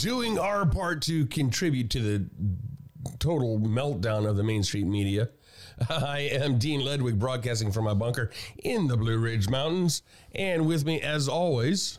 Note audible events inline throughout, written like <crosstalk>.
doing our part to contribute to the total meltdown of the Main Street media. <laughs> I am Dean Ledwig, broadcasting from my bunker in the Blue Ridge Mountains. And with me, as always,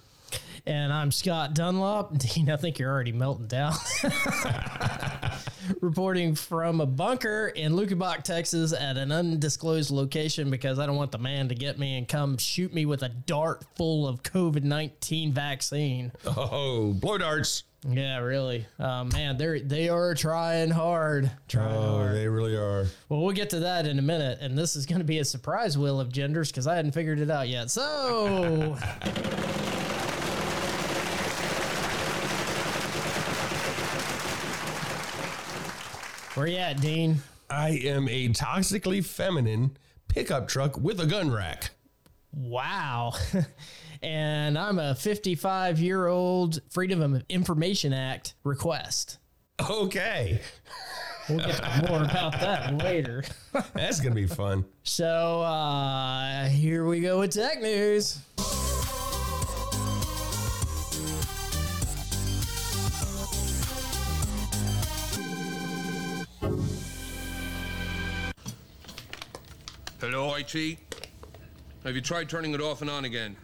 And I'm Scott Dunlop. <laughs> Dean, I think you're already melting down. <laughs> Reporting from a bunker in Luckenbach, Texas at an undisclosed location because I don't want the man to get me and come shoot me with a dart full of COVID 19 vaccine. oh, blow darts. Yeah, really. Uh, man, they're, they are trying hard. Trying Oh, hard. they really are. Well, we'll get to that in a minute. And this is going to be a surprise wheel of genders because I hadn't figured it out yet. So. Where you at, Dean? I am a toxically feminine pickup truck with a gun rack. Wow. <laughs> and I'm a 55 year old Freedom of Information Act request. Okay, We'll get to more about that later. <laughs> that's going to be fun. So uh, here we go with tech news. Hello, IT? Have you tried turning it off and on again?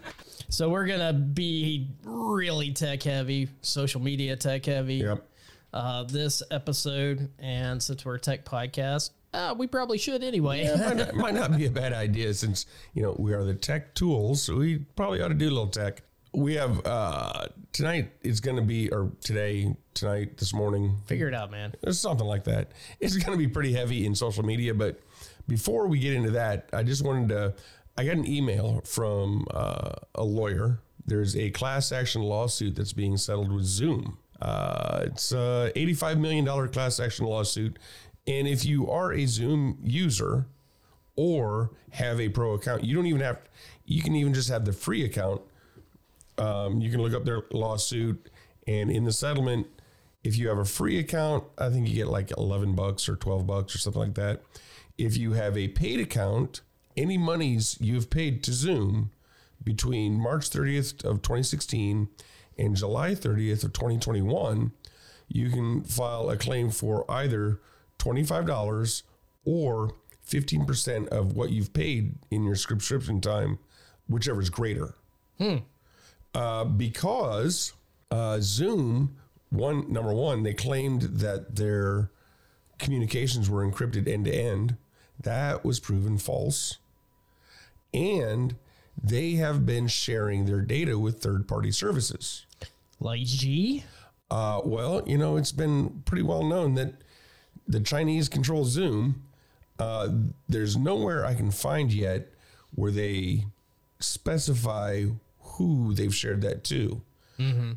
So we're gonna be really tech heavy, social media tech heavy. Yep. Uh, this episode, and since we're a tech podcast, uh, we probably should anyway. might, not, <laughs> might not be a bad idea since you know we are the tech tools. So we probably ought to do a little tech. We have uh tonight. It's going to be or today, tonight, this morning. Figure it out, man. It's something like that. It's going to be pretty heavy in social media. But before we get into that, I just wanted to. I got an email from uh, a lawyer. There's a class action lawsuit that's being settled with Zoom. Uh, it's a $85 million class action lawsuit. And if you are a Zoom user or have a pro account, you don't even have, you can even just have the free account. Um, you can look up their lawsuit. And in the settlement, if you have a free account, I think you get like 11 bucks or 12 bucks or something like that. If you have a paid account, any monies you've paid to Zoom between March 30th of 2016 and July 30th of 2021, you can file a claim for either $25 or 15% of what you've paid in your subscription time, whichever is greater. Uh, because uh, Zoom, one number one, they claimed that their communications were encrypted end to end. That was proven false. And they have been sharing their data with third party services. Like G? Uh, well, you know, it's been pretty well known that the Chinese control Zoom. Uh, there's nowhere I can find yet where they specify who they've shared that to.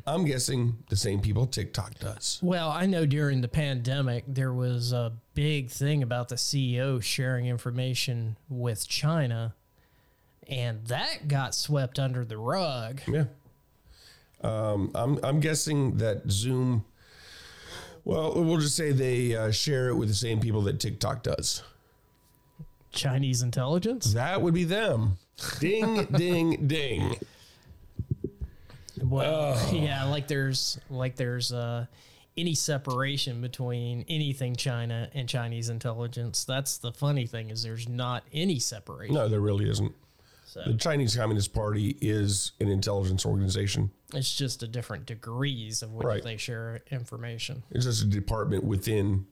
I'm guessing the same people TikTok does. Well, I know during the pandemic, there was a big thing about the CEO sharing information with China, and that got swept under the rug. Yeah. Um, I'm I'm guessing that Zoom. Well, we'll just say they uh, share it with the same people that TikTok does. Chinese intelligence? That would be them. Ding, <laughs> ding, ding. Well, yeah, like there's like there's uh, any separation between anything China and Chinese intelligence. That's the funny thing is there's not any separation. No, there really isn't. So The Chinese Communist Party is an intelligence organization. it's just a different degrees of which Right. they share information. It's just a department within,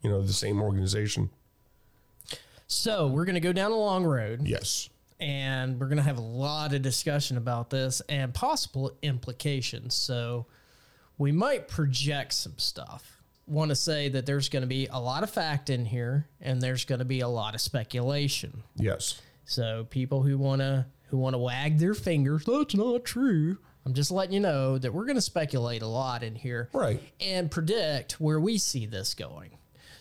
you know, the same organization. So we're gonna go down a long road. Yes. and we're going to have a lot of discussion about this and possible implications. So we might project some stuff. Want to say that there's going to be a lot of fact in here and there's going to be a lot of speculation. Yes. So people who want to who want to wag their fingers, that's not true. I'm just letting you know that we're going to speculate a lot in here Right. and predict where we see this going.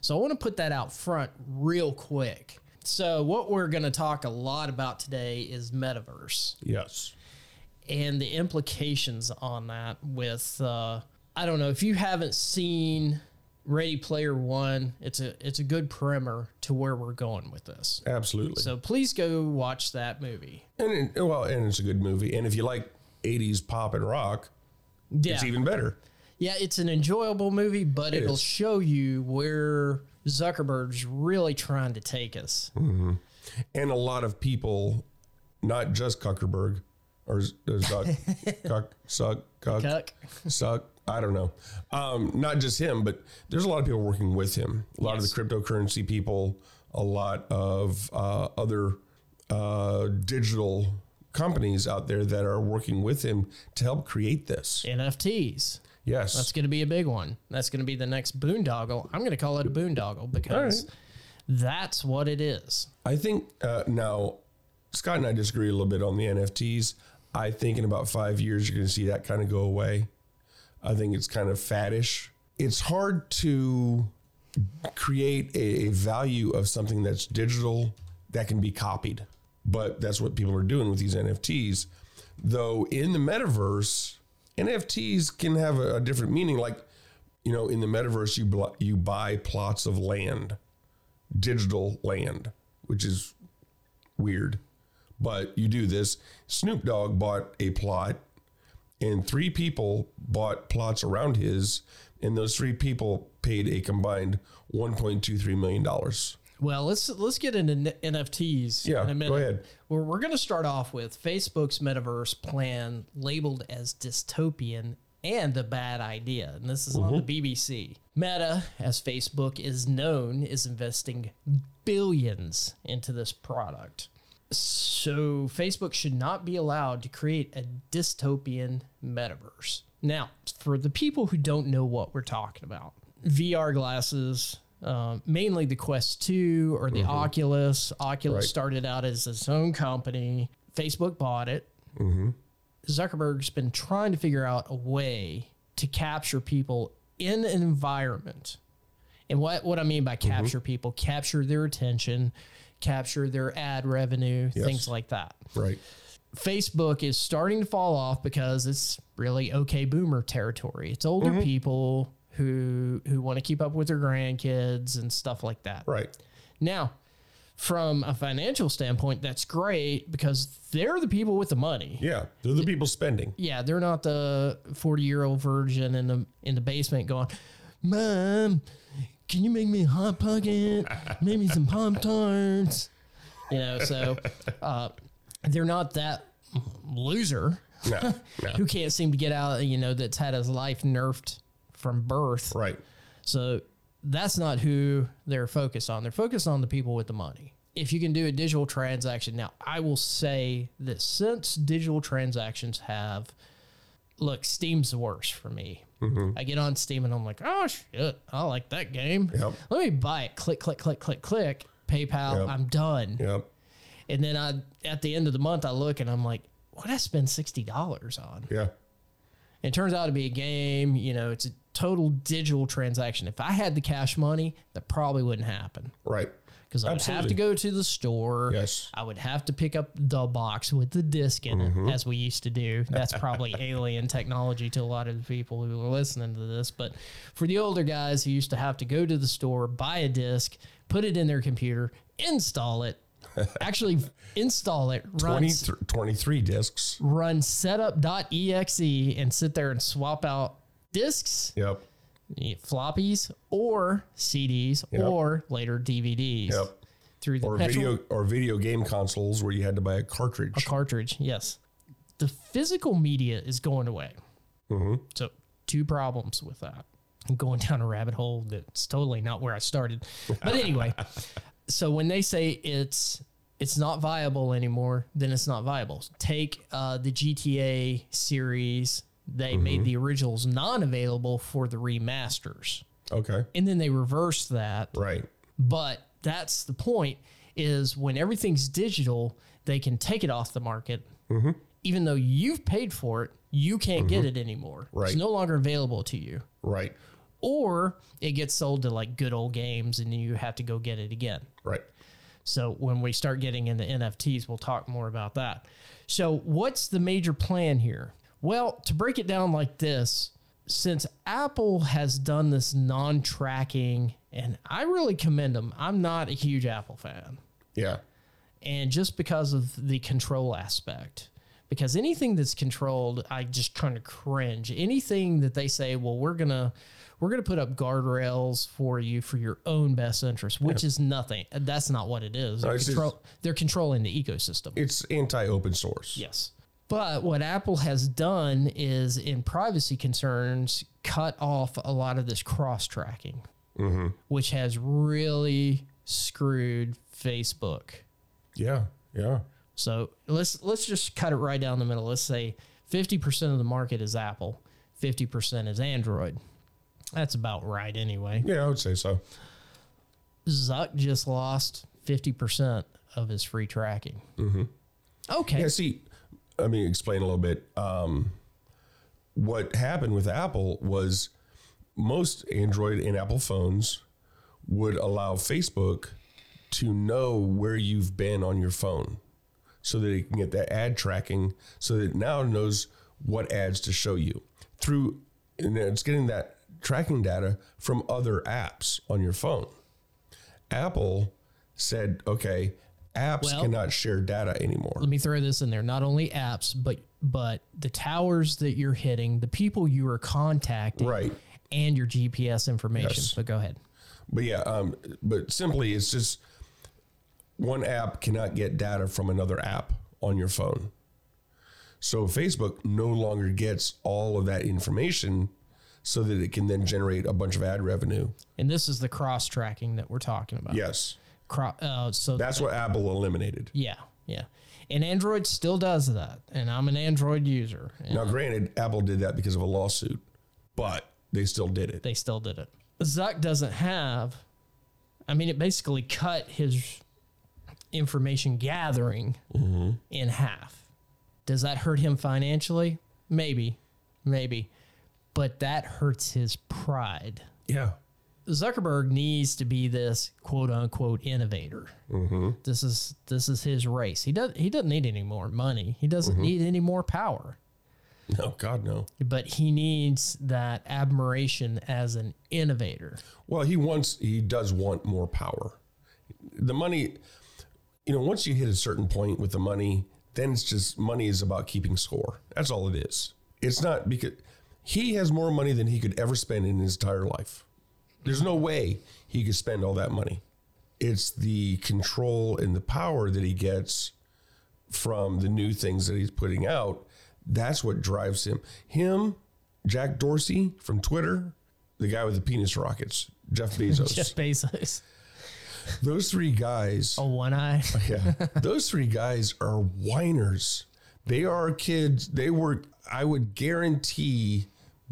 So I want to put that out front real quick. So what we're going to talk a lot about today is metaverse Yes. and the implications on that with uh, I don't know if you haven't seen Ready Player One, it's a it's a good primer to where we're going with this. Absolutely. So please go watch that movie. and it, well, and it's a good movie. And if you like '80s pop and rock, Yeah, it's even better. Yeah, it's an enjoyable movie, but It it'll is. show you where Zuckerberg's really trying to take us. and a lot of people, not just Zuckerberg or Z- uh, Zuck, <laughs> Cuck, Suck, Cuck, Cuck. Suck. I don't know. Um, not just him, but there's a lot of people working with him. A lot Yes. of the cryptocurrency people, a lot of uh, other uh, digital companies out there that are working with him to help create this. NFTs. Yes. That's going to be a big one. That's going to be the next boondoggle. I'm going to call it a boondoggle because that's what it is. I think uh, now Scott and I disagree a little bit on the NFTs. I think in about five years you're going to see that kind of go away. I think it's kind of faddish. It's hard to create a, a value of something that's digital that can be copied, but that's what people are doing with these NFTs. Though in the metaverse, NFTs can have a, a different meaning. Like, you know, in the metaverse, you bl- you buy plots of land digital land, which is weird. But you do this. Snoop Dogg bought a plot, and three people bought plots around his, and those three people paid a combined $1.23 million. Well, let's let's get into N- NFTs. Yeah, in a minute. go ahead. We're, we're going to start off with Facebook's metaverse plan labeled as dystopian and a bad idea. And this is on Mm-hmm. the BBC. Meta, as Facebook is known, is investing billions into this product. So Facebook should not be allowed to create a dystopian metaverse. Now, for the people who don't know what we're talking about, VR glasses, um, mainly the Quest 2 or the mm-hmm. Oculus. Oculus Right. started out as its own company. Facebook bought it. Mm-hmm. Zuckerberg's been trying to figure out a way to capture people in an environment. And what, what I mean by mm-hmm. capture people, capture their attention, capture their ad revenue, things like that. Right. Facebook is starting to fall off because it's really okay boomer territory. It's older Mm-hmm. people who who want to keep up with their grandkids and stuff like that. Right. Now, from a financial standpoint, that's great because they're the people with the money. Yeah. They're the people spending. Yeah, they're not the 40-year-old virgin in the in the basement going, "Mom, can you make me a hot pocket? Make me some pop tarts." You know, so uh, they're not that loser No. no. <laughs> who can't seem to get out. You know, that's had his life nerfed from birth. Right. So that's not who they're focused on. They're focused on the people with the money. If you can do a digital transaction, now I will say that since digital transactions have, look, Steam's the worst for me. Mm-hmm. I get on Steam and I'm like, oh shit, I like that game. Yep. Let me buy it. Click, click, click, click, click. PayPal. Yep. I'm done. Yep. And then I, at the end of the month, I look and I'm like, what did I spend sixty dollars on? Yeah. It turns out to be a game. You know, it's a total digital transaction. If I had the cash money, that probably wouldn't happen Right. Because I would have to go to the store. Yes. I would have to pick up the box with the disc in Mm-hmm. it, as we used to do. That's probably <laughs> alien technology to a lot of the people who are listening to this. But for the older guys who used to have to go to the store, buy a disc, put it in their computer, install it, <laughs> actually install it, run 20, 23 discs. run setup.exe and sit there and swap out discs, Yep. Floppies, or CDs, Yep. or later DVDs Yep. through the Or petrol video or video game consoles where you had to buy a cartridge. A cartridge. Yes, the physical media is going away. So two problems with that. I'm going down a rabbit hole that's totally not where I started. But anyway, <laughs> so when they say it's it's not viable anymore, then it's not viable. Take uh, the GTA series. They made the originals non-available for the remasters, Okay. and then they reversed that. Right. But that's the point: is when everything's digital, they can take it off the market, Mm-hmm. even though you've paid for it. You can't get it anymore. Right. It's no longer available to you Right. or it gets sold to like good old games and you have to go get it again. Right. So when we start getting into NFTs, we'll talk more about that. So what's the major plan here? Well, to break it down like this, since Apple has done this non-tracking and I really commend them. I'm not a huge Apple fan. Yeah. And just because of the control aspect. because anything that's controlled, I just kind of cringe. Anything that they say, well, we're gonna we're gonna put up guardrails for you for your own best interest, which is nothing. That's not what it is. They're, it's just- they're controlling the ecosystem. It's anti-open source. Yes. But what Apple has done is, in privacy concerns, cut off a lot of this cross tracking, which has really screwed Facebook. Yeah, yeah. So let's let's just cut it right down the middle. Let's say fifty percent of the market is Apple, fifty percent is Android. That's about right anyway. Yeah, I would say so. Zuck just lost fifty percent of his free tracking. Mm-hmm. Okay. Yeah, see, let me explain a little bit. Um, what happened with Apple was most Android and Apple phones would allow Facebook to know where you've been on your phone so that it can get that ad tracking so that it now knows what ads to show you through and it's getting that tracking data from other apps on your phone. Apple said, okay, apps Well- cannot share data anymore. let me throw this in there. Not only apps, but but the towers that you're hitting, the people you are contacting, Right. and your GPS information. Yes. But go ahead. But yeah, um, but simply it's just one app cannot get data from another app on your phone. So Facebook no longer gets all of that information so that it can then generate a bunch of ad revenue. And this is the cross tracking that we're talking about. Yes. Cro- uh, so That's what Apple eliminated. yeah, yeah. And Android still does that. And I'm an Android user. Now, granted, Apple did that because of a lawsuit, but they still did it. they still did it. Zuck doesn't have. I mean, it basically cut his information gathering in half. Does that hurt him financially? Maybe, maybe, but that hurts his pride. Yeah. Zuckerberg needs to be this quote unquote innovator. Mm-hmm. This is this is his race. He does he doesn't need any more money. He doesn't mm-hmm. need any more power. No, God, no. But he needs that admiration as an innovator. Well, he wants, he does want more power. The money, you know, once you hit a certain point with the money, then it's just money is about keeping score. That's all it is. It's not because he has more money than he could ever spend in his entire life. There's no way he could spend all that money. It's the control and the power that he gets from the new things that he's putting out. That's what drives him. Him, Jack Dorsey from Twitter, the guy with the penis rockets, Jeff <laughs> Bezos. Jeff Bezos. Those three guys, A one eye. <laughs> yeah, those three guys are whiners. They are kids. They were. I would guarantee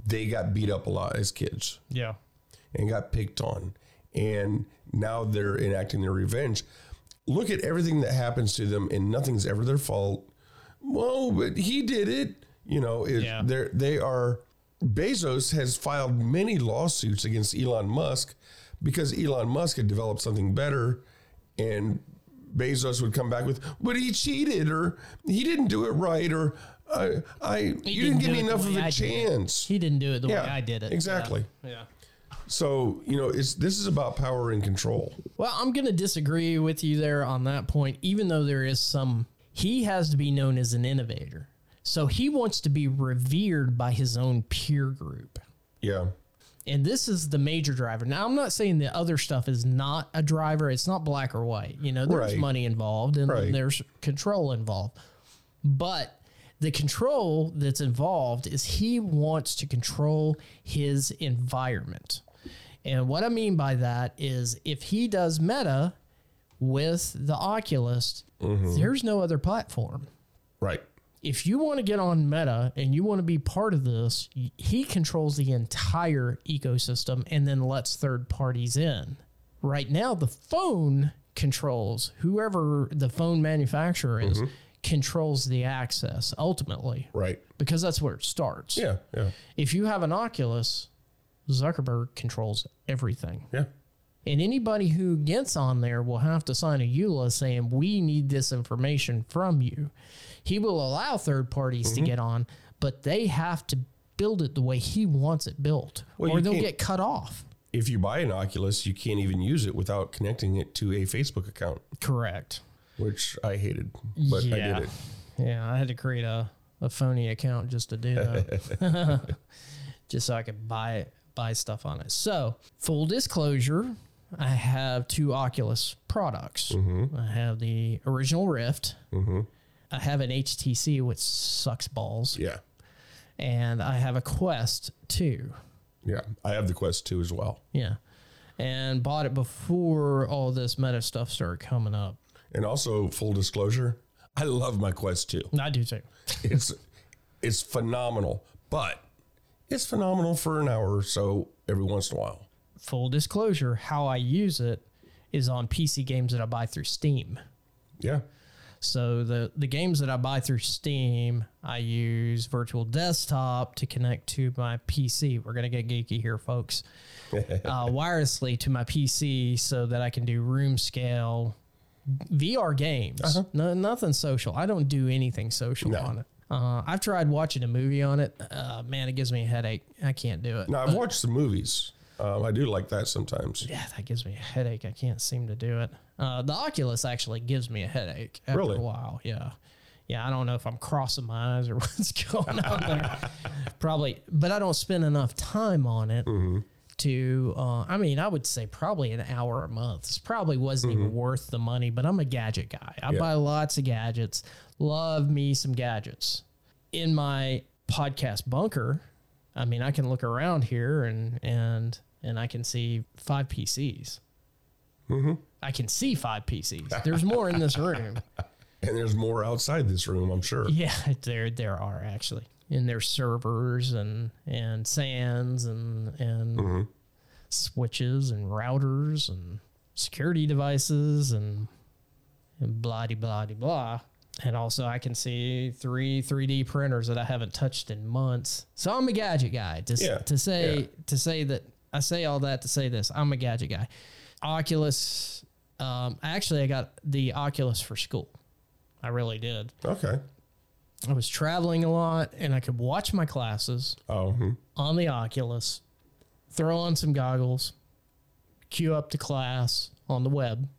they got beat up a lot as kids Yeah. And got picked on, and now they're enacting their revenge. Look at everything that happens to them, and nothing's ever their fault. Well, but he did it. You know, it, Yeah. they're they are. Bezos has filed many lawsuits against Elon Musk because Elon Musk had developed something better, and Bezos would come back with, "But he cheated, or he didn't do it right, or I, I you didn't give me enough of a I chance." He didn't do it the Yeah, way I did it. exactly. Yeah. yeah. So you know, it's this is about power and control. Well, I'm going to disagree with you there on that point, even though there is some. He has to be known as an innovator. So he wants to be revered by his own peer group. Yeah. And this is the major driver. Now, I'm not saying the other stuff is not a driver. It's not black or white. You know, there's Right. money involved and Right. there's control involved. But the control that's involved is he wants to control his environment. And what I mean by that is if he does meta with the Oculus, mm-hmm. there's no other platform Right. if you want to get on Meta and you want to be part of this, he controls the entire ecosystem and then lets third parties in. Right now, the phone controls whoever the phone manufacturer is mm-hmm. controls the access ultimately Right. because that's where it starts. Yeah. Yeah. If you have an Oculus, Zuckerberg controls everything. Yeah. And anybody who gets on there will have to sign a EULA saying, we need this information from you. He will allow third parties Mm-hmm. to get on, but they have to build it the way he wants it built, Well, or they'll get cut off. If you buy an Oculus, you can't even use it without connecting it to a Facebook account, Correct. which I hated, but I did it. Yeah, I had to create a, a phony account just to do that. <laughs> <laughs> just so I could buy buy stuff on it. So, full disclosure, I have two Oculus products. Mm-hmm. I have the original Rift. Mm-hmm. I have an HTC, which sucks balls, Yeah. and I have a Quest 2. Yeah. I have the Quest 2 as well. Yeah. And bought it before all this meta stuff started coming up. And also, full disclosure, I love my Quest 2. I do too. It's it's phenomenal, but it's phenomenal for an hour or so every once in a while. Full disclosure, how I use it is on PC games that I buy through Steam. Yeah. So the the games that I buy through Steam, I use Virtual Desktop to connect to my PC. We're gonna get geeky here, folks. <laughs> uh, wirelessly to my PC so that I can do room scale VR games. No, nothing social. I don't do anything social No. on it. Uh, I've tried watching a movie on it. Uh, man, it gives me a headache. I can't do it. Now, I've watched the movies. Um, I do like that sometimes. Yeah, that gives me a headache. I can't seem to do it. Uh, the Oculus actually gives me a headache after Really? a while. Yeah. Yeah, I don't know if I'm crossing my eyes or <laughs> what's going on there. <laughs> Probably, but I don't spend enough time on it to, uh, I mean, I would say probably an hour a month. This probably wasn't even worth the money, but I'm a gadget guy. I Yeah. buy lots of gadgets, love me some gadgets. In my podcast bunker, I mean, I can look around here and and and I can see five PCs. Mm-hmm. I can see five PCs. There's more in this room. <laughs> And there's more outside this room, I'm sure. Yeah, <laughs> there there are actually, and there's servers and and SANs and and mm-hmm. switches and routers and security devices and and blah de blah de blah. And also, I can see three 3D printers that I haven't touched in months. So I'm a gadget guy. To, Yeah, to say yeah. to say that I say all that to say this. I'm a gadget guy. Oculus. Um, actually, I got the Oculus for school. I really did. Okay. I was traveling a lot, and I could watch my classes Oh, hmm. on the Oculus, throw on some goggles, queue up to class on the web,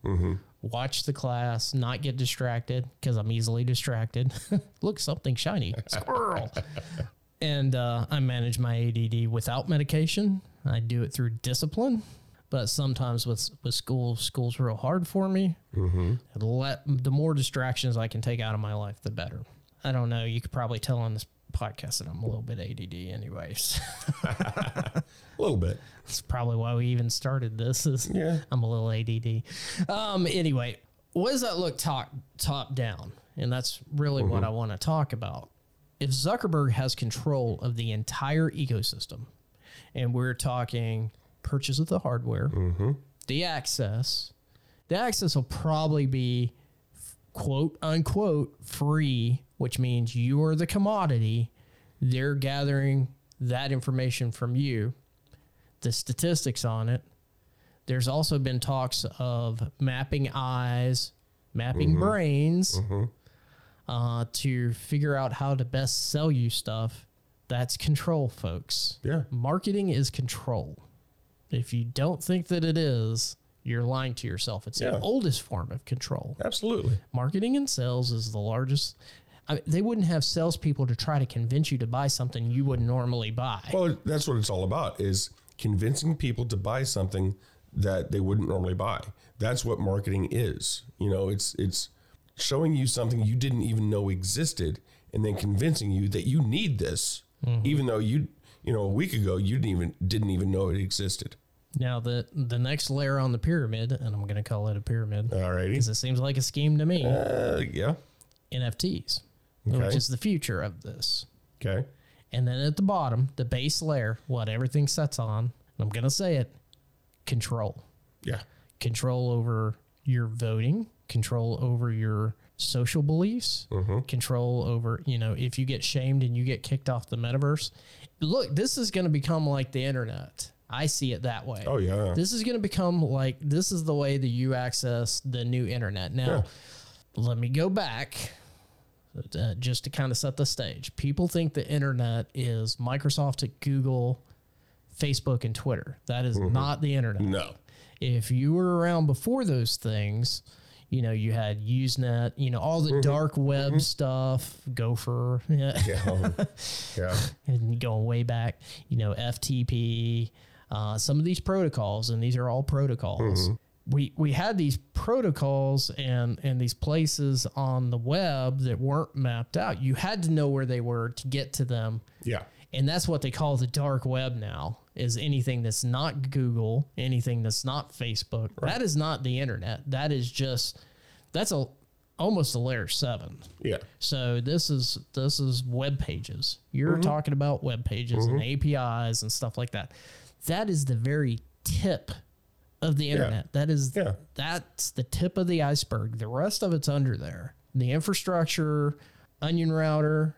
watch the class, not get distracted because I'm easily distracted. <laughs> Look, something shiny, squirrel. <laughs> and uh, I manage my ADD without medication. I do it through discipline. But sometimes with with school, school's real hard for me. Mm-hmm. Let the more distractions I can take out of my life, the better. I don't know. You could probably tell on this podcast that I'm a little bit ADD, anyways. <laughs> a little bit. That's probably why we even started this. Is Yeah. I'm a little ADD. Um. Anyway, what does that look top top down? And that's really what I want to talk about. If Zuckerberg has control of the entire ecosystem, and we're talking purchase of the hardware, the access, the access will probably be quote unquote free, which means you are the commodity. They're gathering that information from you, the statistics on it. There's also been talks of mapping eyes, mapping brains uh, to figure out how to best sell you stuff. That's control, folks. Yeah. Marketing is control. If you don't think that it is, you're lying to yourself. It's Yeah. the oldest form of control. Absolutely. Marketing and sales is the largest. I they wouldn't have salespeople to try to convince you to buy something you would normally buy. Well, that's what it's all about is convincing people to buy something that they wouldn't normally buy. That's what marketing is. You know, it's it's showing you something you didn't even know existed and then convincing you that you need this even though you you know a week ago you didn't even didn't even know it existed. now the the next layer on the pyramid, and I'm going to call it a pyramid Alrighty. because it seems like a scheme to me. Uh, yeah. NFTs, which is the future of this. Okay. And then at the bottom, the base layer, what everything sets on, and I'm going to say it, control. Yeah. Control over your voting, control over your social beliefs, mm-hmm. control over, you know, if you get shamed and you get kicked off the metaverse. Look, this is going to become like the internet. I see it that way. Oh yeah. This is going to become like this is the way that you access the new internet. Now, let me go back uh, just to kind of set the stage. People think the internet is Microsoft, to Google, Facebook, and Twitter. That is not the internet. no. If you were around before those things, You know, you had Usenet, you know, all the dark web stuff, Gopher, yeah, Yeah. <laughs> yeah. and going way back, you know, FTP, uh, some of these protocols, and these are all protocols. We we had these protocols and and these places on the web that weren't mapped out. You had to know where they were to get to them, Yeah. and that's what they call the dark web now. Is anything that's not Google, anything that's not Facebook, that is not the internet. That is just that's a almost a layer seven. Yeah. So this is this is web pages. You're mm-hmm. talking about web pages and mm-hmm. APIs and stuff like that. That is the very tip of the internet. That is Yeah. that's the tip of the iceberg. The rest of it's under there. The infrastructure, onion router,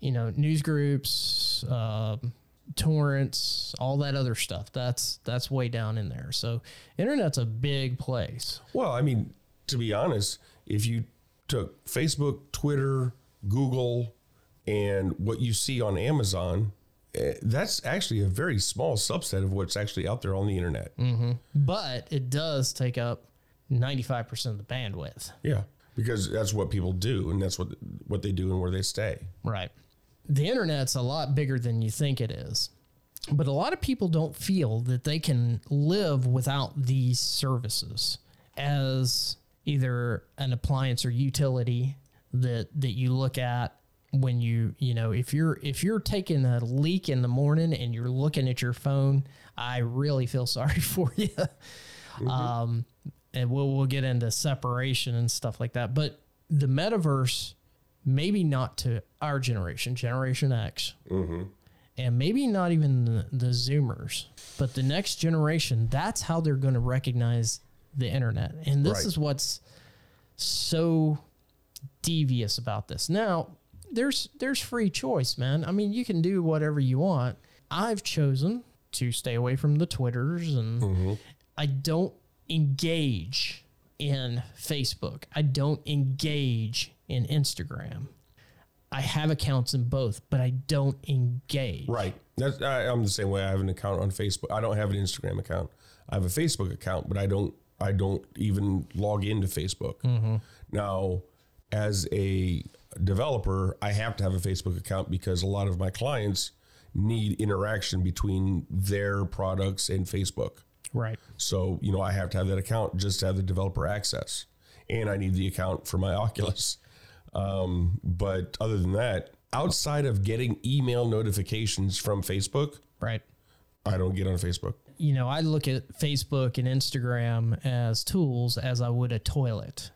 you know, news groups, um, torrents, all that other stuff. That's that's way down in there. So internet's a big place. Well, I mean, to be honest, if you took Facebook, Twitter, Google, and what you see on Amazon, Eh, that's actually a very small subset of what's actually out there on the internet. Mm-hmm. But it does take up 95% of the bandwidth. Yeah, because that's what people do, and that's what what they do and where they stay. Right. The internet's a lot bigger than you think it is. But a lot of people don't feel that they can live without these services as either an appliance or utility that that you look at when you you know if you're if you're taking a leak in the morning and you're looking at your phone i really feel <laughs> sorry for you. Um and we'll we'll get into separation and stuff like that. But the metaverse maybe not to our generation generation x. And maybe not even the, the zoomers but the next generation that's how they're going to recognize the internet. And this Right. is what's so devious about this. Now, there's there's free choice, man. I mean, you can do whatever you want. I've chosen to stay away from the Twitters and mm-hmm. I don't engage in Facebook. I don't engage in Instagram. I have accounts in both, but I don't engage. Right. That's I, I'm the same way. I have an account on Facebook. I don't have an Instagram account. I have a Facebook account, but I don't. I don't even log into Facebook. Mm-hmm. Now, as a developer, I have to have a Facebook account because a lot of my clients need interaction between their products and Facebook. Right. So, you know, I have to have that account just to have the developer access. And I need the account for my <laughs> Oculus. Um, but other than that, outside of getting email notifications from Facebook, Right. I don't get on Facebook. you know, I look at Facebook and Instagram as tools as I would a toilet.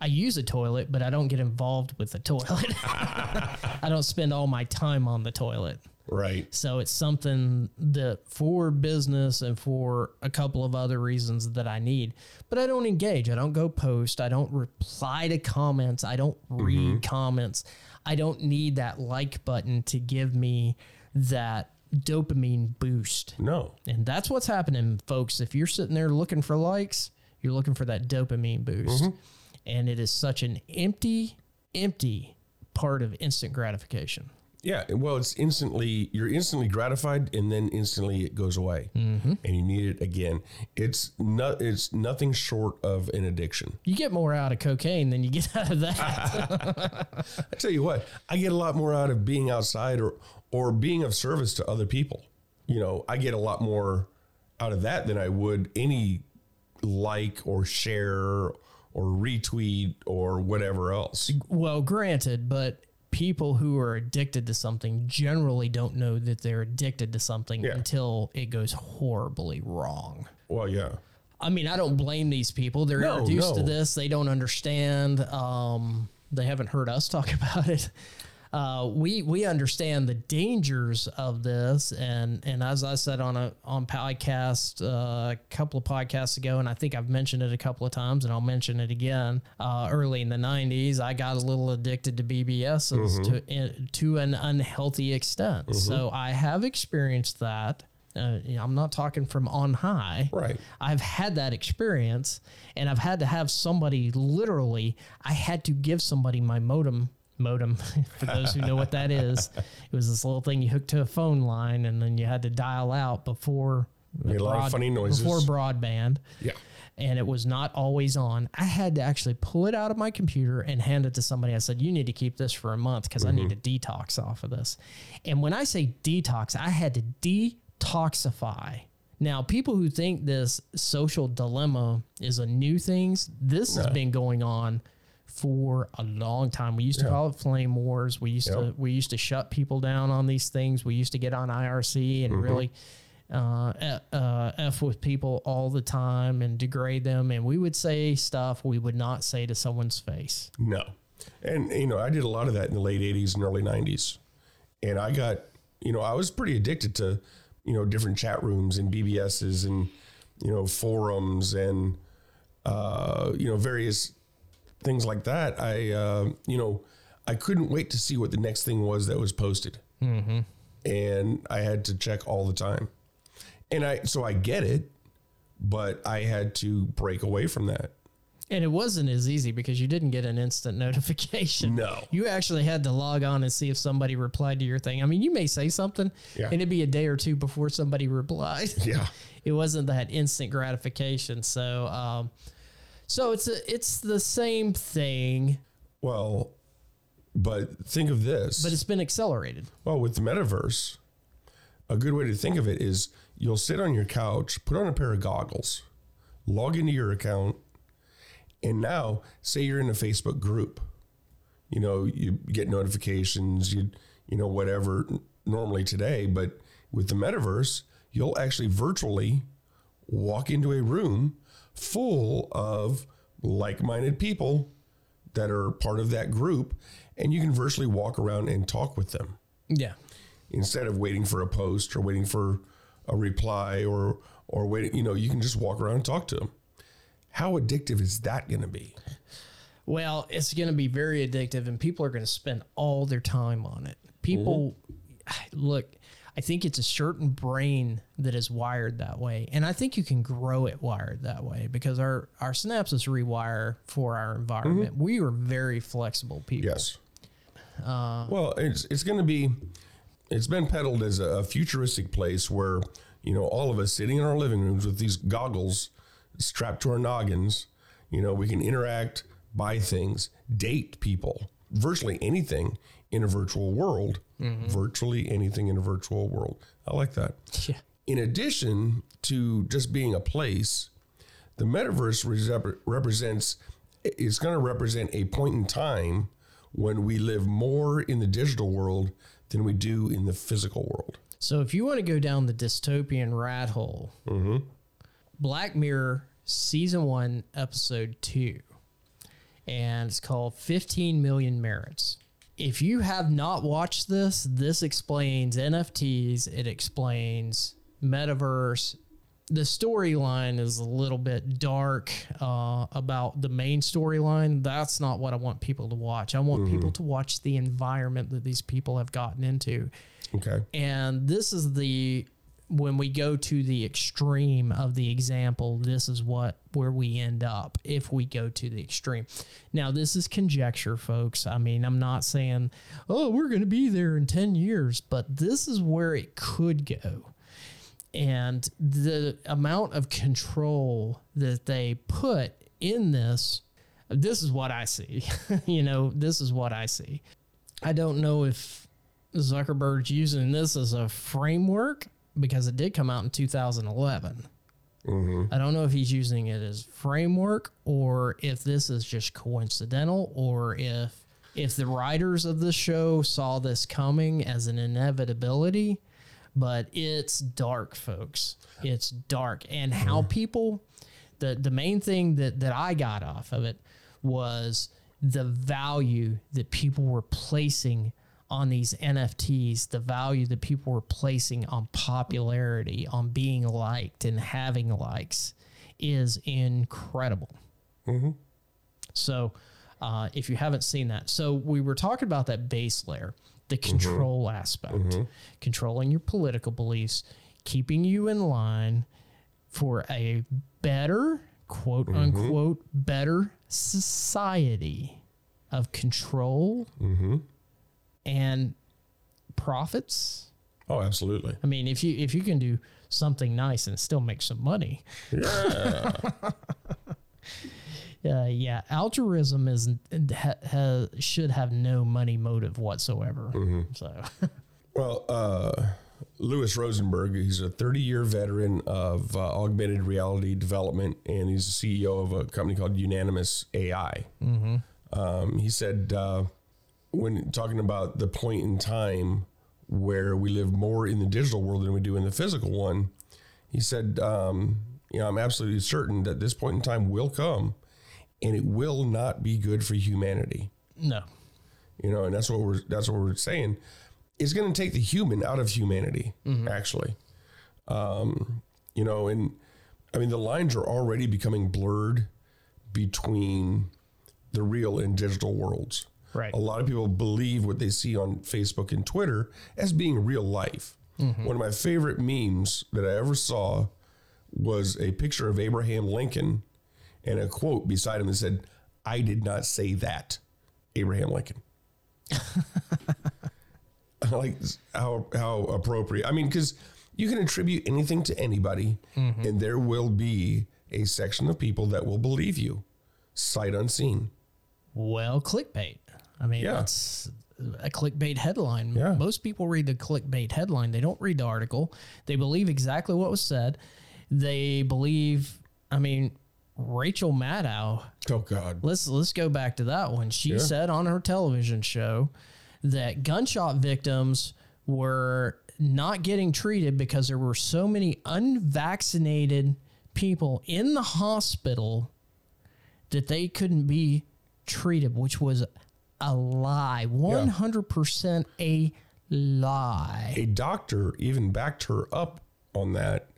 I use a toilet, but I don't get involved with the toilet. <laughs> I don't spend all my time on the toilet. Right. So it's something that for business and for a couple of other reasons that I need, but I don't engage. I don't go post. I don't reply to comments. I don't mm-hmm. read comments. I don't need that like button to give me that dopamine boost. No. And that's what's happening, folks. If you're sitting there looking for likes, you're looking for that dopamine boost. Mm-hmm. And it is such an empty, empty part of instant gratification. Yeah. Well, it's instantly, you're instantly gratified and then instantly it goes away mm-hmm. and you need it again. It's not, it's nothing short of an addiction. You get more out of cocaine than you get <laughs> out of that. <laughs> I tell you what, I get a lot more out of being outside or or being of service to other people. You know, I get a lot more out of that than I would any like or share or retweet or whatever else. well, granted, but people who are addicted to something generally don't know that they're addicted to something Yeah. until it goes horribly wrong. Well, yeah. I mean, I don't blame these people. They're No, introduced to this. They don't understand. Um, they haven't heard us talk <laughs> about it. Uh, we we understand the dangers of this, and and as I said on a on podcast uh, a couple of podcasts ago, and I think I've mentioned it a couple of times, and I'll mention it again. Uh, early in the '90s, I got a little addicted to BBSs to in, to an unhealthy extent. So I have experienced that. Uh, you know, I'm not talking from on high. Right. I've had that experience and I've had to have somebody literally, I had to give somebody my modem. Modem, <laughs> for those who know what that is, it was this little thing you hooked to a phone line and then you had to dial out before Made a lot of funny noises. before broadband. Yeah. and it was not always on, I had to actually pull it out of my computer and hand it to somebody. I said, "You need to keep this for a month because I need mm-hmm. to detox off of this." And when I say detox, I had to detoxify. Now, people who think this social dilemma is a new thing, this has been going on for a long time. We used to call it flame wars. We used to we used to shut people down on these things. We used to get on IRC and really uh, uh, f with people all the time and degrade them. And we would say stuff we would not say to someone's face. No. And, you know, I did a lot of that in the late 80s and early 90s. And I got, you know, I was pretty addicted to, you know, different chat rooms and BBSs and, you know, forums and, uh, you know, various things like that. I, uh, you know, I couldn't wait to see what the next thing was that was posted. And I had to check all the time. And I, so I get it, but I had to break away from that. And it wasn't as easy because you didn't get an instant <laughs> notification. No. You actually had to log on and see if somebody replied to your thing. I mean, you may say something Yeah. and it'd be a day or two before somebody replied. Yeah. <laughs> it wasn't that instant gratification. So, um, so it's a, it's the same thing, Well, but think of this. but it's been accelerated. well, with the metaverse, a good way to think of it is you'll sit on your couch, put on a pair of goggles, log into your account, and now say you're in a Facebook group. You know, you get notifications, you you know whatever n- normally today, but with the metaverse, you'll actually virtually walk into a room full of like-minded people that are part of that group and you can virtually walk around and talk with them Yeah. instead of waiting for a post or waiting for a reply or or waiting you know you can just walk around and talk to them how addictive is that going to be Well, it's going to be very addictive, and people are going to spend all their time on it. People, mm-hmm. look, I think it's a certain brain that is wired that way, and I think you can grow it wired that way because our our synapses rewire for our environment. Mm-hmm. We are very flexible people. yes uh, well it's it's going to be it's been peddled as a futuristic place where you know all of us sitting in our living rooms with these goggles strapped to our noggins you know we can interact buy things date people virtually anything in a virtual world virtually anything in a virtual world i like that <laughs> Yeah. in addition to just being a place, the metaverse rep- represents it's going to represent a point in time when we live more in the digital world than we do in the physical world. So if you want to go down the dystopian rat hole, mm-hmm. Black Mirror season one, episode two, and it's called 15 Million Merits. If you have not watched this, this explains NFTs, it explains metaverse. The storyline is a little bit dark uh, about the main storyline. That's not what I want people to watch. I want people to watch the environment that these people have gotten into Okay. and this is the when we go to the extreme of the example this is what where we end up if we go to the extreme. Now this is conjecture folks. I mean i'm not saying oh we're going to be there in 10 years but this is where it could go. And the amount of control that they put in this this is what i see. <laughs> You know this is what i see. I don't know if zuckerberg's using this as a framework because it did come out in 2011 mm-hmm. I don't know if he's using it as framework or if this is just coincidental or if if the writers of the show saw this coming as an inevitability, but it's dark, folks. It's dark. And how mm-hmm. people the the main thing that that I got off of it was the value that people were placing on these NFTs, the value that people were placing on popularity, on being liked and having likes is incredible. Mm-hmm. So, uh, if you haven't seen that, so we were talking about that base layer, the mm-hmm. control aspect, mm-hmm. controlling your political beliefs, keeping you in line for a better, quote unquote, better society of control and profits. Oh, absolutely. I mean, if you if you can do something nice and still make some money, <laughs> Uh, yeah, altruism is ha, ha, should have no money motive whatsoever. So, <laughs> Well, uh, Louis Rosenberg, he's a 30 year veteran of uh, augmented reality development, and he's the CEO of a company called Unanimous AI. Um, he said, uh, when talking about the point in time where we live more in the digital world than we do in the physical one, he said, um, you know, I'm absolutely certain that this point in time will come and it will not be good for humanity no. you know, and that's what we're that's what we're saying. It's going to take the human out of humanity, actually. Um, you know, and I mean the lines are already becoming blurred between the real and digital worlds. Right. A lot of people believe what they see on Facebook and Twitter as being real life. Mm-hmm. One of my favorite memes that I ever saw was a picture of Abraham Lincoln and a quote beside him that said, I did not say that, Abraham Lincoln. <laughs> Like how how appropriate. I mean, because you can attribute anything to anybody, mm-hmm. and there will be a section of people that will believe you, sight unseen. Well, clickbait. I mean, Yeah. that's a clickbait headline. Yeah. Most people read the clickbait headline. They don't read the article. They believe exactly what was said. They believe, I mean, Rachel Maddow, Oh God, let's let's go back to that one. She Yeah. said on her television show that gunshot victims were not getting treated because there were so many unvaccinated people in the hospital that they couldn't be treated, which was a lie. 100% a lie. a doctor even backed her up on that.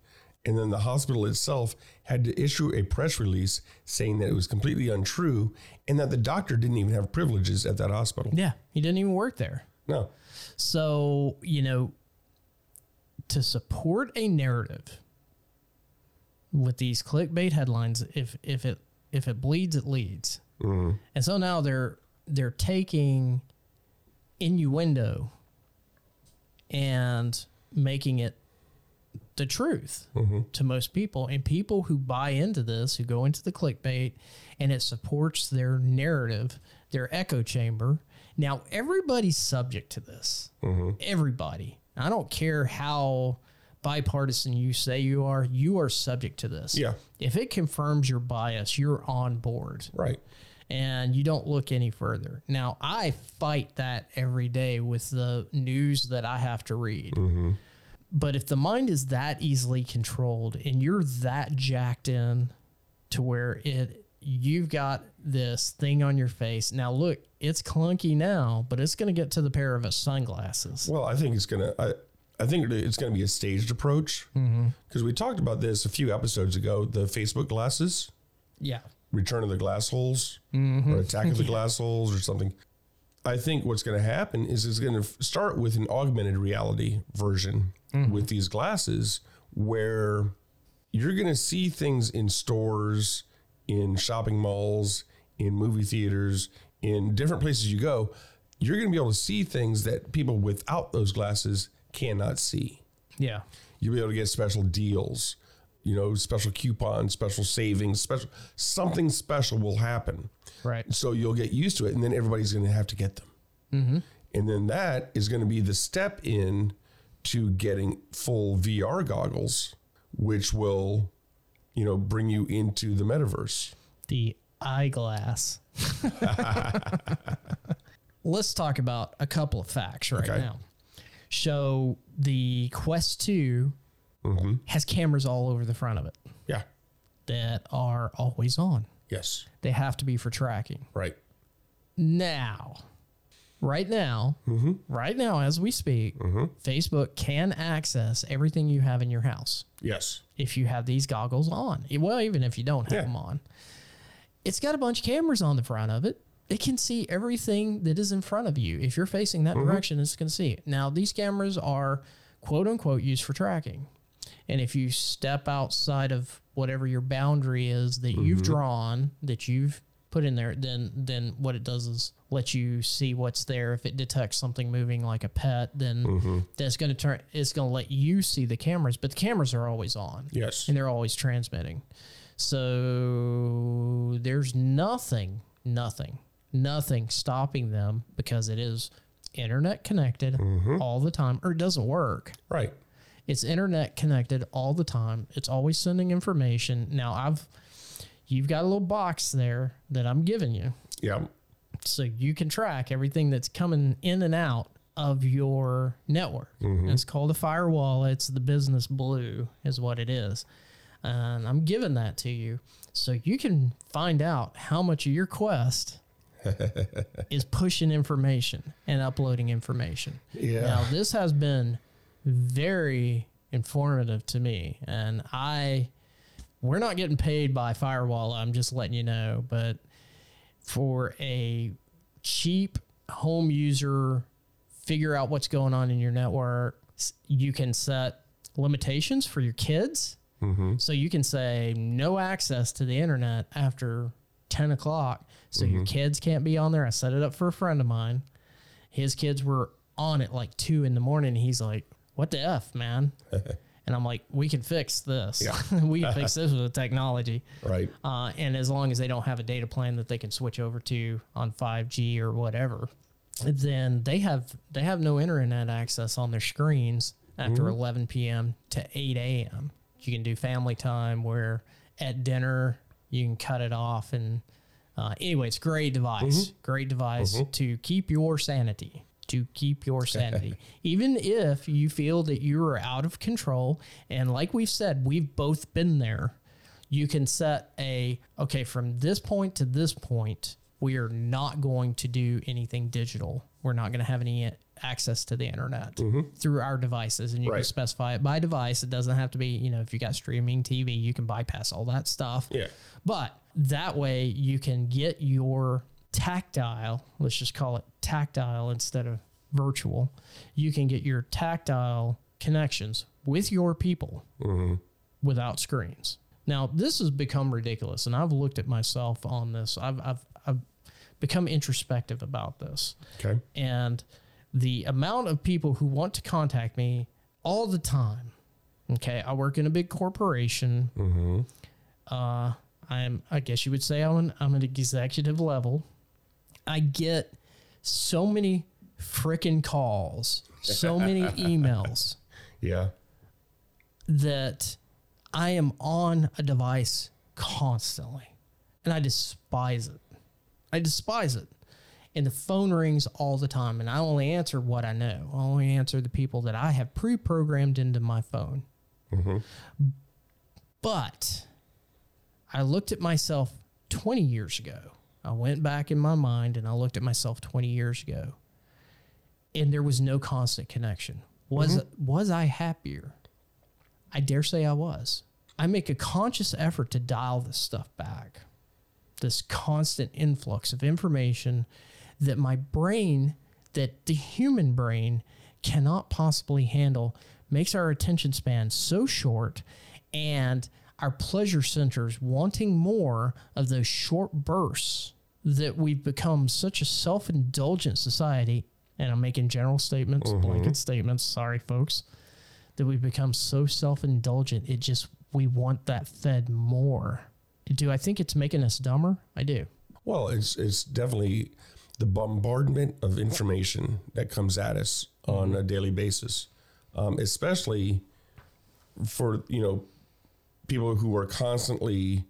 And then the hospital itself had to issue a press release saying that it was completely untrue and that the doctor didn't even have privileges at that hospital. Yeah, he didn't even work there. No. So, you know, to support a narrative with these clickbait headlines, if if it if it bleeds, it leads. Mm-hmm. And so now they're they're taking innuendo and making it the truth mm-hmm. to most people. And people who buy into this, who go into the clickbait, and it supports their narrative, their echo chamber. Now, everybody's subject to this. Mm-hmm. Everybody. I don't care how bipartisan you say you are, you are subject to this. Yeah. If it confirms your bias, you're on board Right. And you don't look any further. Now, I fight that every day with the news that I have to read. Mm-hmm. But if the mind is that easily controlled and you're that jacked in to where it you've got this thing on your face. Now look, it's clunky now, but it's going to get to the pair of sunglasses. Well, I think it's gonna. I, I think it's gonna be a staged approach mm-hmm. because we talked about this a few episodes ago. The Facebook glasses, Yeah. Return of the Glass Holes, mm-hmm. or Attack of the Glass Holes, or something. I think what's going to happen is it's going to start with an augmented reality version mm-hmm. with these glasses, where you're going to see things in stores, in shopping malls, in movie theaters, in different places you go. You're going to be able to see things that people without those glasses cannot see. Yeah. You'll be able to get special deals, you know, special coupons, special savings, special something special will happen. Right. So you'll get used to it, and then everybody's going to have to get them. Mm-hmm. And then that is going to be the step in to getting full VR goggles, which will, you know, bring you into the metaverse. the eyeglass. <laughs> Let's talk about a couple of facts right Okay. now. So the Quest 2 Mm-hmm. has cameras all over the front of it Yeah. that are always on. Yes. They have to be for tracking. Right. Now, right now, mm-hmm. right now as we speak, mm-hmm. Facebook can access everything you have in your house Yes. if you have these goggles on. Well, even if you don't have Yeah. them on. It's got a bunch of cameras on the front of it. It can see everything that is in front of you. If you're facing that direction, it's going to see it. Now, these cameras are quote unquote used for tracking. And if you step outside of whatever your boundary is that you've mm-hmm. drawn, that you've put in there, then then what it does is let you see what's there. If it detects something moving like a pet, then mm-hmm. that's going to turn. It's going to let you see the cameras, but the cameras are always on Yes. and they're always transmitting. So there's nothing, nothing, nothing stopping them because it is internet connected mm-hmm. all the time, or it doesn't work. Right. It's internet connected all the time. It's always sending information. Now I've you've got a little box there that I'm giving you. Yeah. So you can track everything that's coming in and out of your network. Mm-hmm. It's called a firewall. It's the business blue is what it is. And I'm giving that to you so you can find out how much of your quest <laughs> is pushing information and uploading information. Yeah. Now this has been very informative to me and I we're not getting paid by firewall, I'm just letting you know, but for a cheap home user figure out what's going on in your network, you can set limitations for your kids. Mm-hmm. So you can say no access to the internet after 10 o'clock. So your mm-hmm. kids can't be on there. I set it up for a friend of mine. His kids were on it like two in the morning. He's like, What the F, man? <laughs> and I'm like, We can fix this. <laughs> we can fix <laughs> this with the technology. Right. Uh, and as long as they don't have a data plan that they can switch over to on 5G or whatever, then they have they have no internet access on their screens after 11 p.m. to 8 a.m. You can do family time where at dinner you can cut it off and uh, anyway, it's a great device, great device to keep your sanity. To keep your <laughs> sanity, even if you feel that you are out of control, and like we've said, we've both been there you can set a okay from this point to this point we are not going to do anything digital. We're not going to have any access to the internet mm-hmm. through our devices and you can specify it by device. It doesn't have to be you know if you got streaming tv you can bypass all that stuff. Yeah. but that way you can get your tactile, let's just call it tactile instead of virtual. You can get your tactile connections with your people without screens. Now, this has become ridiculous, and I've looked at myself on this. I've, I've, I've become introspective about this Okay. and the amount of people who want to contact me all the time. Okay, I work in a big corporation. Uh, I'm, I guess you would say, I'm an, I'm an executive level. I get so many freaking calls, so many <laughs> emails Yeah. that I am on a device constantly, and I despise it. I despise it. And the phone rings all the time, and I only answer what I know. I only answer the people that I have pre programmed into my phone. Mm-hmm. But I looked at myself 20 years ago. I went back in my mind and I looked at myself 20 years ago, and there was no constant connection. Was mm-hmm. was I happier? I dare say I was. I make a conscious effort to dial this stuff back. This constant influx of information that my brain, that the human brain cannot possibly handle, makes our attention span so short and our pleasure centers wanting more of those short bursts that we've become such a self indulgent society. And I'm making general statements, blanket statements. Sorry, folks that we've become so self-indulgent it just we want that fed more do i think it's making us dumber i do Well, it's it's definitely the bombardment of information that comes at us on a daily basis, um, especially for you know people who are constantly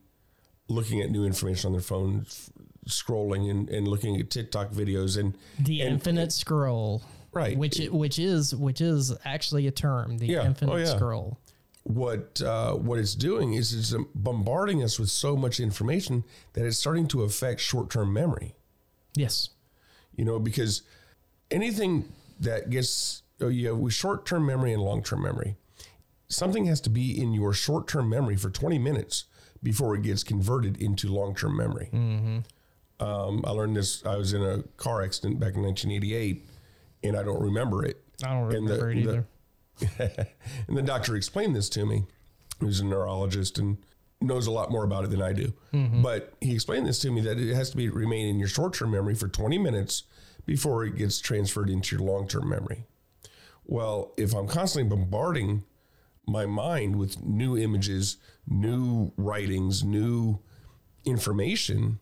looking at new information on their phones, scrolling and, and looking at TikTok videos and the and- infinite scroll right which it, which is which is actually a term the Yeah. Oh, infinite yeah. scroll what uh, what it's doing is it's bombarding us with so much information that it's starting to affect short term memory. yes you know, because anything that gets oh, you have with short term memory and long term memory, something has to be in your short term memory for 20 minutes before it gets converted into long term memory. Um, I learned this, I was in a car accident back in 1988 and I don't remember it. i don't And the- remember it the- either <laughs> And the doctor explained this to me. He's a neurologist and knows a lot more about it than I do. But he explained this to me that it has to be remain in your short-term memory for 20 minutes before it gets transferred into your long-term memory. Well, if I'm constantly bombarding my mind with new images, new writings, new information,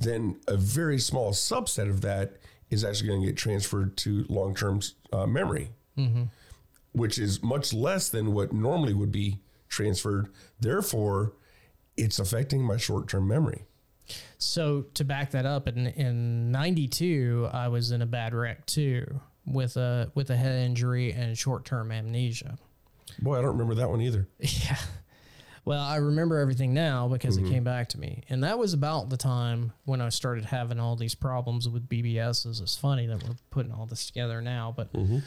then a very small subset of that is actually going to get transferred to long term uh, memory, which is much less than what normally would be transferred. Therefore, it's affecting my short term memory. So to back that up, in in '92, I was in a bad wreck too, with a with a head injury and short term amnesia. Boy, I don't remember that one either. <laughs> Yeah. Well, I remember everything now because it mm-hmm. came back to me. And that was about the time when I started having all these problems with BBSs. It's funny that we're putting all this together now, but mm-hmm.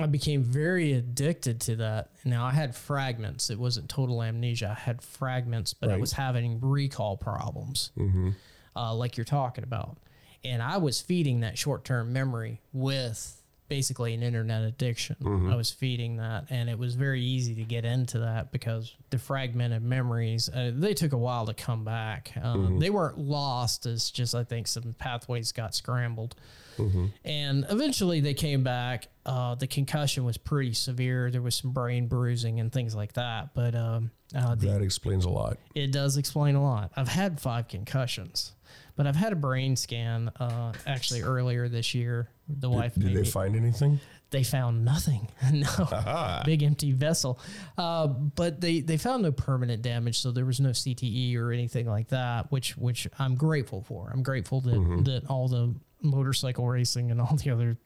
I became very addicted to that. Now, I had fragments. It wasn't total amnesia. I had fragments, but I was having recall problems, mm-hmm. uh, like you're talking about. And I was feeding that short term memory with basically an internet addiction. I was feeding that, and it was very easy to get into that because the fragmented memories, uh, they took a while to come back. Um, They weren't lost, it's just I think some pathways got scrambled. And eventually they came back. Uh, the concussion was pretty severe. There was some brain bruising and things like that. But um, uh, the, That explains a lot. it does explain a lot. I've had five concussions, but I've had a brain scan uh, actually earlier this year. The wife Did they me- find anything? they found nothing. <laughs> no, big empty vessel. Uh, but they they found no permanent damage, so there was no CTE or anything like that, which which I'm grateful for. I'm grateful that that all the motorcycle racing and all the other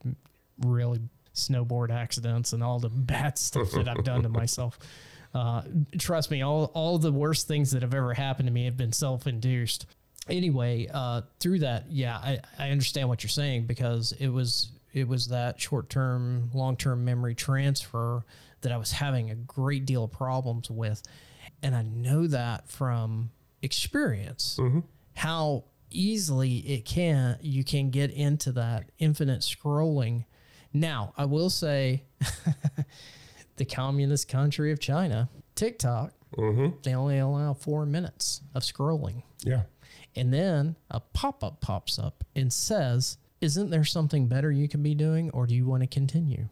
really snowboard accidents and all the bad stuff that I've done to <laughs> myself. Uh, trust me, all all the worst things that have ever happened to me have been self induced. Anyway, uh, through that, yeah, I, I understand what you're saying because it was it was that short term, long term memory transfer that I was having a great deal of problems with, and I know that from experience how easily it can you can get into that infinite scrolling. Now, I will say <laughs> the communist country of China, TikTok, they only allow four minutes of scrolling. Yeah. And then a pop up pops up and says, Isn't there something better you can be doing, or do you want to continue?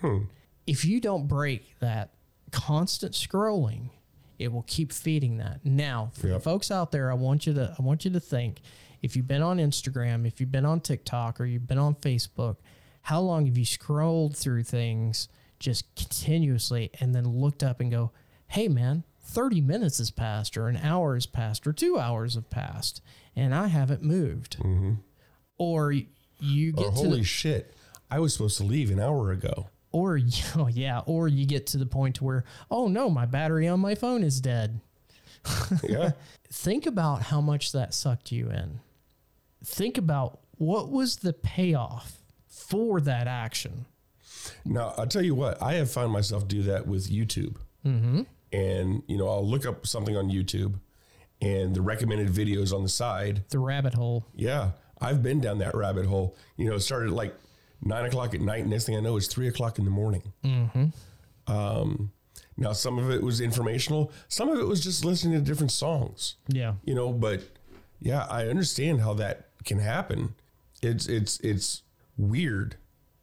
Hmm. If you don't break that constant scrolling, it will keep feeding that. Now, for Yep. folks out there, I want you to I want you to think if you've been on Instagram, if you've been on TikTok, or you've been on Facebook, how long have you scrolled through things just continuously and then looked up and go, hey man, 30 minutes has passed, or an hour has passed, or two hours have passed, and I haven't moved. Or y- you Or get to holy the, shit, I was supposed to leave an hour ago. or know, <laughs> yeah, or you get to the point where, oh no, my battery on my phone is dead. <laughs> Yeah. Think about how much that sucked you in. Think about what was the payoff for that action. Now, I'll tell you what, I have found myself do that with YouTube. Mm-hmm. And, you know, I'll look up something on YouTube and the recommended videos on the side. The rabbit hole. Yeah. I've been down that rabbit hole. You know, it started at like nine o'clock at night. And next thing I know, it's three o'clock in the morning. Um, now, some of it was informational, some of it was just listening to different songs. Yeah. you know but yeah i understand how that can happen it's it's it's weird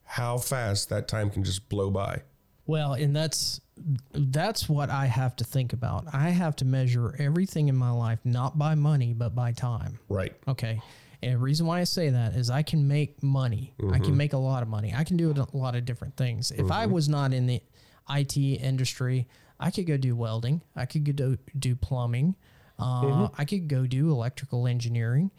how fast that time can just blow by Well, and that's that's what I have to think about. I have to measure everything in my life not by money but by time. right Okay. And the reason why I say that is I can make money. I can mm-hmm. make a lot of money. I can do a lot of different things. If I mm-hmm. was not in the IT industry, I could go do welding. I could go do, do plumbing. Uh, mm-hmm. I could go do electrical engineering.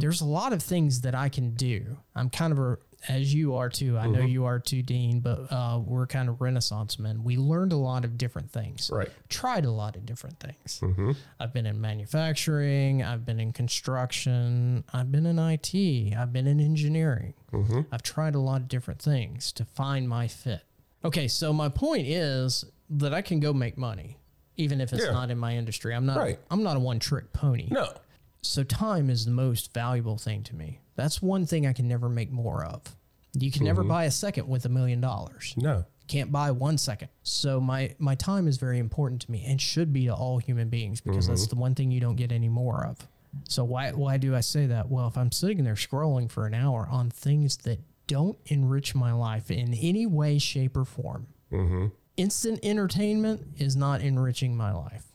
There's a lot of things that I can do. I'm kind of a, as you are too. I know mm-hmm. you are too, Dean, but uh, we're kind of renaissance men. We learned a lot of different things right tried a lot of different things. Mm-hmm. I've been in manufacturing, I've been in construction, I've been in IT, I've been in engineering. Mm-hmm. I've tried a lot of different things to find my fit. Okay, so my point is that I can go make money even if it's Yeah. not in my industry. I'm not Right. I'm not a one-trick pony. no So time is the most valuable thing to me. That's one thing I can never make more of. You can never buy a second with a million dollars no can't buy one second. So my my time is very important to me and should be to all human beings because that's the one thing you don't get any more of. So why why do I say that? Well, if I'm sitting there scrolling for an hour on things that don't enrich my life in any way, shape, or form, mm-hmm. instant entertainment is not enriching my life.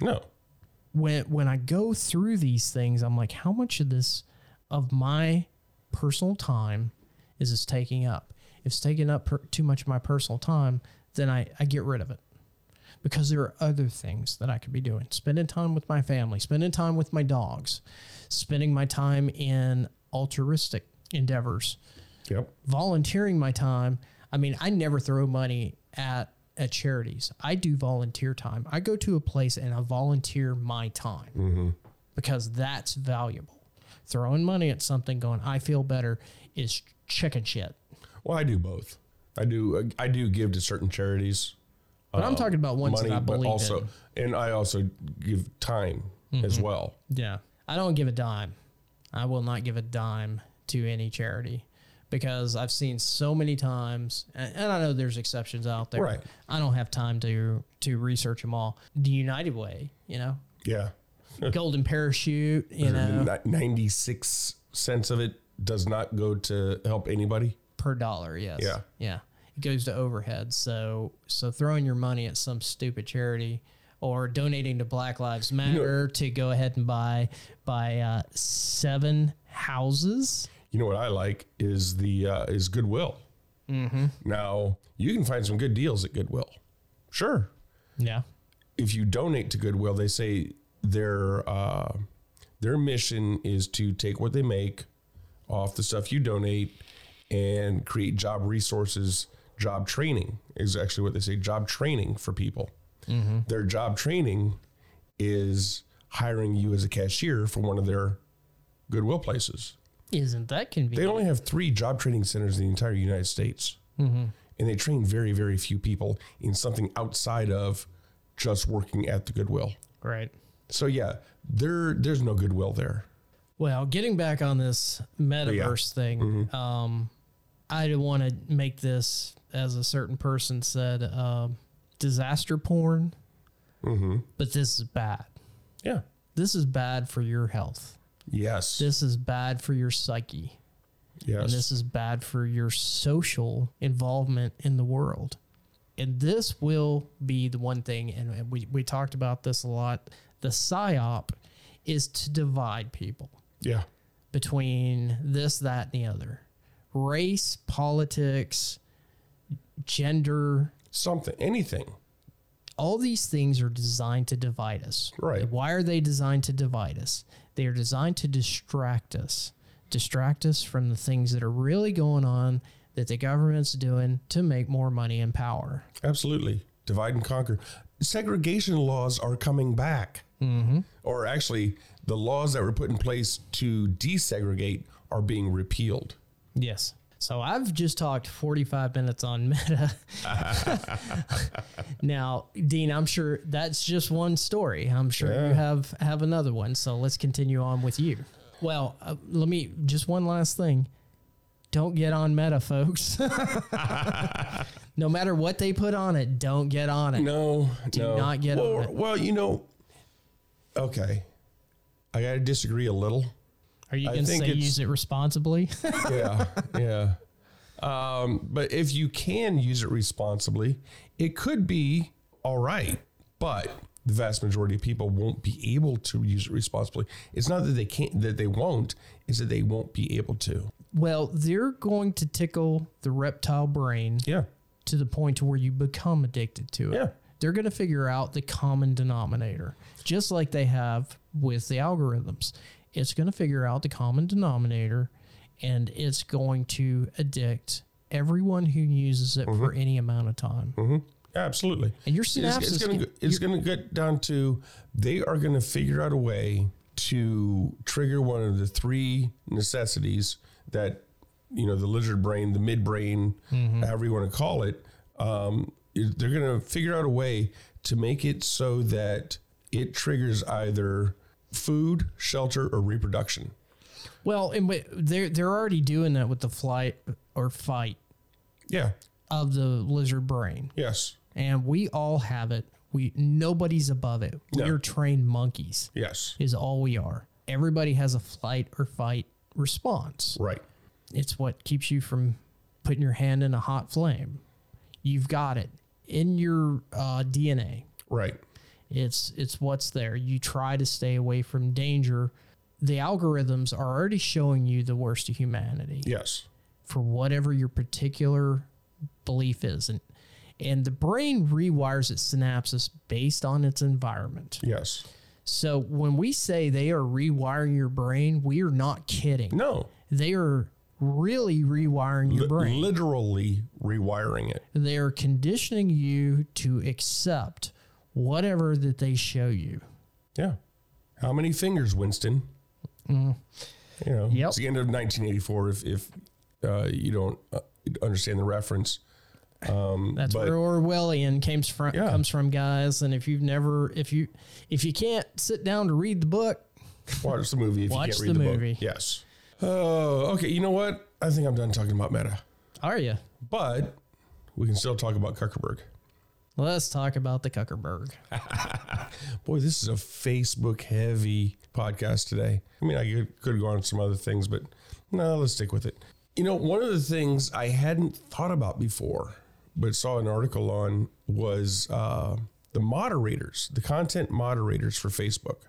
no when when I go through these things, I'm like, how much of this of my personal time is this taking up? If it's taking up per, too much of my personal time, then I, I get rid of it because there are other things that I could be doing. Spending time with my family, spending time with my dogs, spending my time in altruistic endeavors, Yep. volunteering my time. I mean, I never throw money at at charities. I do volunteer time. I go to a place and I volunteer my time mm-hmm. because that's valuable. Throwing money at something, going, I feel better, is chicken shit. Well, I do both. I do. I do give to certain charities. But I'm um, talking about ones that I but believe also, in. and I also give time as mm-hmm. well. Yeah. I don't give a dime. I will not give a dime to any charity because I've seen so many times, and and I know there's exceptions out there. Right. I don't have time to to research them all. The United Way, you know, Yeah. <laughs> Golden Parachute, you know, Ninety six cents of it does not go to help anybody. per dollar. Yes. Yeah. Yeah. It goes to overhead. So so throwing your money at some stupid charity or donating to Black Lives Matter to go ahead and buy buy uh, seven houses. You know what I like is the uh, is Goodwill. Mm-hmm. Now you can find some good deals at Goodwill. Sure, Yeah. if you donate to Goodwill, they say their uh, their mission is to take what they make off the stuff you donate and create job resources, job training is actually what they say, job training for people. Their job training is hiring you as a cashier for one of their Goodwill places. Isn't that convenient? They only have three job training centers in the entire United States. And they train very, very few people in something outside of just working at the Goodwill. right. So yeah, there there's no goodwill there. Well, getting back on this metaverse thing, um, I don't want to make this, as a certain person said, um, disaster porn. But this is bad. Yeah. This is bad for your health. Yes. This is bad for your psyche. yes. And this is bad for your social involvement in the world. And this will be the one thing, and we, we talked about this a lot. The PSYOP is to divide people yeah. between this, that, and the other race, politics, gender. Something. Anything. All these things are designed to divide us. Right. Why are they designed to divide us? They are designed to distract us, distract us from the things that are really going on that the government's doing to make more money and power. Absolutely. Divide and conquer. Segregation laws are coming back. Mm-hmm. Or actually, the laws that were put in place to desegregate are being repealed. Yes. So I've just talked 45 minutes on Meta. <laughs> now, Dean, I'm sure that's just one story. I'm sure you have have another one. So let's continue on with you. Well, uh, let me just one last thing. Don't get on Meta, folks. <laughs> no matter what they put on it, don't get on it. No, Do no. not get well, on it. Well, you know, okay. I got to disagree a little. Are you going to say use it responsibly? <laughs> yeah, yeah. Um, but if you can use it responsibly, it could be all right. But the vast majority of people won't be able to use it responsibly. It's not that they can't, that they won't. It's that they won't be able to. well, they're going to tickle the reptile brain Yeah, to the point to where you become addicted to it. Yeah. They're going to figure out the common denominator, just like they have with the algorithms. It's going to figure out the common denominator and it's going to addict everyone who uses it for mm-hmm. any amount of time. Mm-hmm. absolutely. And your It's, synapses it's gonna it's gonna get down to they are gonna figure out a way to trigger one of the three necessities that you know the lizard brain, the midbrain, mm-hmm. however you want to call it. Um, they're gonna figure out a way to make it so that it triggers either food, shelter, or reproduction. Well, and they're they're already doing that with the flight or fight Yeah. of the lizard brain, Yes. and we all have it. We nobody's above it. No. We're trained monkeys. Yes. is all we are. Everybody has a flight or fight response. Right. It's what keeps you from putting your hand in a hot flame. You've got it in your uh, DNA. Right. It's it's what's there. You try to stay away from danger. The algorithms are already showing you the worst of humanity Yes. for whatever your particular belief is. And and the brain rewires its synapses based on its environment. Yes. So when we say they are rewiring your brain, we are not kidding. No. They are really rewiring your Li- brain. literally rewiring it. they are conditioning you to accept whatever that they show you. Yeah. How many fingers, Winston? You know, Mm. Yep. it's the end of 1984. If if uh, you don't uh, understand the reference, um, That's but where Orwellian comes from. Yeah. Comes from, guys. And if you've never, if you, if you can't sit down to read the book, <laughs> watch the movie. If Watch you can't read the the, movie. book, yes. Oh, okay. You know what? I think I'm done talking about Meta, are you? but we can still talk about Zuckerberg. Let's talk about the Kuckerberg. <laughs> Boy, this is a Facebook heavy podcast today. I mean, I could, could go on some other things, but no, let's stick with it. You know, one of the things I hadn't thought about before, but saw an article on was uh, the moderators, the content moderators for Facebook.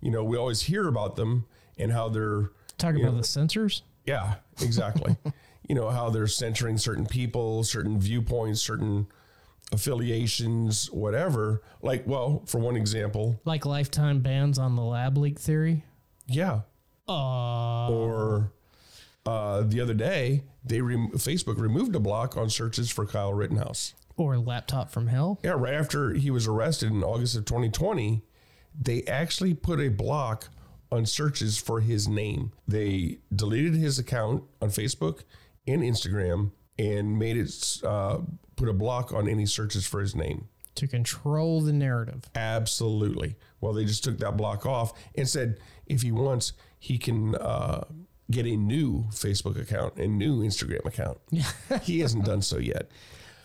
You know, we always hear about them and how they're, talking about the censors. yeah, exactly. <laughs> you know, how they're censoring certain people, certain viewpoints, certain affiliations, whatever. Like, well, for one example, Like lifetime bans on the lab leak theory. yeah, Uh, or uh, the other day they rem- Facebook removed a block on searches for Kyle Rittenhouse. or laptop from hell. Yeah, right after he was arrested in August of 2020, they actually put a block on searches for his name. They deleted his account on Facebook and Instagram and made it uh, put a block on any searches for his name. To control the narrative. Absolutely. Well, they just took that block off and said if he wants, he can uh, get a new Facebook account and new Instagram account. <laughs> he hasn't done so yet.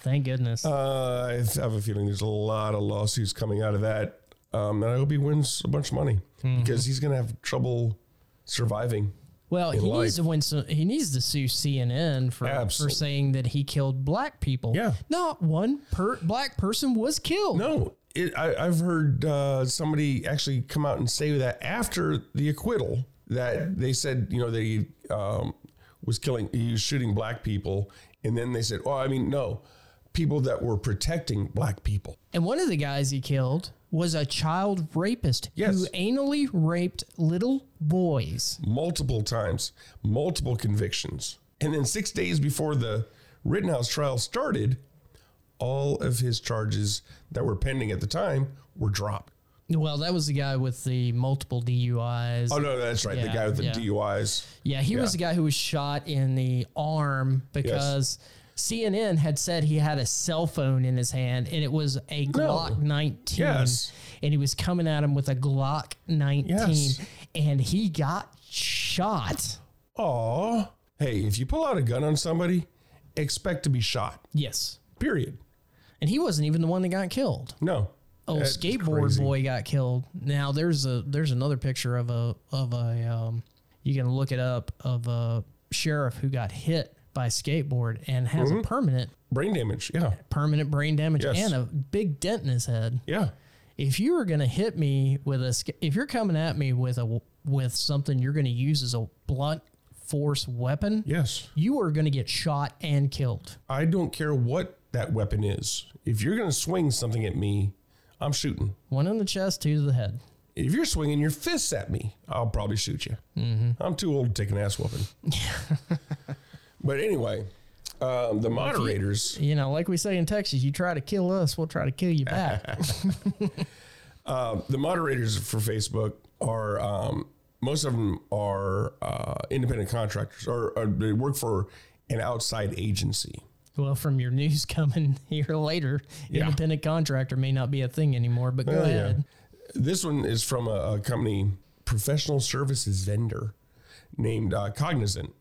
Thank goodness. Uh, I have a feeling there's a lot of lawsuits coming out of that. Um, and I hope he wins a bunch of money because he's going to have trouble surviving. Well, he in needs to win. Some, he needs to sue CNN for for saying that he killed black people. Yeah. not one per black person was killed. No, it, I, I've heard uh, somebody actually come out and say that after the acquittal, that they said, you know, that he um, was killing, he was shooting black people. And then they said, oh, I mean, no, people that were protecting black people. And one of the guys he killed was a child rapist Yes. who anally raped little boys. multiple times, multiple convictions. And then six days before the Rittenhouse trial started, all of his charges that were pending at the time were dropped. Well, that was the guy with the multiple DUIs. Oh, no, that's right. the guy with the yeah. DUIs. Yeah, he was the guy who was shot in the arm because CNN had said he had a cell phone in his hand and it was a Glock 19. Yes. And he was coming at him with a Glock 19 Yes. and he got shot. Oh, Hey, if you pull out a gun on somebody, expect to be shot. Yes. Period. And he wasn't even the one that got killed. No. Oh, skateboard boy got killed. Now there's a there's another picture of a of a um you can look it up of a sheriff who got hit by skateboard and has a mm-hmm. permanent Brain damage. Yeah. permanent brain damage Yes. and a big dent in his head. Yeah. If you were going to hit me with a if you're coming at me with a with something you're going to use as a blunt force weapon, Yes. you are going to get shot and killed. I don't care what that weapon is. If you're going to swing something at me, I'm shooting. One in the chest, two to the head. If you're swinging your fists at me, I'll probably shoot you. Mm-hmm. I'm too old to take an ass whooping. <laughs> but anyway, um, the moderators, You know, like we say in Texas, you try to kill us, we'll try to kill you back. uh, <laughs> the moderators for Facebook are um, most of them are uh, independent contractors or, or they work for an outside agency. well, from your news <laughs> coming here later, Yeah. independent contractor may not be a thing anymore, but go yeah. ahead. This one is from a, a company, professional services vendor named uh, Cognizant.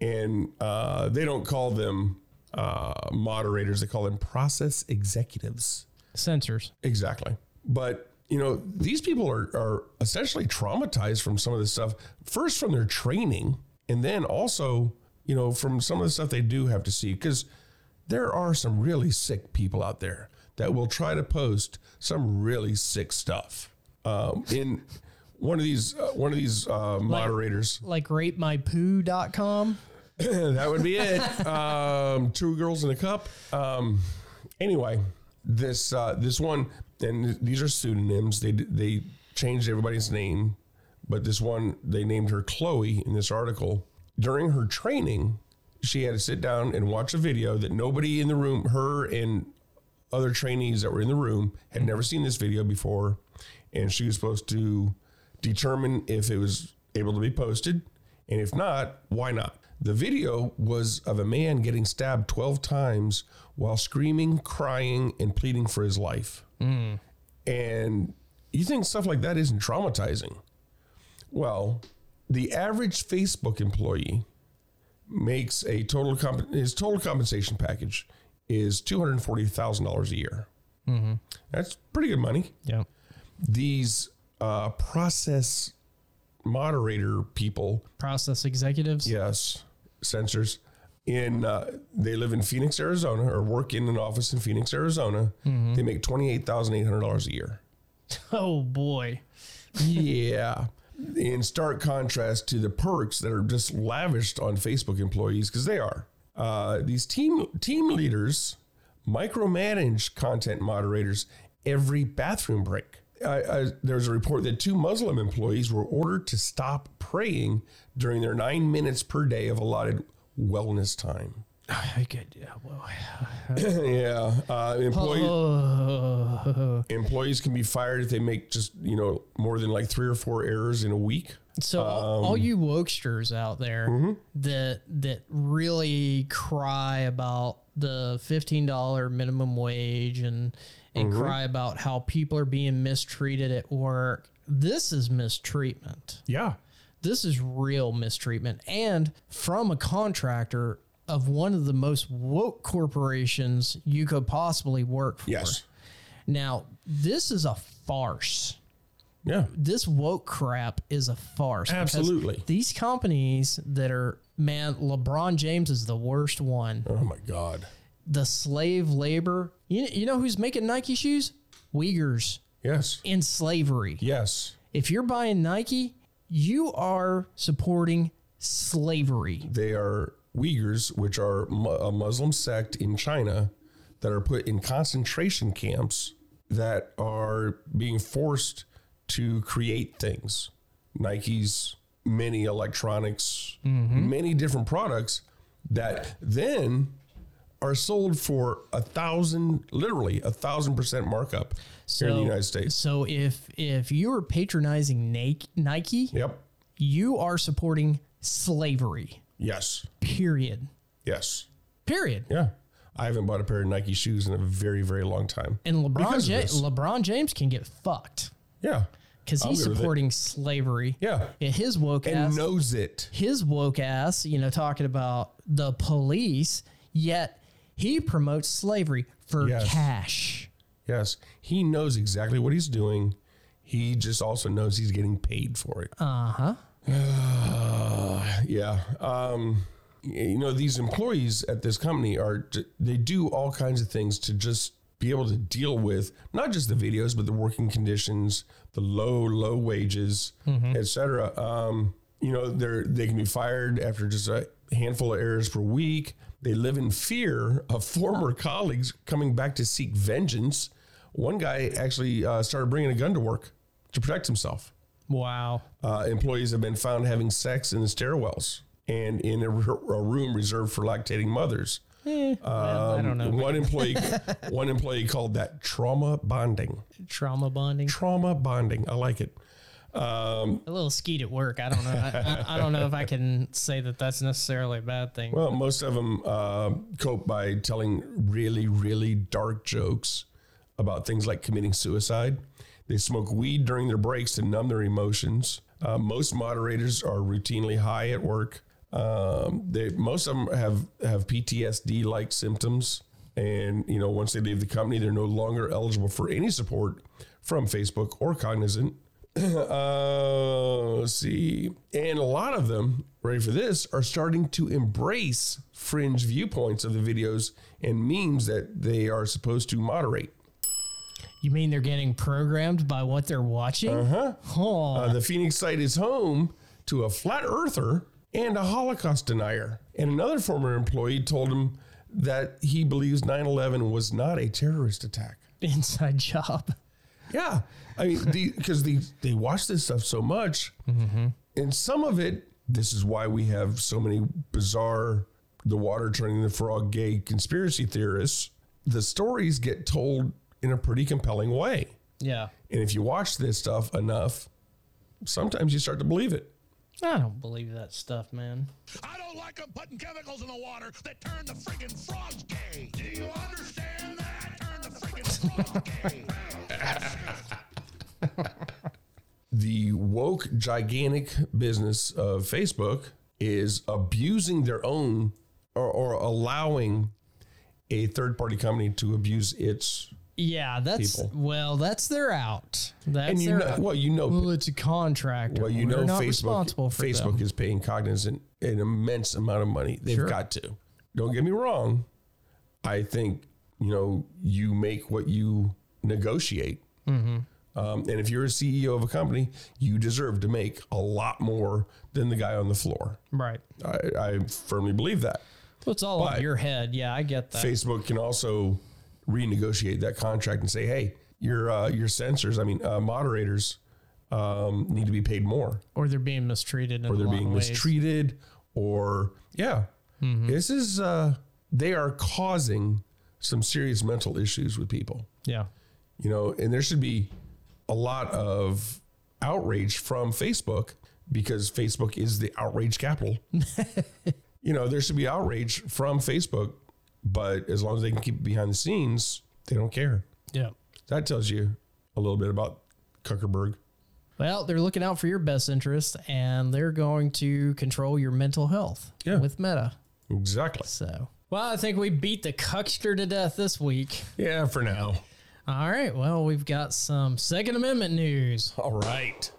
And uh, they don't call them uh, moderators, they call them process executives. Censors. Exactly. But, you know, these people are, are essentially traumatized from some of this stuff, first from their training, and then also, you know, from some of the stuff they do have to see. Because there are some really sick people out there that will try to post some really sick stuff. Um, in one of these, uh, one of these uh, moderators, Like rapemypoo.com. <clears throat> that would be it. Um, two girls in a cup. Um, anyway, this uh, this one, and these are pseudonyms. They they changed everybody's name, but this one they named her Chloe in this article. During her training, she had to sit down and watch a video that nobody in the room, her and other trainees that were in the room, had never seen this video before, and she was supposed to determine if it was able to be posted, and if not, why not. The video was of a man getting stabbed 12 times while screaming, crying, and pleading for his life. And you think stuff like that isn't traumatizing? Well, the average Facebook employee makes a total comp- his total compensation package is two hundred forty thousand dollars a year. That's pretty good money. Yeah. These uh, process moderator people, Process executives. yes, censors, in uh, they live in Phoenix, Arizona, or work in an office in Phoenix, Arizona. They make twenty eight thousand eight hundred dollars a year. Oh boy. yeah. In stark contrast to the perks that are just lavished on Facebook employees, because they are. Uh, these team team leaders micromanage content moderators every bathroom break. I, I, there's a report that two Muslim employees were ordered to stop praying during their nine minutes per day of allotted wellness time. <sighs> I could. Yeah, well, <sighs> <clears throat> yeah, uh, employees <sighs> oh. employees can be fired if they make just you know more than like three or four errors in a week. So all- all you wokesters out there that that really cry about the fifteen dollar minimum wage and and mm-hmm. cry about how people are being mistreated at work, this is mistreatment. Yeah, This is real mistreatment, and from a contractor of one of the most woke corporations you could possibly work for. Yes. Now, this is a farce yeah. this woke crap is a farce. Absolutely. These companies that are man, LeBron James is the worst one. Oh my God. The slave labor. You, you know who's making Nike shoes? Uyghurs Yes. in slavery. Yes. If you're buying Nike, you are supporting slavery. They are Uyghurs, which are mu- a Muslim sect in China that are put in concentration camps that are being forced to create things. Nike's many electronics, mm-hmm. many different products that then are sold for a thousand, literally a thousand percent markup here in the United States. So if if you're patronizing Nike, Nike, Yep. you are supporting slavery. Yes. Period. Yes. Period. Yeah. I haven't bought a pair of Nike shoes in a very, very long time. And LeBron Because ja- LeBron James can get fucked Yeah. because he's go with it. supporting slavery. Yeah. Yeah, his woke And ass, knows it. his woke ass, you know, talking about the police, yet he promotes slavery for Yes. cash. Yes. He knows exactly what he's doing. He just also knows he's getting paid for it. Uh huh. <sighs> yeah. Um, you know, these employees at this company are, they do all kinds of things to just be able to deal with not just the videos, but the working conditions, the low, low wages, et cetera. Um, you know, they're, they can be fired after just a handful of errors per week. They live in fear of former colleagues coming back to seek vengeance. One guy actually uh, started bringing a gun to work to protect himself. Wow. Uh, employees have been found having sex in the stairwells and in a, r- a room reserved for lactating mothers. Well, I don't know. Um, One employee, <laughs> one employee called that trauma bonding. Trauma bonding. Trauma bonding. I like it. Um, A little skeet at work. I don't know. I, I, I don't know if I can say that that's necessarily a bad thing. well, most of them uh, cope by telling really, really dark jokes about things like committing suicide. They smoke weed during their breaks to numb their emotions. Uh, most moderators are routinely high at work. Um, they most of them have have PTSD like symptoms, and you know once they leave the company, they're no longer eligible for any support from Facebook or Cognizant. Uh, <clears throat> let's see, and a lot of them, ready for this, are starting to embrace fringe viewpoints of the videos and memes that they are supposed to moderate. You mean they're getting programmed by what they're watching? Uh-huh. Oh, Uh, the Phoenix site is home to a flat earther and a Holocaust denier. And another former employee told him that he believes 9 11 was not a terrorist attack. <laughs> inside job. Yeah. I mean, because the, they watch this stuff so much, mm-hmm. and some of it, this is why we have so many bizarre, the water turning the frog gay conspiracy theorists. The stories get told in a pretty compelling way. Yeah. And if you watch this stuff enough, sometimes you start to believe it. I don't believe that stuff, man. I don't like them putting chemicals in the water that turn the friggin' frogs gay. Do you understand that? Turn the friggin' frogs gay. <laughs> the woke gigantic business of Facebook is abusing their own or, or allowing a third party company to abuse its Yeah, that's People. well, that's their out. That's and you their know out. well you know Well, it's a contract. well you We're know Facebook responsible for Facebook them. is paying Cognizant an immense amount of money. They've Sure. got to. Don't get me wrong. I think you know you make what you negotiate. Mm-hmm. Um, and if you're a CEO of a company, you deserve to make a lot more than the guy on the floor. right. I, I firmly believe that. Well, it's all But- in your head. Yeah, I get that. Facebook can also renegotiate that contract and say, "Hey, your uh, your censors, I mean, uh, moderators, um, need to be paid more, or they're being mistreated, in or they're lot being of ways. mistreated, or yeah, this is uh, they are causing some serious mental issues with people, Yeah. You know, and there should be a lot of outrage from Facebook because Facebook is the outrage capital. <laughs> you know, there should be outrage from Facebook, but as long as they can keep it behind the scenes, they don't care. Yeah. That tells you a little bit about Zuckerberg. Well, they're looking out for your best interest, and they're going to control your mental health Yeah. with Meta. Exactly. So, well, I think we beat the cuckster to death this week. Yeah, for now. All right. Well, we've got some Second Amendment news. <laughs> All right.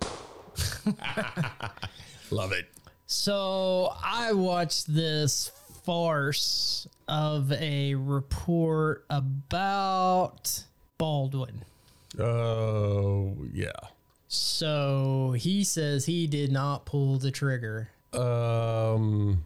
<laughs> Love it. So I watched this farce of a report about Baldwin. Oh, yeah. So he says he did not pull the trigger. Um,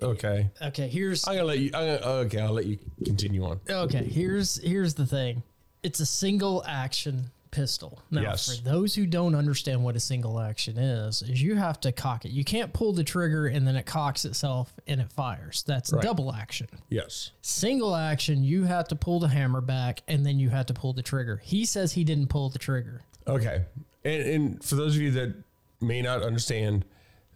okay. Okay, here's I'm gonna let you. I'm gonna, okay, I'll let you continue on. okay. Here's here's the thing. It's a single action pistol. Now, Yes. for those who don't understand what a single action is, is you have to cock it. You can't pull the trigger and then it cocks itself and it fires. That's Right. double action. Yes. Single action, you have to pull the hammer back and then you have to pull the trigger. He says he didn't pull the trigger. Okay. And, and for those of you that may not understand,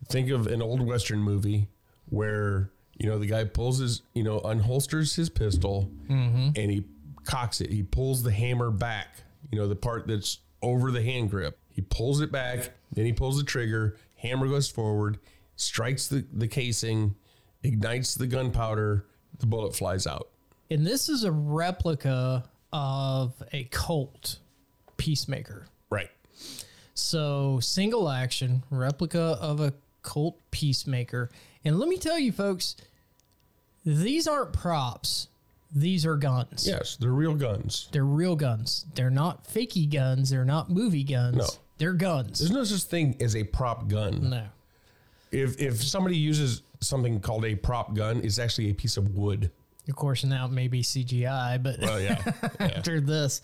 think of an old Western movie where, you know, the guy pulls his, you know, unholsters his pistol mm-hmm. and he cocks it. He pulls the hammer back, you know, the part that's over the hand grip. He pulls it back, then he pulls the trigger, hammer goes forward, strikes the, the casing, ignites the gunpowder, the bullet flies out. And this is a replica of a Colt Peacemaker. Right. So, single action, replica of a Colt Peacemaker. And let me tell you, folks, these aren't props. These are guns. Yes, they're real guns. They're real guns. They're not fakey guns. They're not movie guns. No. They're guns. There's no such thing as a prop gun. no. if if somebody uses something called a prop gun, it's actually a piece of wood. Of course, now it may be CGI, but Oh <laughs> yeah. after this,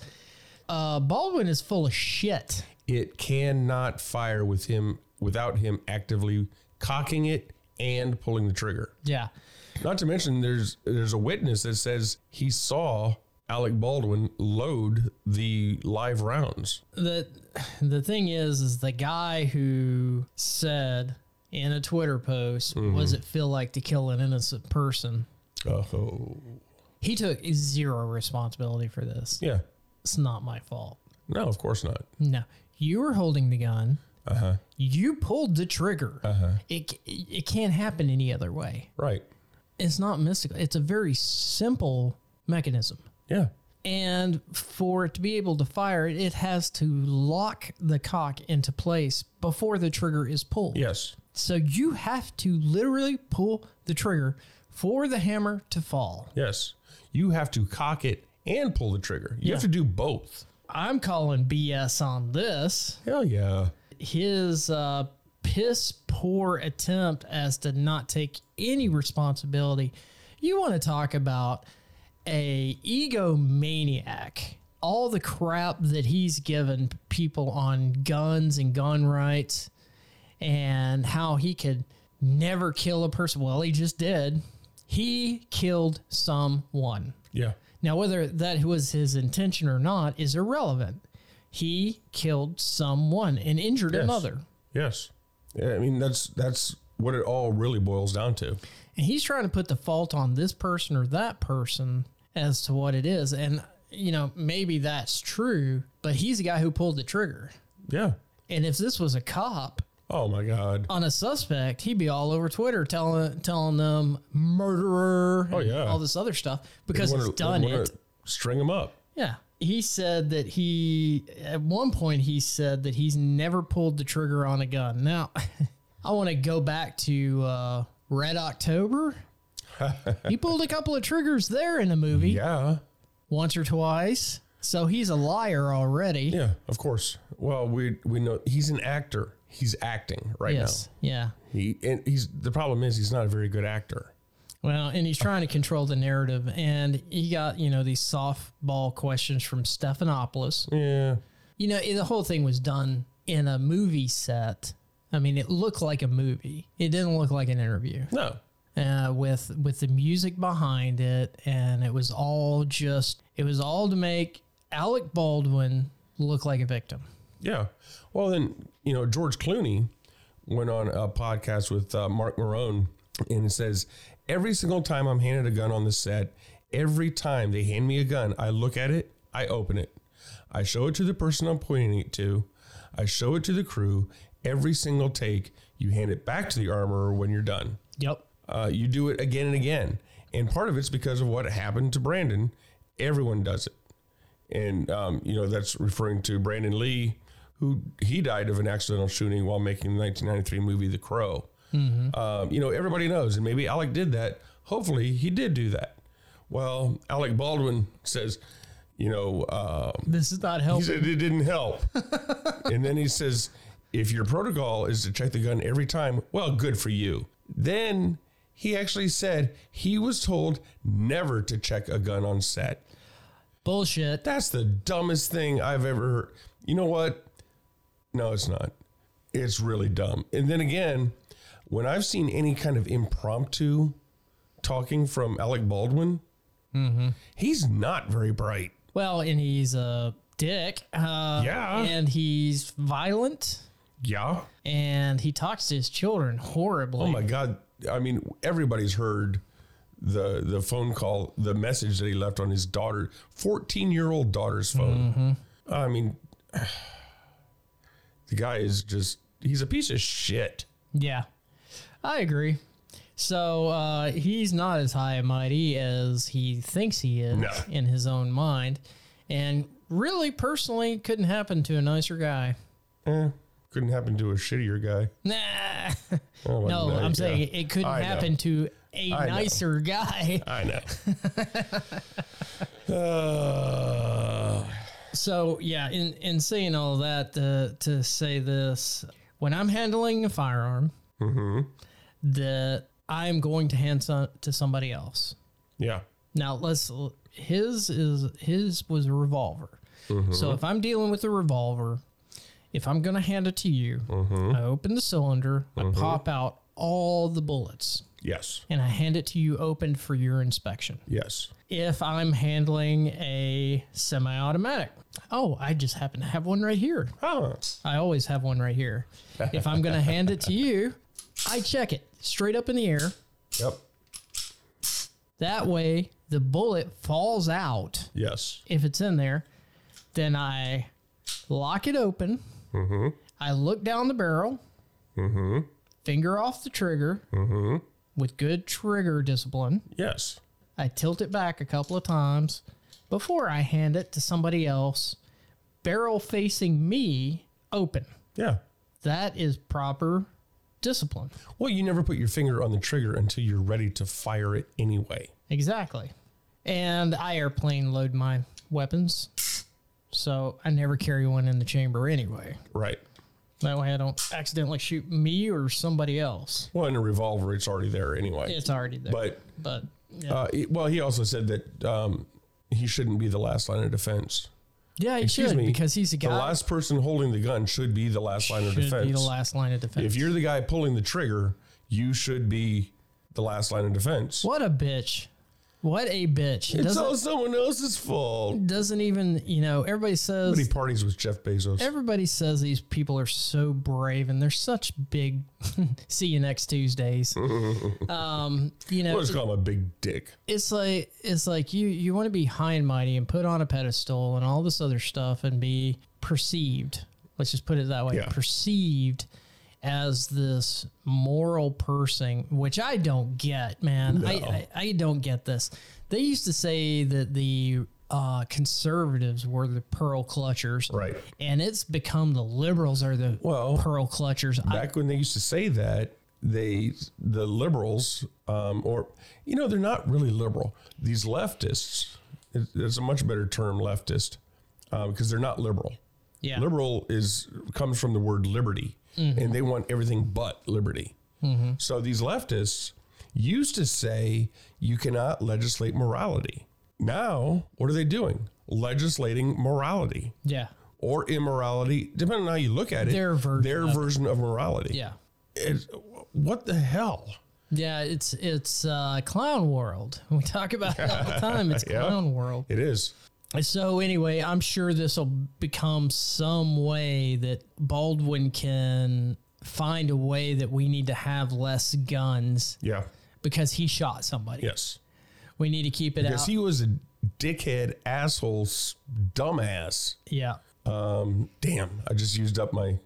uh, Baldwin is full of shit. it cannot fire with him without him actively cocking it and pulling the trigger. Yeah. Not to mention there's there's a witness that says he saw Alec Baldwin load the live rounds. the the thing is is the guy who said in a twitter post Mm-hmm. was it feel like to kill an innocent person Oh. he took zero responsibility for this Yeah. it's not my fault No, of course not. no you were holding the gun Uh-huh. you pulled the trigger uh-huh. it, it can't happen any other way Right. It's not mystical it's a very simple mechanism Yeah. And for it to be able to fire it, has to lock the cock into place before the trigger is pulled. Yes. So you have to literally pull the trigger for the hammer to fall. Yes. You have to cock it and pull the trigger. You have to do both. I'm calling BS on this. Hell yeah. His uh, piss poor attempt as to not take any responsibility. You want to talk about a egomaniac? All the crap that he's given people on guns and gun rights, and how he could never kill a person. Well, he just did. He killed someone. Yeah. Now, whether that was his intention or not is irrelevant. He killed someone and injured Yes. another. Yes. Yeah, I mean that's that's what it all really boils down to. And he's trying to put the fault on this person or that person as to what it is. And, you know, maybe that's true, but he's the guy who pulled the trigger. Yeah. And if this was a cop Oh my God. on a suspect, he'd be all over Twitter telling telling them murderer Oh, and yeah. all this other stuff because he's done it. String them up. Yeah. He said that he, at one point, he said that he's never pulled the trigger on a gun. Now, <laughs> I want to go back to uh, Red October. <laughs> he pulled a couple of triggers there in the movie, Yeah. once or twice. So he's a liar already. Yeah. Of course. Well, we we know he's an actor. He's acting right Yes. Yeah. He and he's the problem is he's not a very good actor. Well, and he's trying to control the narrative. And he got, you know, these softball questions from Stephanopoulos. Yeah. You know, the whole thing was done in a movie set. I mean, it looked like a movie. It didn't look like an interview. No. uh, with with the music behind it, and it was all just it was all to make Alec Baldwin look like a victim. Yeah. Well, then, you know, George Clooney went on a podcast with uh, Marc Maron and it says, Every single time I'm handed a gun on the set, every time they hand me a gun, I look at it, I open it, I show it to the person I'm pointing it to, I show it to the crew. Every single take, you hand it back to the armorer when you're done. Yep. Uh, you do it again and again. And part of it's because of what happened to Brandon. Everyone does it. And, um, you know, that's referring to Brandon Lee, who he died of an accidental shooting while making the 1993 movie The Crow. Um, you know, everybody knows. And maybe Alec did that. Hopefully he did do that. Well, Alec Baldwin says, you know, uh, This is not he said it didn't help. <laughs> and then he says, if your protocol is to check the gun every time, well, good for you. Then he actually said he was told never to check a gun on set. Bullshit. That's the dumbest thing I've ever heard. You know what? No, it's not. It's really dumb. And then again, when I've seen any kind of impromptu talking from Alec Baldwin, he's not very bright. Well, and he's a dick. Uh, Yeah. And he's violent, Yeah. and he talks to his children horribly. Oh my God! I mean, everybody's heard the the phone call, the message that he left on his daughter, fourteen year old daughter's phone. I mean, <sighs> the guy is just—he's a piece of shit. Yeah, I agree. So uh, he's not as high and mighty as he thinks he is No. in his own mind, and really, personally, couldn't happen to a nicer guy. Eh, couldn't happen to a shittier guy. Nah, <laughs> Oh, no, I'm saying it couldn't I know. happen to a I know. nicer guy. I know. <laughs> uh, So yeah, in in saying all that, uh, to say this, when I'm handling a firearm, Mm-hmm. That I'm going to hand some, to somebody else. yeah. Now let's his is his was a revolver. Mm-hmm. So if I'm dealing with a revolver, if I'm going to hand it to you, Mm-hmm. I open the cylinder, I pop out all the bullets, Yes. and I hand it to you open for your inspection. Yes. If I'm handling a semi-automatic, oh, I just happen to have one right here. Huh. I always have one right here. If I'm going <laughs> to hand it to you, I check it straight up in the air. Yep. That way, the bullet falls out Yes. if it's in there. Then I lock it open. Mm-hmm. I look down the barrel, Mm-hmm. finger off the trigger Mm-hmm. with good trigger discipline. Yes. I tilt it back a couple of times before I hand it to somebody else, barrel facing me open. Yeah. That is proper discipline. Well, you never put your finger on the trigger until you're ready to fire it anyway. Exactly. And I airplane load my weapons. So I never carry one in the chamber anyway. Right. That way I don't accidentally shoot me or somebody else. Well, in a revolver, it's already there anyway. It's already there. but but yeah, uh, well, he also said that um, he shouldn't be the last line of defense. Yeah, he Excuse should me. because he's a guy. The last person holding the gun should be the last line of should defense. be the last line of defense. If you're the guy pulling the trigger, you should be the last line of defense. what a bitch! What a bitch! It's Doesn't all someone else's fault. doesn't even you know? Everybody says Nobody parties with Jeff Bezos. everybody says these people are so brave and they're such big. <laughs> see you next Tuesdays. <laughs> um, you know, We'll just call him a big dick. it's like it's like you you want to be high and mighty and put on a pedestal and all this other stuff and be perceived. Let's just put it that way. Yeah. Perceived as this moral person, which I don't get, man. I, No. I I don't get this. They used to say that the uh, conservatives were the pearl clutchers, Right. And it's become the liberals are the Well, pearl clutchers. I, Back when they used to say that, they the liberals, um, or you know, they're not really liberal. These leftists, it- it's a much better term, leftist, because they're not liberal. yeah, Liberal is comes from the word liberty, and they want everything but liberty. So these leftists used to say you cannot legislate morality. Now, what are they doing? Legislating morality yeah, or immorality, depending on how you look at it. Their version their of it. of morality. yeah. It's, what the hell? Yeah, it's it's uh, clown world. We talk about it all the <laughs> time. It's Yeah. clown world. It is. So anyway, I'm sure this will become some way that Baldwin can find a way that we need to have less guns Yeah. because he shot somebody. Yes. We need to keep it Because out. he was a dickhead, asshole, dumbass. yeah. Um, damn, I just used up my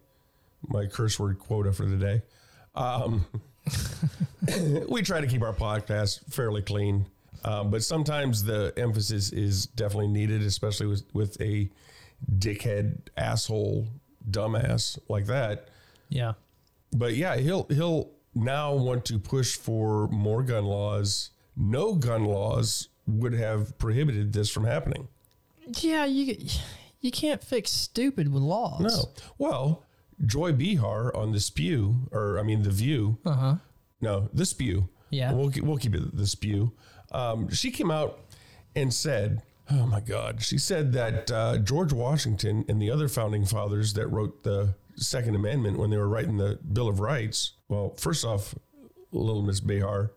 my curse word quota for the day. Um, <laughs> we try to keep our podcast fairly clean, um, but sometimes the emphasis is definitely needed, especially with with a dickhead, asshole, dumbass like that. Yeah. But yeah, he'll he'll now want to push for more gun laws. No gun laws would have prohibited this from happening. Yeah, you you can't fix stupid with laws. No. Well, Joy Behar on the Spew, or I mean the View. Uh huh. No, the Spew. Yeah. We'll we'll keep it the Spew. Um, she came out and said, "Oh my God!" She said that uh, George Washington and the other founding fathers that wrote the Second Amendment when they were writing the Bill of Rights. Well, first off, little Miss Behar,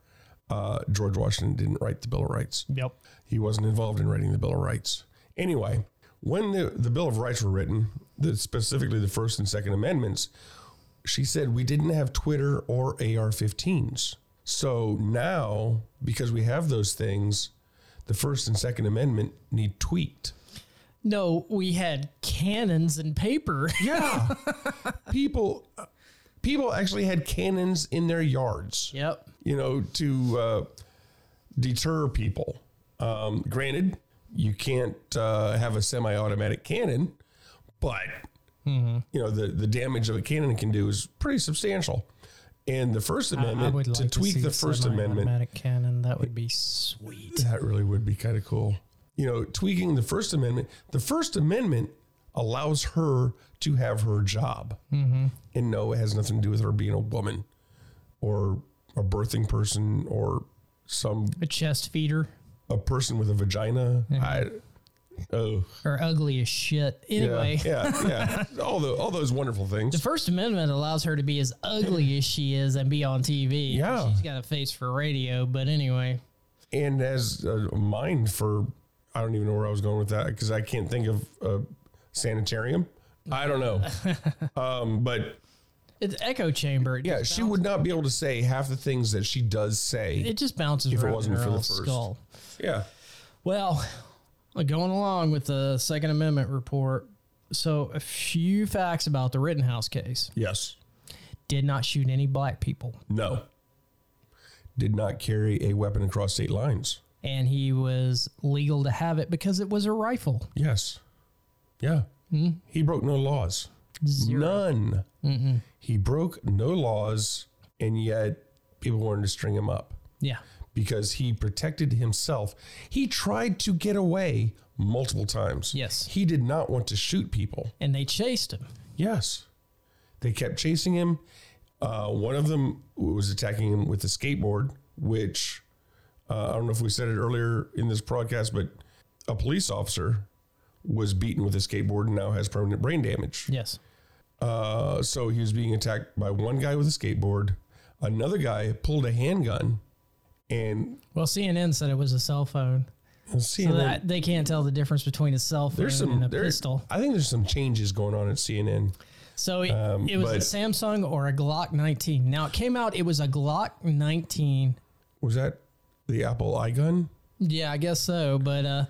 uh, George Washington didn't write the Bill of Rights. Yep. He wasn't involved in writing the Bill of Rights. Anyway, when the, the Bill of Rights were written, the, specifically the First and Second Amendments, she said we didn't have Twitter or AR 15s. So now, because we have those things, the First and Second Amendment need tweaked. No, we had cannons and paper. <laughs> Yeah. people people actually had cannons in their yards. yep. you know, to uh, deter people. Um, granted, you can't uh, have a semi-automatic cannon, but Mm-hmm. you know the the damage of a cannon can do is pretty substantial. And the First Amendment would to tweak see the First Amendment semi-automatic cannon. That would be sweet. that really would be kind of cool. You know, tweaking the First Amendment. The First Amendment allows her to have her job, Mm-hmm. and no, it has nothing to do with her being a woman or a birthing person or some A chest feeder a person with a vagina. I oh or ugly as shit. Anyway. yeah, yeah. All the all those wonderful things. The. First Amendment allows her to be as ugly as she is and be on TV. Yeah. She's got a face for radio, but anyway. And as a mind for I don't even know where I was going with that because I can't think of a sanitarium. I don't know. <laughs> um, but It's echo chamber. It yeah, she would not be able to say half the things that she does say. It just bounces If it wasn't for the first. skull. yeah. Well, going along with the Second Amendment report, so a few facts about the Rittenhouse case. Yes. Did not shoot any black people, No. Did not carry a weapon across state lines. and he was legal to have it because it was a rifle. Yes. Yeah. Hmm? He broke no laws. Zero. None. He broke no laws, and yet people wanted to string him up Yeah. Because he protected himself. He tried to get away multiple times. Yes. He did not want to shoot people. And they chased him. Yes. They kept chasing him. Uh, one of them was attacking him with a skateboard, which uh, I don't know if we said it earlier in this broadcast, but a police officer was beaten with a skateboard and now has permanent brain damage. Yes. Uh, so he was being attacked by one guy with a skateboard. Another guy pulled a handgun and Well, CNN said it was a cell phone. see So that they can't tell the difference between a cell phone there's some and a there, pistol. I think there's some changes going on at CNN. So it, Um, it was a Samsung or a Glock 19. Now it came out, it was a Glock 19. Was that the Apple iGun? Yeah, I guess so. But uh,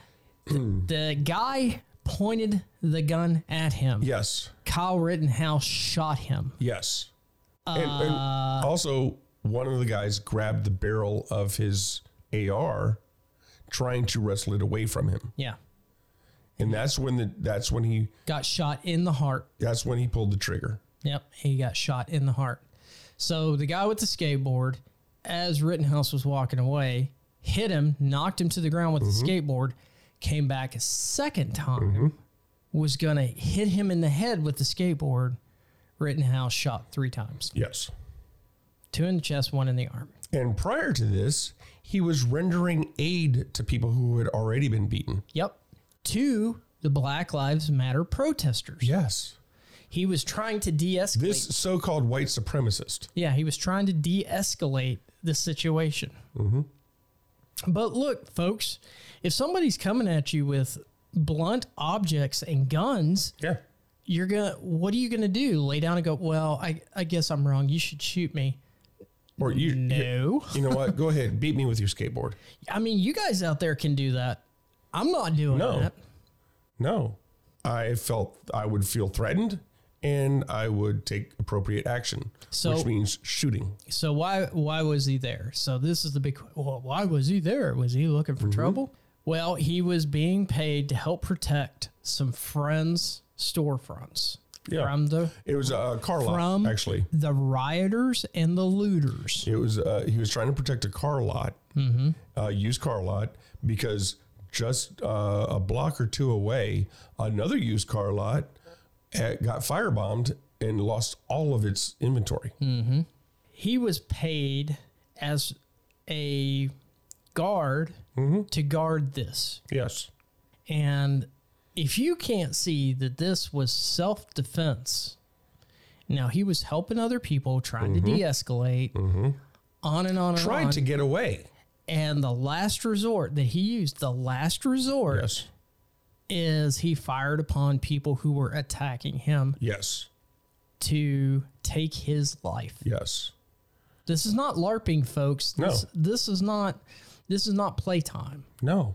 <clears throat> the guy pointed the gun at him. Yes. Kyle Rittenhouse shot him. Yes. and, and Uh, also, one of the guys grabbed the barrel of his AR, trying to wrestle it away from him, Yeah. and that's when the that's when he Got shot in the heart. that's when he pulled the trigger. Yep. He got shot in the heart. So the guy with the skateboard, as Rittenhouse was walking away, hit him, knocked him to the ground with the mm-hmm. skateboard, came back a second time, mm-hmm. was going to hit him in the head with the skateboard. Rittenhouse shot three times Yes. Two in the chest, one in the arm. And prior to this, he was rendering aid to people who had already been beaten. Yep. To the Black Lives Matter protesters. Yes. He was trying to de escalate. This so-called white supremacist. Yeah, he was trying to de escalate the situation. Mm-hmm. But look, folks, if somebody's coming at you with blunt objects and guns, Yeah. you're gonna what are you gonna do? Lay down and go, Well, I, I guess I'm wrong. You should shoot me. Or you No. You know what? Go ahead, beat me with your skateboard. I mean, you guys out there can do that. I'm not doing No. that. No. I felt I would feel threatened and I would take appropriate action, So- which means shooting. So why why was he there? So this is the big well, why was he there? Was he looking for mm-hmm. trouble? Well, he was being paid to help protect some friends' storefronts Yeah. from the It was a car lot, from actually. the rioters and the looters. It was uh, he was trying to protect a car lot, uh, used car lot, because just uh, a block or two away, another used car lot had, got firebombed and lost all of its inventory. He was paid as a guard to guard this. Yes. And if you can't see that this was self defense, now he was helping other people, trying to mm-hmm. de escalate, mm-hmm. on and on and Tried on. to get away. and the last resort that he used, the last resort, Yes. is he fired upon people who were attacking him Yes. to take his life. Yes. This is not LARPing, folks. This, No. this is not. This is not playtime. No.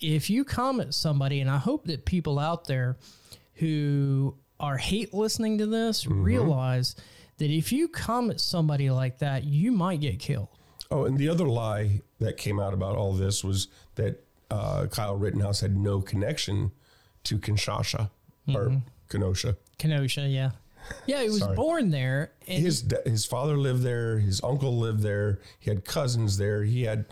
If you comment somebody, and I hope that people out there who are hate listening to this realize that if you comment somebody like that, you might get killed. Oh, and the other lie that came out about all this was that uh, Kyle Rittenhouse had no connection to Kinshasa or Kenosha. Kenosha, yeah. Yeah, he was born there. And His his father lived there. His uncle lived there. He had cousins there. He had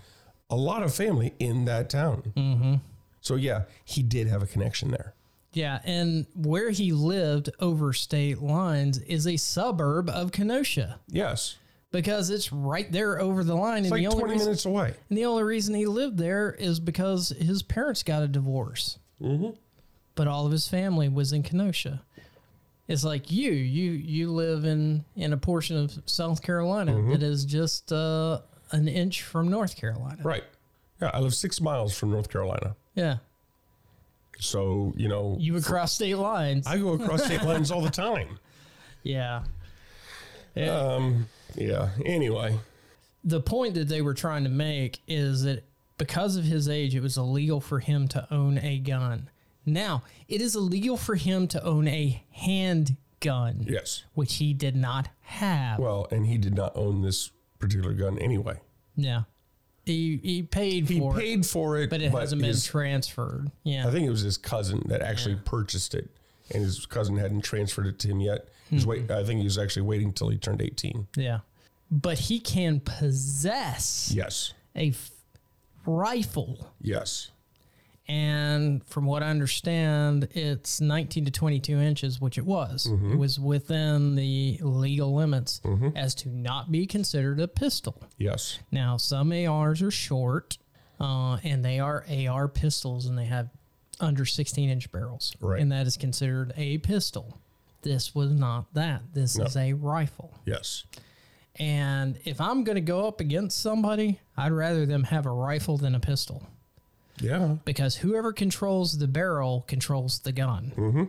a lot of family in that town. Mm-hmm. So yeah, he did have a connection there. yeah, and where he lived over state lines is a suburb of Kenosha Yes, because it's right there over the line. it's and like the only twenty reason, minutes away. And the only reason he lived there is because his parents got a divorce. Mm-hmm. But all of his family was in Kenosha. It's like you, you, you live in in a portion of South Carolina that is just uh, an inch from North Carolina. Right. Yeah, I live six miles from North Carolina. Yeah, So you know, you would cross state lines. I go across state <laughs> lines all the time. yeah. Um, yeah. Anyway, the point that they were trying to make is that because of his age, it was illegal for him to own a gun. Now, it is illegal for him to own a handgun, yes. which he did not have. Well, and he did not own this particular gun anyway. yeah. He, he paid He for it, paid for it, but it hasn't been his- transferred. Yeah. I think it was his cousin that actually purchased it, and his cousin hadn't transferred it to him yet. He's mm-hmm. wait. I think he was actually waiting till he turned eighteen. yeah. But he can possess Yes. a f- rifle. Yes. And from what I understand, it's 19 to 22 inches, which it was. It was within the legal limits as to not be considered a pistol. Yes. Now, some ARs are short, uh, and they are AR pistols, and they have under 16 inch barrels. Right. And that is considered a pistol. This was not that. This No. is a rifle. Yes. And if I'm going to go up against somebody, I'd rather them have a rifle than a pistol Yeah. because whoever controls the barrel controls the gun. Mm-hmm.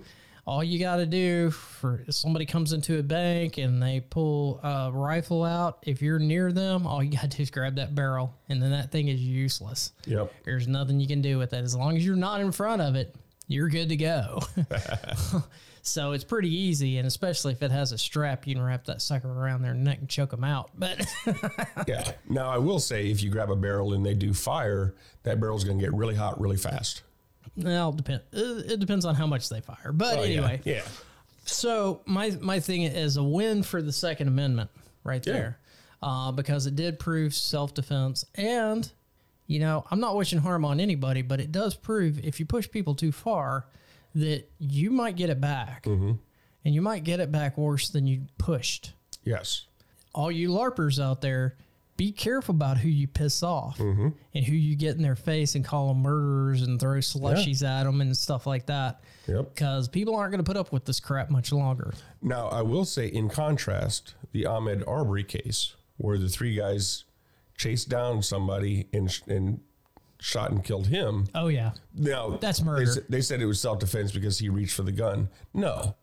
All you got to do for if somebody comes into a bank and they pull a rifle out, if you're near them, all you got to do is grab that barrel, and then that thing is useless. Yep. There's nothing you can do with it. As long as you're not in front of it, you're good to go. <laughs> <laughs> so it's pretty easy, and especially if it has a strap, you can wrap that sucker around their neck and choke them out. But <laughs> Yeah. Now I will say, if you grab a barrel and they do fire, that barrel's going to get really hot really fast. well, depend. It it depends on how much they fire. But Oh, yeah. anyway, Yeah. So my my thing is a win for the Second Amendment right Yeah. there, uh, because it did prove self defense, and you know I'm not wishing harm on anybody, but it does prove if you push people too far, that you might get it back, Mm-hmm. and you might get it back worse than you pushed. Yes. All you larpers out there, be careful about who you piss off Mm-hmm. and who you get in their face and call them murderers and throw slushies at them and stuff like that. Yep. Because people aren't going to put up with this crap much longer. Now, I will say, in contrast, the Ahmaud Arbery case, where the three guys chased down somebody and, and shot and killed him. Oh yeah, Now, That's murder. s- They, said it was self defense because he reached for the gun. No,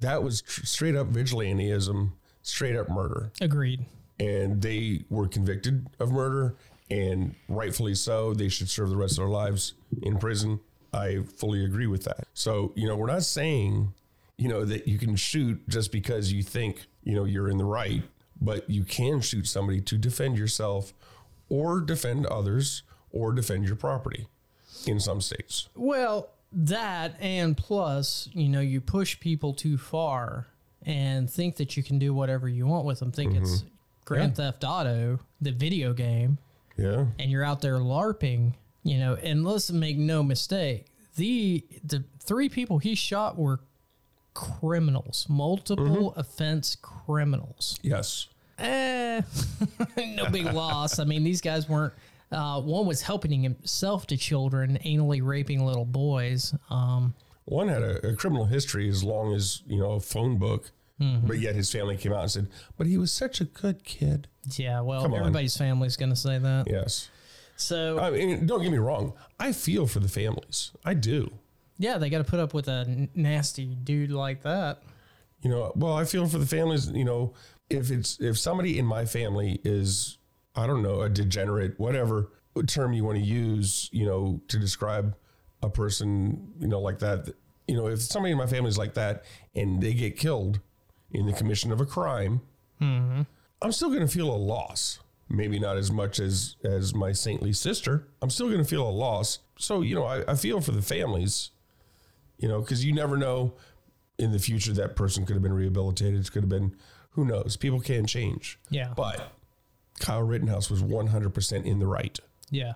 that was tr- straight up vigilanteism, straight up murder. agreed. And they were convicted of murder, and rightfully so. They should serve the rest of their lives in prison. I fully agree with that. So, you know, we're not saying, you know, that you can shoot just because you think, you know, you're in the right, but you can shoot somebody to defend yourself or defend others or defend your property in some states. Well, that and plus, you know, you push people too far and think that you can do whatever you want with them. Think it's Grand Theft Auto, the video game, Yeah. and you're out there larping. You know, and let's make no mistake: the the three people he shot were criminals, multiple offense criminals. Yes. eh, <laughs> no big loss. I mean, these guys weren't. Uh, one was helping himself to children, anally raping little boys. Um, One had a, a criminal history as long as, you know, a phone book, but yet his family came out and said, but he was such a good kid. yeah, well, Come on. everybody's family's going to say that. Yes. So, I mean, don't get me wrong. I feel for the families. I do. yeah, they got to put up with a nasty dude like that. You know, well, I feel for the families, you know, if it's if somebody in my family is I don't know, a degenerate, whatever term you want to use, you know, to describe a person, you know, like that, you know, if somebody in my family is like that and they get killed in the commission of a crime, mm-hmm. I'm still going to feel a loss. Maybe not as much as as my saintly sister. I'm still going to feel a loss. So you know, I, I feel for the families. You know, because you never know in the future that person could have been rehabilitated. It could have been who knows. People can change. Yeah. But Kyle Rittenhouse was 100% in the right, Yeah.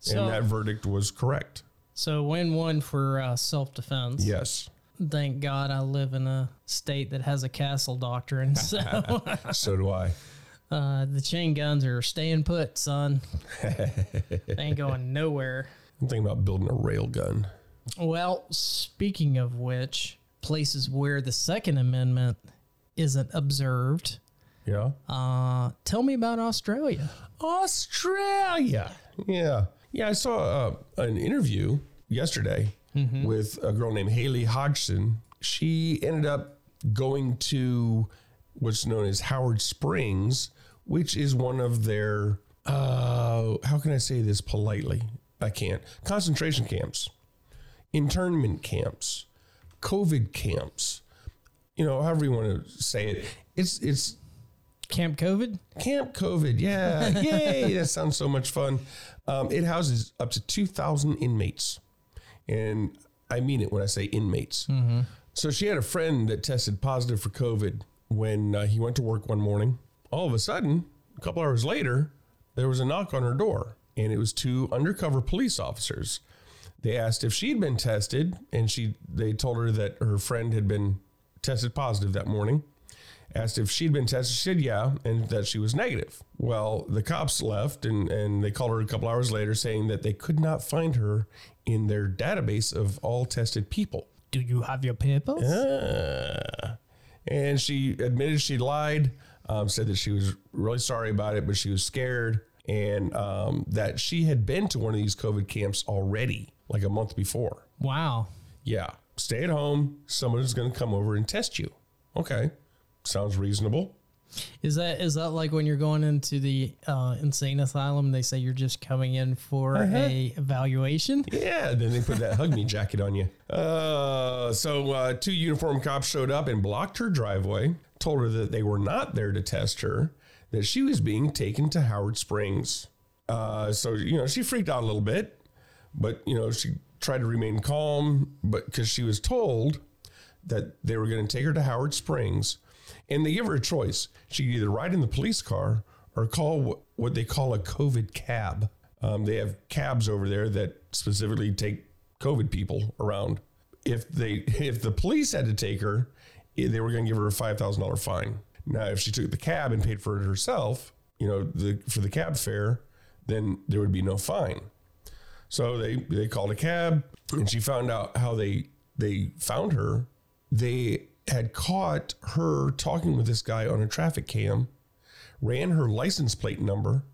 So, and that verdict was correct. so win one for uh, self defense. Yes. Thank God I live in a state that has a castle doctrine. <laughs> So <laughs> so do I. uh, the chain guns are staying put, son. <laughs> they ain't going nowhere. I'm thinking about building a rail gun. Well, speaking of which, places where the Second Amendment isn't observed, Yeah. uh, tell me about Australia. Australia. Yeah. Yeah, I saw uh, an interview yesterday with a girl named Haley Hodgson. She ended up going to what's known as Howard Springs, which is one of their, uh, how can I say this politely? I can't. Concentration camps, internment camps, COVID camps, you know, however you want to say it. It's, it's, Camp COVID? Camp COVID, yeah, <laughs> yay! that sounds so much fun. Um, it houses up to two thousand inmates, and I mean it when I say inmates. So she had a friend that tested positive for COVID when uh, he went to work one morning. All of a sudden, a couple hours later, there was a knock on her door. and it was two undercover police officers. They asked if she'd been tested, and she they told her that her friend had been tested positive that morning. Asked if she'd been tested, she said yeah, and that she was negative. Well, the cops left, and and they called her a couple hours later, saying that they could not find her in their database of all tested people. Do you have your papers? Ah. And she admitted she lied, um, said that she was really sorry about it, but she was scared, and um, that she had been to one of these COVID camps already, like a month before. Wow. Yeah, stay at home. Someone's going to come over and test you. Okay, sounds reasonable. Is that is that like when you're going into the uh, insane asylum? They say you're just coming in for a evaluation. Yeah, then they put that hug me jacket on you. Uh, so uh, two uniformed cops showed up and blocked her driveway. Told her that they were not there to test her. That she was being taken to Howard Springs. Uh, so you know she freaked out a little bit, but you know she tried to remain calm. But because she was told that they were going to take her to Howard Springs, and they give her a choice. She could either ride in the police car or call what, they call a COVID cab. Um, they have cabs over there that specifically take COVID people around. If they <laughs> if the police had to take her, eh, they were going to give her a five thousand dollar fine. Now, if she took the cab and paid for it herself, you know, the for the cab fare, then there would be no fine. So they they called a cab, and she found out how they they found her. They had caught her talking with this guy on a traffic cam, ran her license plate number,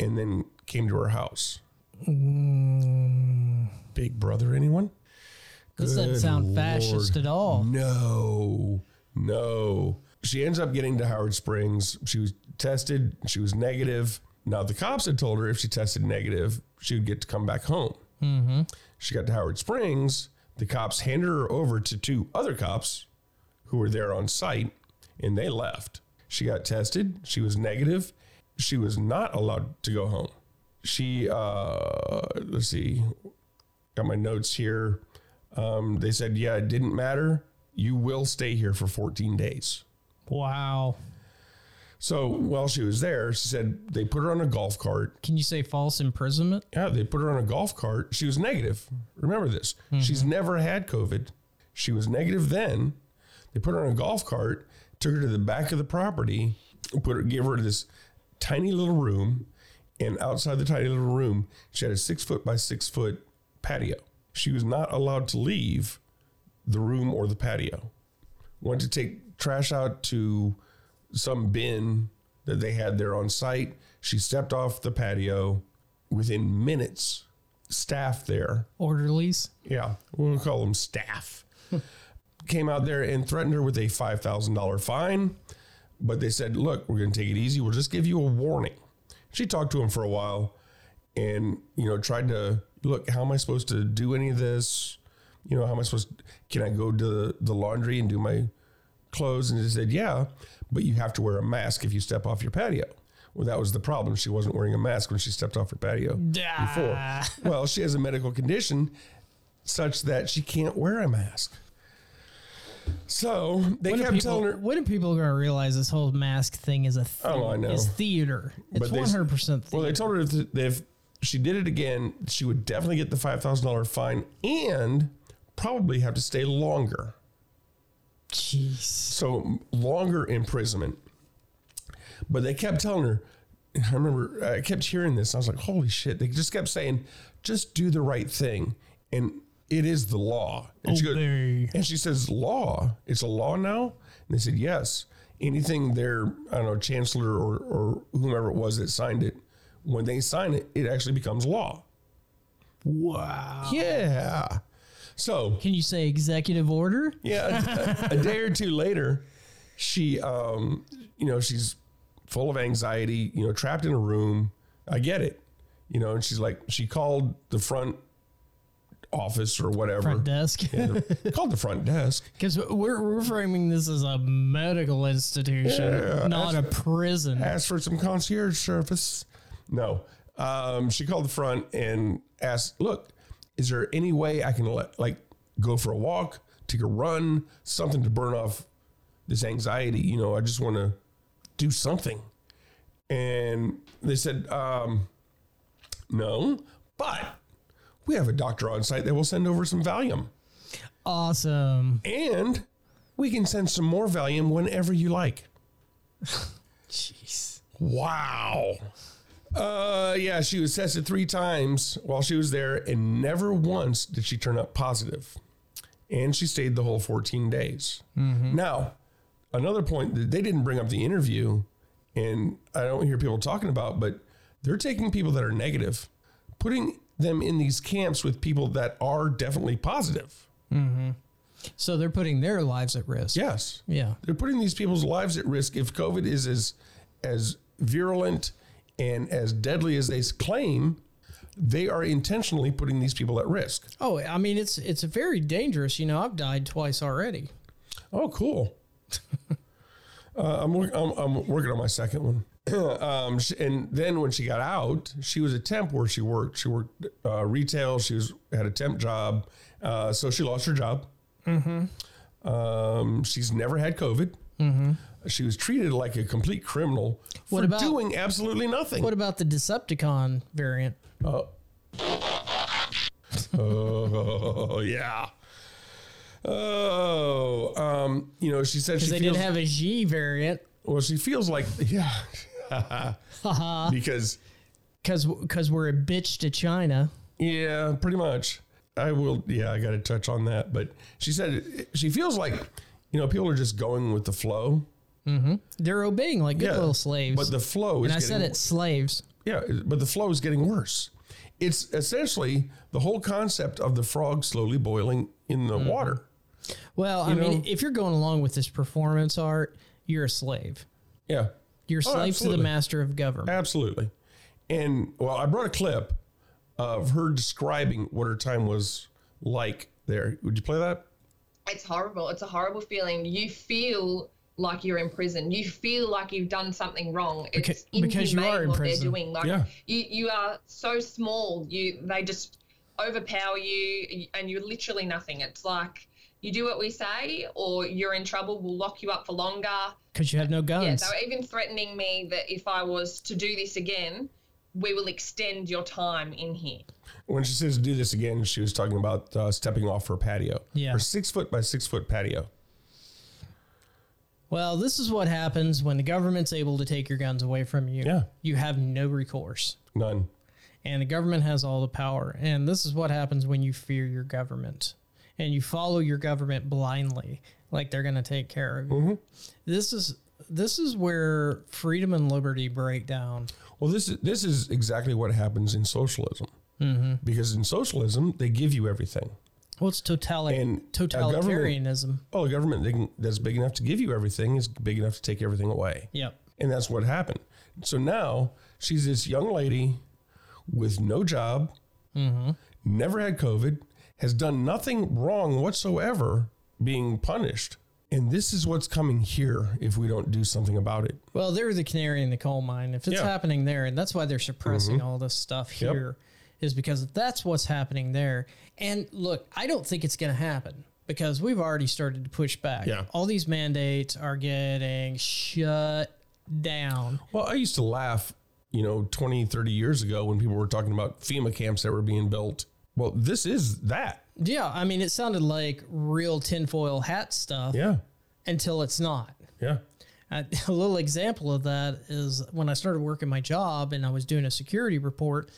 and then came to her house. Mm. Big brother, anyone? This doesn't sound fascist at all. No, no. She ends up getting to Howard Springs. She was tested. She was negative. Now, the cops had told her if she tested negative, she would get to come back home. Mm-hmm. She got to Howard Springs. The cops handed her over to two other cops who were there on site, and they left. She got tested. She was negative. She was not allowed to go home. She, uh, let's see, got my notes here. Um, they said, yeah, it didn't matter. You will stay here for 14 days. Wow. So while she was there, she said they put her on a golf cart. Can you say false imprisonment? Yeah, they put her on a golf cart. She was negative. Remember this. She's never had COVID. She was negative then. They put her on a golf cart, took her to the back of the property, put her, gave her this tiny little room, and outside the tiny little room, she had a six foot by six foot patio. She was not allowed to leave the room or the patio. Went to take trash out to some bin that they had there on site. She stepped off the patio. Within minutes, staff there Orderlies? yeah, we'll call them staff. <laughs> Came out there and threatened her with a five thousand dollar fine, but they said, "Look, we're going to take it easy. We'll just give you a warning." She talked to him for a while, and you know, tried to look. How am I supposed to do any of this? You know, how am I supposed? can I go to the, laundry and do my clothes? And they said, "Yeah, but you have to wear a mask if you step off your patio." Well, that was the problem. She wasn't wearing a mask when she stepped off her patio before. Ah. Well, she has a medical condition such that she can't wear a mask. So they When kept people, telling her, when are people going to realize this whole mask thing is a thing? Oh, I know. Is theater. It's one hundred percent theater. well, they told her that if she did it again, she would definitely get the five thousand dollar fine and probably have to stay longer. Jeez. So longer imprisonment. But they kept telling her. I remember I kept hearing this. I was like, "Holy shit!" They just kept saying, "Just do the right thing," and it is the law. And she goes, and she says, "Law? It's a law now?" And they said, "Yes." Anything their I don't know chancellor or or whomever it was that signed it, when they sign it, it actually becomes law. Wow. Yeah. So Can you say executive order? yeah, a, <laughs> a day or two later, she, um, you know, she's full of anxiety, you know, trapped in a room. I get it, you know, and she's like, she called the front office or whatever. Front desk. Yeah, <laughs> called the front desk. Because we're, we're framing this as a medical institution, Yeah, not a prison. Asked for some concierge service. No, um, she called the front and asked, "Look, is there any way I can let like go for a walk, take a run, something to burn off this anxiety? You know, I just want to do something." And they said, um, No, but we have a doctor on site that will send over some Valium. Awesome. And we can send some more Valium whenever you like. <laughs> Jeez. Wow. Uh, yeah, she was tested three times while she was there, and never once did she turn up positive. And she stayed the whole 14 days. Now, another point that they didn't bring up the interview, and I don't hear people talking about, but they're taking people that are negative, putting them in these camps with people that are definitely positive. So they're putting their lives at risk. Yes. Yeah. They're putting these people's lives at risk if COVID is as as virulent and as deadly as they claim. They are intentionally putting these people at risk. Oh, I mean, it's it's very dangerous. You know, I've died twice already. Oh, cool. <laughs> uh, I'm, I'm I'm working on my second one. <coughs> um, sh- and then when she got out, she was a temp where she worked. She worked uh, retail. She was had a temp job, uh, so she lost her job. Um, she's never had COVID. She was treated like a complete criminal for about- doing absolutely nothing. What about the Decepticon variant? <laughs> oh yeah. Oh, um, you know, she said she they feels, did have a Xi variant. well, she feels like yeah, <laughs> because Because because we're a bitch to China. yeah, pretty much. I will. Yeah, I got to touch on that. But she said she feels like you know people are just going with the flow. Mm-hmm. They're obeying like good Yeah, little slaves. But the flow is and I getting said it's slaves. Yeah, but the flow is getting worse. It's essentially the whole concept of the frog slowly boiling in the water. Well, I You mean, if you're going along with this performance art, you're a slave. Yeah, You're a Oh, slave to the master of government. absolutely. And well, I brought a clip of her describing what her time was like there. Would you play that? it's horrible. It's a horrible feeling. You feel like you're in prison. You feel like you've done something wrong. It's Beca- because you inhumane are in what prison. they're doing. Like Yeah. you, you are so small. You they just overpower you, and you're literally nothing. It's like you do what we say, or you're in trouble. We'll lock you up for longer. Because you have no guns. Yeah, guns. they were even threatening me that if I was to do this again, we will extend your time in here. When she says do this again, she was talking about uh, stepping off her patio. Yeah. Her six foot by six foot patio. well, this is what happens when the government's able to take your guns away from you. Yeah. You have no recourse. None. and the government has all the power. And this is what happens when you fear your government and you follow your government blindly, like they're going to take care of you. This is this is where freedom and liberty break down. Well, this is this is exactly what happens in socialism. Mm-hmm. Because in socialism, they give you everything. Well, it's totali- And a totalitarianism. Well, a government they can, that's big enough to give you everything is big enough to take everything away. Yep. And that's what happened. So now she's this young lady with no job, never had COVID, has done nothing wrong whatsoever, being punished. And this is what's coming here if we don't do something about it. Well, they're the canary in the coal mine. If it's Yeah. Mm-hmm. happening there, and that's why they're suppressing all this stuff Yep. here, is because that's what's happening there. And look, I don't think it's going to happen because we've already started to push back. Yeah. All these mandates are getting shut down. Well, I used to laugh, you know, 20, 30 years ago when people were talking about FEMA camps that were being built. Well, this is that. Yeah, I mean, it sounded like real tinfoil hat stuff Yeah. until it's not. Yeah. <laughs> A little example of that is when I started working my job and I was doing a security report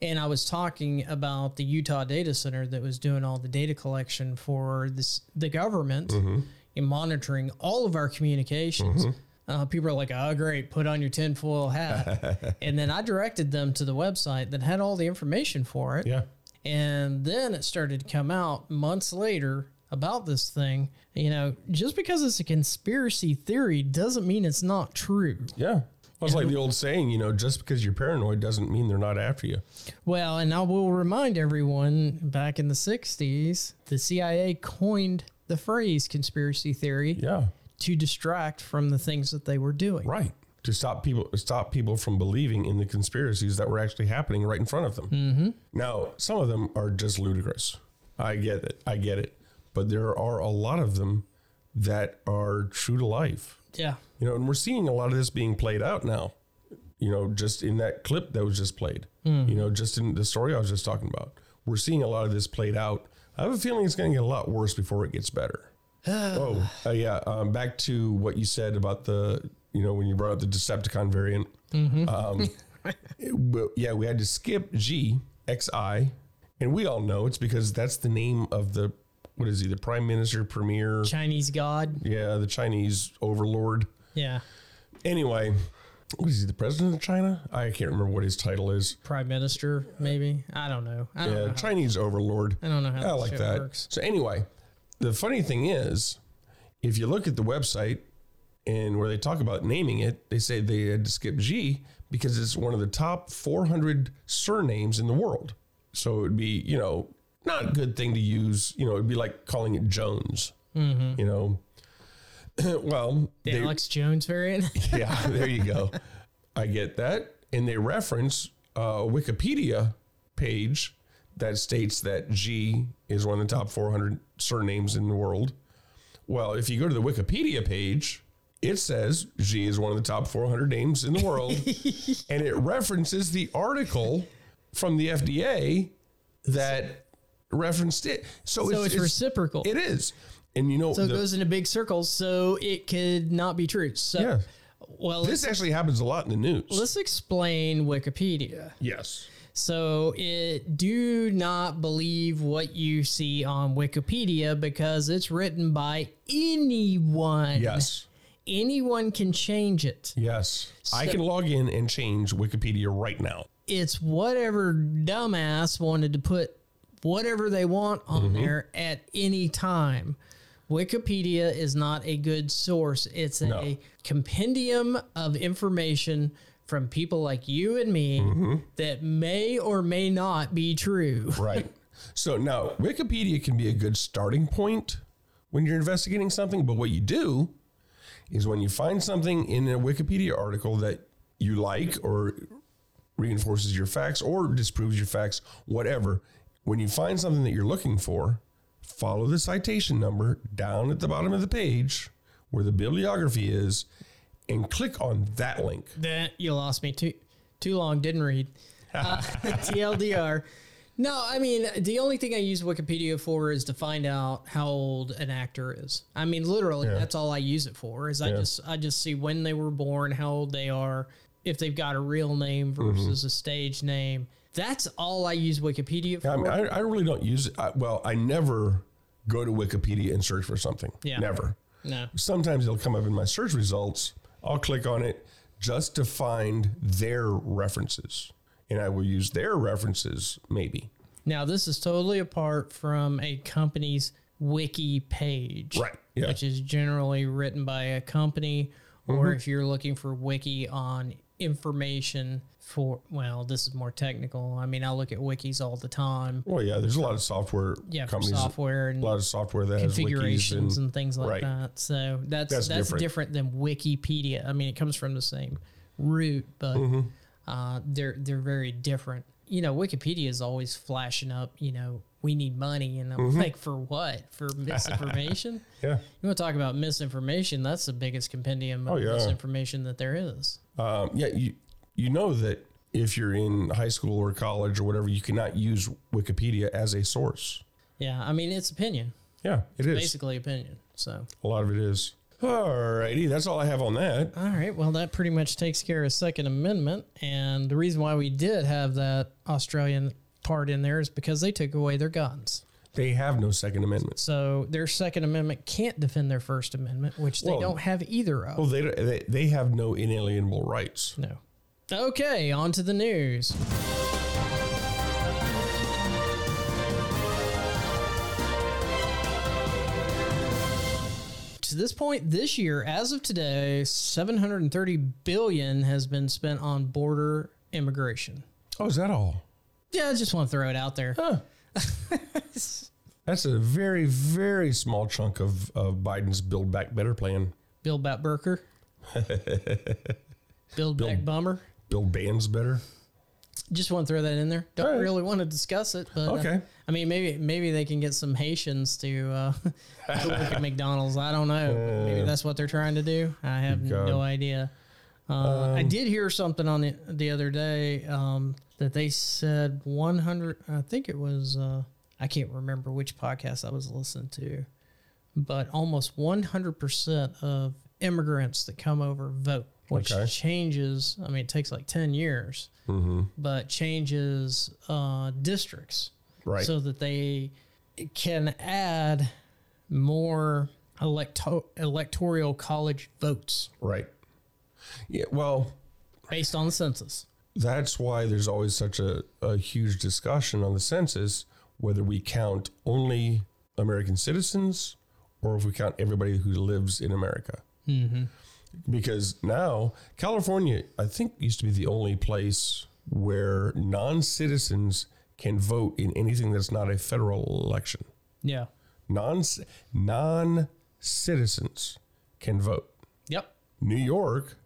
and I was talking about the Utah data center that was doing all the data collection for this the government and monitoring all of our communications. Uh, people are like, "Oh, great! Put on your tinfoil hat," <laughs> and then I directed them to the website that had all the information for it. Yeah. And then it started to come out months later about this thing. You know, just because it's a conspiracy theory doesn't mean it's not true. Yeah. Well, it's like the old saying, you know, just because you're paranoid doesn't mean they're not after you. Well, and I will remind everyone back in the 60s, the CIA coined the phrase conspiracy theory Yeah. to distract from the things that they were doing. Right. To stop people stop people from believing in the conspiracies that were actually happening right in front of them. Mm-hmm. Now, some of them are just ludicrous. I get it. I get it. But there are a lot of them that are true to life. Yeah. You know, and we're seeing a lot of this being played out now. you know, just in that clip that was just played, you know, just in the story I was just talking about. We're seeing a lot of this played out. I have a feeling it's going to get a lot worse before it gets better. <sighs> oh, uh, yeah. Um, back to what you said about the, you know, when you brought up the Decepticon variant. Um, <laughs> it- yeah, we had to skip Xi X I, and we all know it's because that's the name of the, what is he, the prime minister, premier? Chinese God. Yeah, the Chinese overlord. Yeah. Anyway, what is he, the president of China? I can't remember what his title is. Prime Minister, maybe. I don't know. I don't know. Yeah, how- Chinese overlord. I don't know how I like that. works. So anyway, the funny thing is, if you look at the website and where they talk about naming it, they say they had to skip Xi because it's one of the top 400 surnames in the world. So it would be, you know, not a good thing to use. You know, it'd be like calling it Jones. Mm-hmm. You know, <clears throat> well, The they- Alex Jones variant. <laughs> yeah, there you go. I get that. And they reference a Wikipedia page that states that Xi is one of the top 400 surnames in the world. Well, if you go to the Wikipedia page, it says Xi is one of the top 400 names in the world. <laughs> and it references the article from the FDA that referenced it. So, so it's, reciprocal. It is. And you know, so it the- goes into big circles, so it could not be true. So, yeah, well, this actually happens a lot in the news. let's explain Wikipedia. yes. So, it do not believe what you see on Wikipedia because it's written by anyone. Yes. Anyone can change it. Yes. I can log in and change Wikipedia right now. It's whatever dumbass wanted to put whatever they want on Mm-hmm. there at any time. Wikipedia is not a good source. It's a No. compendium of information from people like you and me Mm-hmm. that may or may not be true. Right. <laughs> so now Wikipedia can be a good starting point when you're investigating something, but what you do is when you find something in a Wikipedia article that you like or reinforces your facts or disproves your facts, whatever, when you find something that you're looking for, follow the citation number down at the bottom of the page where the bibliography is and click on that link. That you lost me too too long. Didn't read. Uh, <laughs> TLDR. No, I mean the only thing I use Wikipedia for is to find out how old an actor is. I mean, literally, Yeah. that's all I use it for. Is I Yeah. just I just see when they were born, how old they are, if they've got a real name Mm-hmm. versus a stage name. That's all I use Wikipedia for. I, mean, I, I really don't use it. I, well, I never go to Wikipedia and search for something. Yeah. Never. no. Sometimes it'll come up in my search results. I'll click on it just to find their references. And I will use their references maybe. Now this is totally apart from a company's wiki page, Right, yeah. Which is generally written by a company, Mm-hmm. or if you're looking for wiki on information for, well, this is more technical. I mean, I look at wikis all the time. Well, yeah, there's a lot of software Yeah, companies. software A lot of software that configurations and, and, things like right. that. So that's That's that's, different. different. than Wikipedia. I mean, it comes from the same root, but Mm-hmm. Uh, they're they're very different. You know, Wikipedia is always flashing up. You know, we need money, and I'm Mm-hmm. like, for what? For <laughs> misinformation? yeah. you want to talk about misinformation? That's the biggest compendium of Oh, yeah. misinformation that there is. Um, yeah, you you know that if you're in high school or college or whatever, you cannot use Wikipedia as a source. Yeah, I mean, it's opinion, Yeah, it is. basically opinion. So, A lot of it is. Alrighty, that's all I have on that. all right, well, that pretty much takes care of Second Amendment, and the reason why we did have that Australian part in there is because they took away their guns. They have no Second Amendment. So their Second Amendment can't defend their First Amendment, which they Well- don't have either of. Well, they, they they have no inalienable rights. No. Okay, on to the news. This point this year, as of today, 730 billion has been spent on border immigration. Oh, is that all? Yeah, I just want to throw it out there. Huh. <laughs> That's a very very small chunk of, of Biden's Build Back Better plan. Build back Burker. <laughs> Build back Bummer. Build bands better. Just want to throw that in there. Don't right. really want to discuss it, but uh, Okay. I mean, maybe maybe they can get some Haitians to, uh, <laughs> to work at <laughs> McDonald's. I don't know. maybe that's what they're trying to do. I have no idea. Uh, I did hear something on the the other day um, that they said 100. I think it was. Uh, I can't remember which podcast I was listening to, but almost 100 percent of immigrants that come over vote, which Okay. changes. I mean, it takes like 10 years, but changes uh, districts Right. so that they can add more electo- electoral college votes Right. Yeah. Well, based on the census. that's why there's always such a, a huge discussion on the census whether we count only American citizens or if we count everybody who lives in America. Mm-hmm. Because now California, I think, used to be the only place where non citizens can vote in anything that's not a federal election. Yeah. Non non citizens can vote. Yep. New York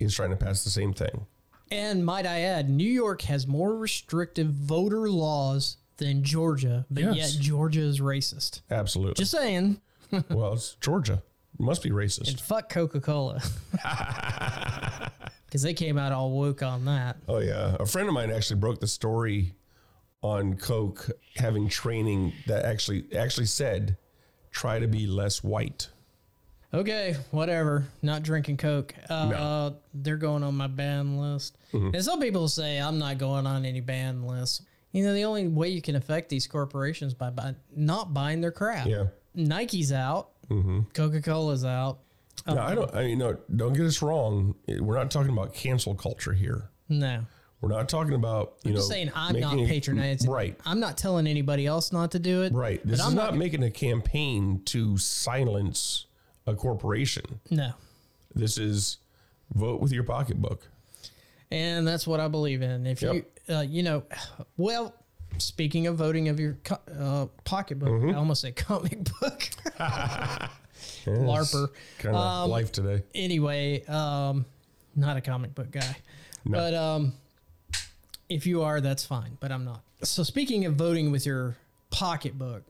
is trying to pass the same thing. And might I add, New York has more restrictive voter laws than Georgia, but Yes. yet Georgia is racist. Absolutely. Just saying. <laughs> well, it's Georgia. It must be racist. And fuck Coca Cola. Because <laughs> they came out all woke on that. Oh yeah, a friend of mine actually broke the story on Coke having training that actually actually said try to be less white. Okay, whatever. Not drinking Coke. Uh, No. uh, they're going on my ban list. And some people say I'm not going on any ban list. You know, the only way you can affect these corporations by, by not buying their crap. Yeah. Nike's out. Coca Cola's out. No, I don't. I mean, no, don't get us wrong. We're not talking about cancel culture here. No. We're not talking about you know. just saying I'm not making a- patronizing. Right. I'm not telling anybody else not to do it. Right. This is I'm not, making a campaign to silence a corporation. No. This is vote with your pocketbook. And that's what I believe in. If Yep. you, uh, you know, well, speaking of voting of your co- uh, pocketbook, Mm-hmm. I almost say comic book. <laughs> LARPer. Kind of Um, life today. Anyway, um, not a comic book guy, No. but um, if you are, that's fine. But I'm not. So speaking of voting with your pocketbook,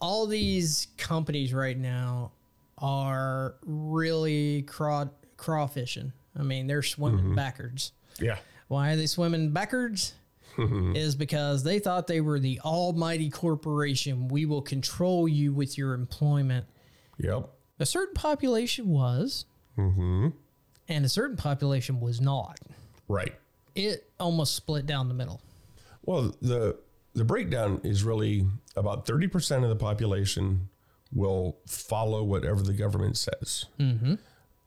all these companies right now are really craw crawfishing. I mean, they're swimming Mm-hmm. backwards. Yeah. Why are they swimming backwards? <laughs> is because they thought they were the almighty corporation. We will control you with your employment. Yep. A certain population was, and a certain population was not. Right. It almost split down the middle. Well, the the breakdown is really about thirty percent of the population will follow whatever the government says, mm-hmm.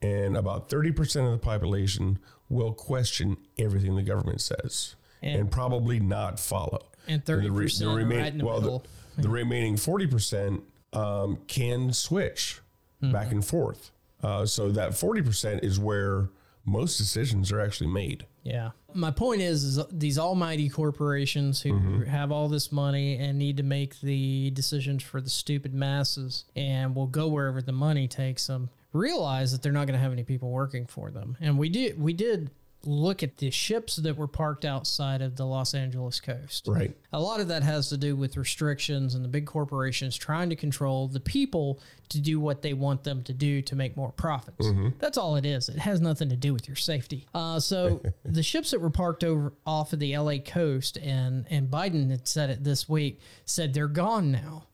and about thirty percent of the population will question everything the government says, and, And- probably not follow. And the re- 30% the are remain- right the well, middle. The, the remaining forty percent um, can switch Hmm. back and forth. Uh, so that forty percent is where most decisions are actually made. Yeah. My point is, is these almighty corporations who Mm-hmm. have all this money and need to make the decisions for the stupid masses and will go wherever the money takes them realize that they're not going to have any people working for them. And we did we did look at the ships that were parked outside of the Los Angeles coast. Right. A lot of that has to do with restrictions and the big corporations trying to control the people to do what they want them to do to make more profits. That's all it is. It has nothing to do with your safety. Uh, so <laughs> the ships that were parked over off of the LA coast, and and Biden had said it this week, said they're gone now.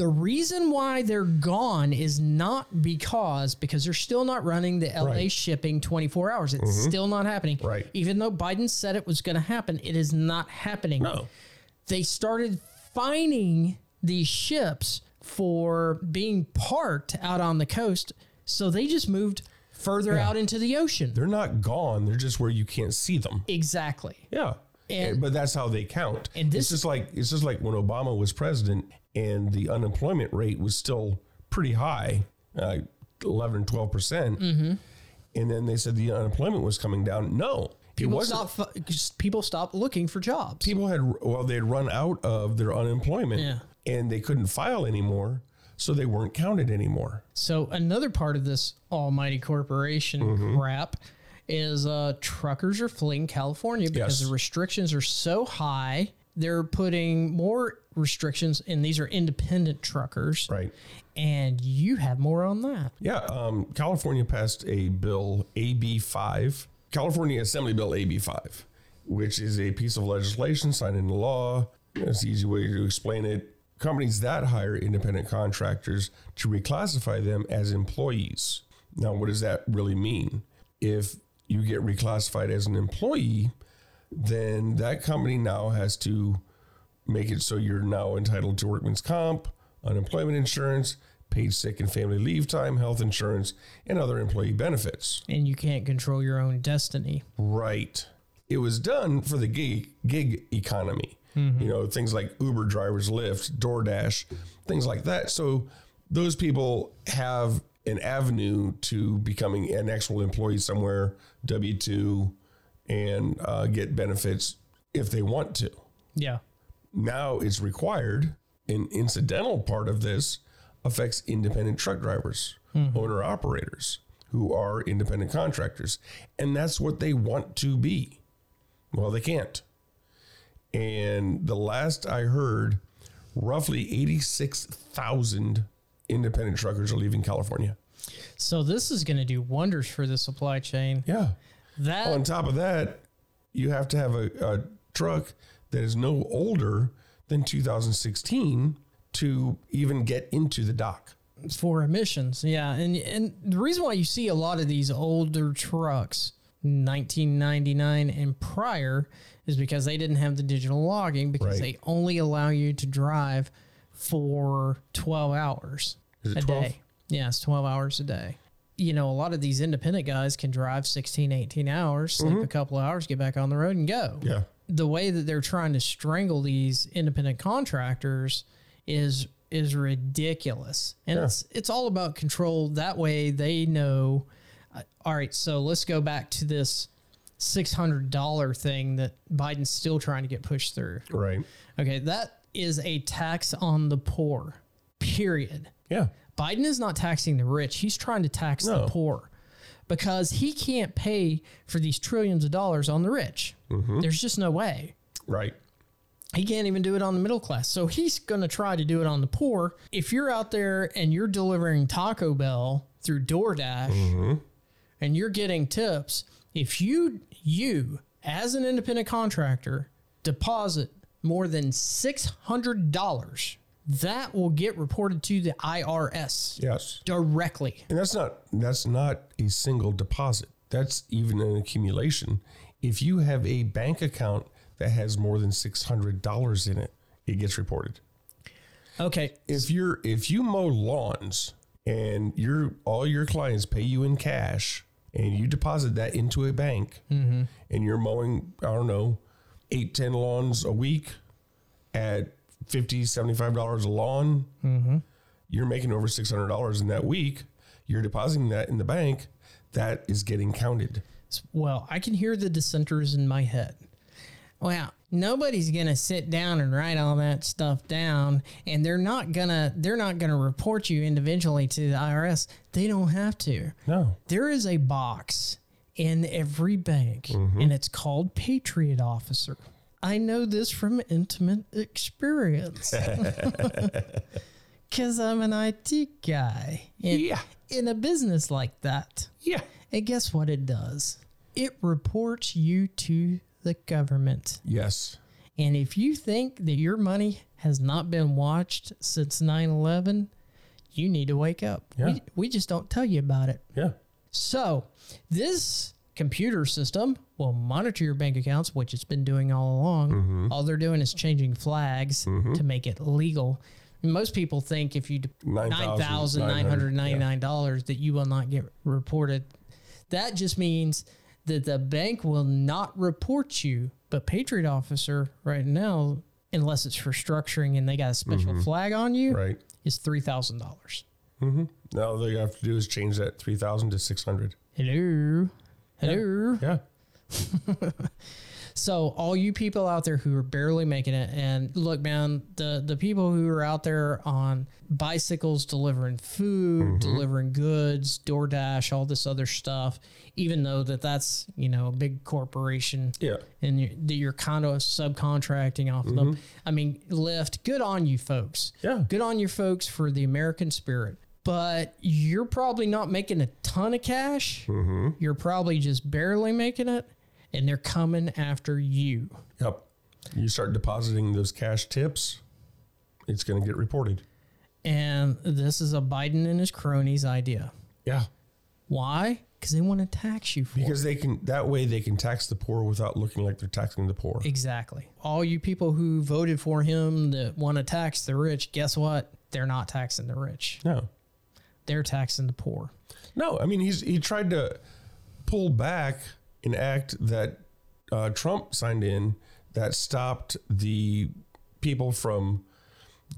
The reason why they're gone is not because because they're still not running the LA Right. shipping 24 hours. It's mm-hmm. still not happening. Right. Even though Biden said it was going to happen, it is not happening. No. They started fining these ships for being parked out on the coast, so they just moved further out into the ocean. They're not gone. They're just where you can't see them. Exactly. Yeah. And- but that's how they count. and this- is like it's just like when Obama was president and the unemployment rate was still pretty high, uh, 11, 12 percent. Mm-hmm. And then they said the unemployment was coming down. No, it People wasn't. stopped, people stopped looking for jobs. People had well, they had run out of their unemployment, Yeah. and they couldn't file anymore, so they weren't counted anymore. So another part of this almighty corporation Mm-hmm. crap is uh, truckers are fleeing California because Yes. the restrictions are so high they're putting more restrictions, and these are independent truckers. Right. And you have more on that. Yeah, um, California passed a bill, AB5, California Assembly Bill AB5, which is a piece of legislation signed into law. It's the easy way to explain it. Companies that hire independent contractors to reclassify them as employees. Now, what does that really mean? If you get reclassified as an employee, then that company now has to make it so you're now entitled to workman's comp, unemployment insurance, paid sick and family leave time, health insurance, and other employee benefits. And you can't control your own destiny. Right. It was done for the gig gig economy. Mm-hmm. You know, things like Uber drivers, Lyft, DoorDash, things like that. So those people have an avenue to becoming an actual employee somewhere, W two, and uh, get benefits if they want to. Yeah. Now it's required. An incidental part of this affects independent truck drivers, owner operators who are independent contractors. And that's what they want to be. Well, they can't. And the last I heard, roughly 86,000 independent truckers are leaving California. So this is going to do wonders for the supply chain. Yeah. That On top of that, you have to have a, a truck that is no older than 2016 to even get into the dock. for emissions. Yeah, and and the reason why you see a lot of these older trucks, 1999 and prior, is because they didn't have the digital logging because Right. they only allow you to drive for 12 hours Is it a 12? day. Yeah, 12 hours a day. You know, a lot of these independent guys can drive 16, 18 hours, sleep Mm-hmm. a couple of hours, get back on the road and go Yeah. the way that they're trying to strangle these independent contractors is is ridiculous and Yeah. it's it's all about control that way they know uh, all right so let's go back to this $600 thing that Biden's still trying to get pushed through Right. okay that is a tax on the poor period Yeah. Biden is not taxing the rich. He's trying to tax No. the poor because he can't pay for these trillions of dollars on the rich. Mm-hmm. There's just no way. Right. He can't even do it on the middle class. So he's going to try to do it on the poor. If you're out there and you're delivering Taco Bell through DoorDash Mm-hmm. and you're getting tips, if you you as an independent contractor deposit more than $600, that will get reported to the IRS Yes. directly. And that's not that's not a single deposit. That's even an accumulation. If you have a bank account that has more than six hundred dollars in it, it gets reported. Okay. If you're if you mow lawns and your all your clients pay you in cash and you deposit that into a bank mm-hmm. and you're mowing, I don't know, eight, ten lawns a week at 50 $75 a lawn, mm-hmm. you're making over $600 in that week. You're depositing that in the bank. That is getting counted. Well, I can hear the dissenters in my head. Well, nobody's gonna sit down and write all that stuff down, and they're not gonna they're not gonna report you individually to the IRS. They don't have to. No. There is a box in every bank, mm-hmm. and it's called Patriot Officer. I know this from intimate experience. <laughs> Because I'm an IT guy. in- Yeah. In a business like that. Yeah. And guess what it does? It reports you to the government. Yes. And if you think that your money has not been watched since 9 11, you need to wake up. Yeah. We, we just don't tell you about it. Yeah. So, this computer system will monitor your bank accounts, which it's been doing all along. Mm-hmm. All they're doing is changing flags mm-hmm. to make it legal. Most people think if you d- $9,999 that you will not get reported. That just means that the bank will not report you. But Patriot Officer right now, unless it's for structuring and they got a special mm-hmm. flag on you, Right. is $3,000. Mm-hmm. Now all they have to do is change that 3000 to 600. Hello. Hello. Yeah. <laughs> So all you people out there who are barely making it, and look, man, the the people who are out there on bicycles delivering food, mm-hmm. delivering goods, DoorDash, all this other stuff, even though that that's you know a big corporation, Yeah. and you're, you're kind of subcontracting off of them. Mm-hmm. I mean, Lyft, good on you folks. Yeah. good on you folks for the American spirit. But you're probably not making a ton of cash. Mm-hmm. You're probably just barely making it, and they're coming after you. Yep. You start depositing those cash tips, it's going to get reported. And this is a Biden and his cronies idea. Yeah. Why? Because they want to tax you for Because it. they can, that way they can tax the poor without looking like they're taxing the poor. Exactly. All you people who voted for him that want to tax the rich, guess what? They're not taxing the rich. No. They're taxing the poor. No, I mean he's he tried to pull back an act that uh, Trump signed in that stopped the people from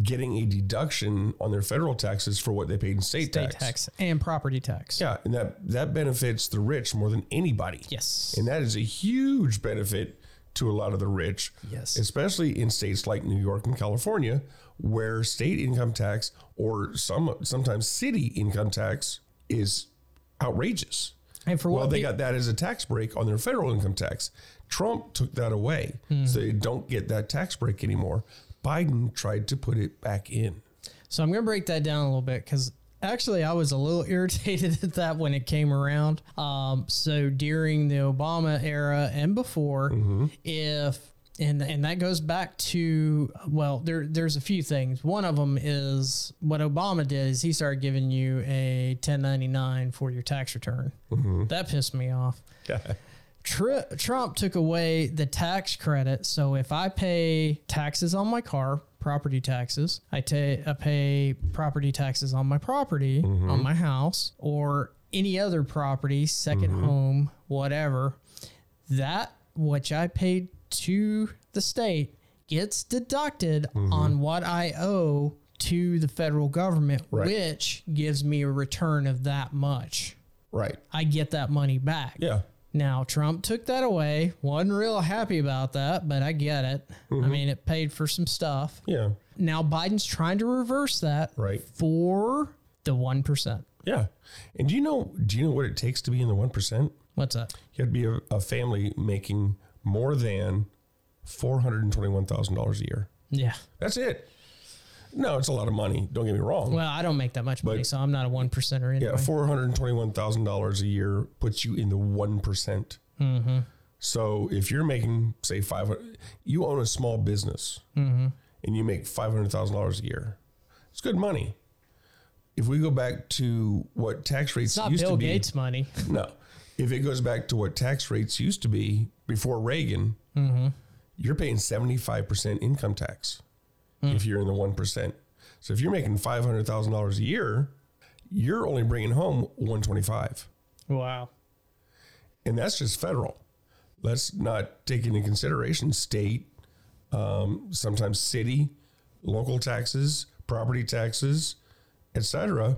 getting a deduction on their federal taxes for what they paid in state, State tax. tax and property tax. Yeah, and that that benefits the rich more than anybody. Yes. and that is a huge benefit to a lot of the rich. Yes. especially in states like New York and California, where state income tax or some sometimes city income tax is outrageous. And for Well, what they got that as a tax break on their federal income tax. Trump took that away, so they don't get that tax break anymore. Biden tried to put it back in. So I'm going to break that down a little bit because actually I was a little <laughs> irritated at that when it came around. Um, so during the Obama era and before, if and and that goes back to well, there there's a few things. One of them is what Obama did is he started giving you a 1099 for your tax return. Mm-hmm. That pissed me off. Trump took away the tax credit. So if I pay taxes on my car, property taxes, I, ta- I pay property taxes on my property, mm-hmm. on my house, or any other property, 2nd mm-hmm. home, whatever, that which I paid to the state gets deducted mm-hmm. on what I owe to the federal government, Right. which gives me a return of that much. Right. I get that money back. Yeah. Now Trump took that away. wasn't real happy about that, but I get it. I mm-hmm. mean, it paid for some stuff. Yeah. Now Biden's trying to reverse that Right. for the one percent. Yeah. And do you know do you know what it takes to be in the one percent? What's that? You have to be a, a family making more than four hundred and twenty-one thousand dollars a year. Yeah. That's it. No, it's a lot of money. Don't get me wrong. Well, I don't make that much money, But- so I'm not a one percenter anyway. yeah, four hundred twenty-one thousand dollars a year puts you in the one Mm-hmm. So if you're making say five hundred, you own a small business Mm-hmm. and you make five hundred thousand dollars a year. It's good money. If we go back to what tax rates it's not used Bill to be, Gates money. No. If it goes back to what tax rates used to be before Reagan, you're paying 75% income tax if you're in the 1%. So if you're making $500,000 a year, you're only bringing home 125. Wow. And that's just federal. Let's not take into consideration state, um, sometimes city, local taxes, property taxes, etc.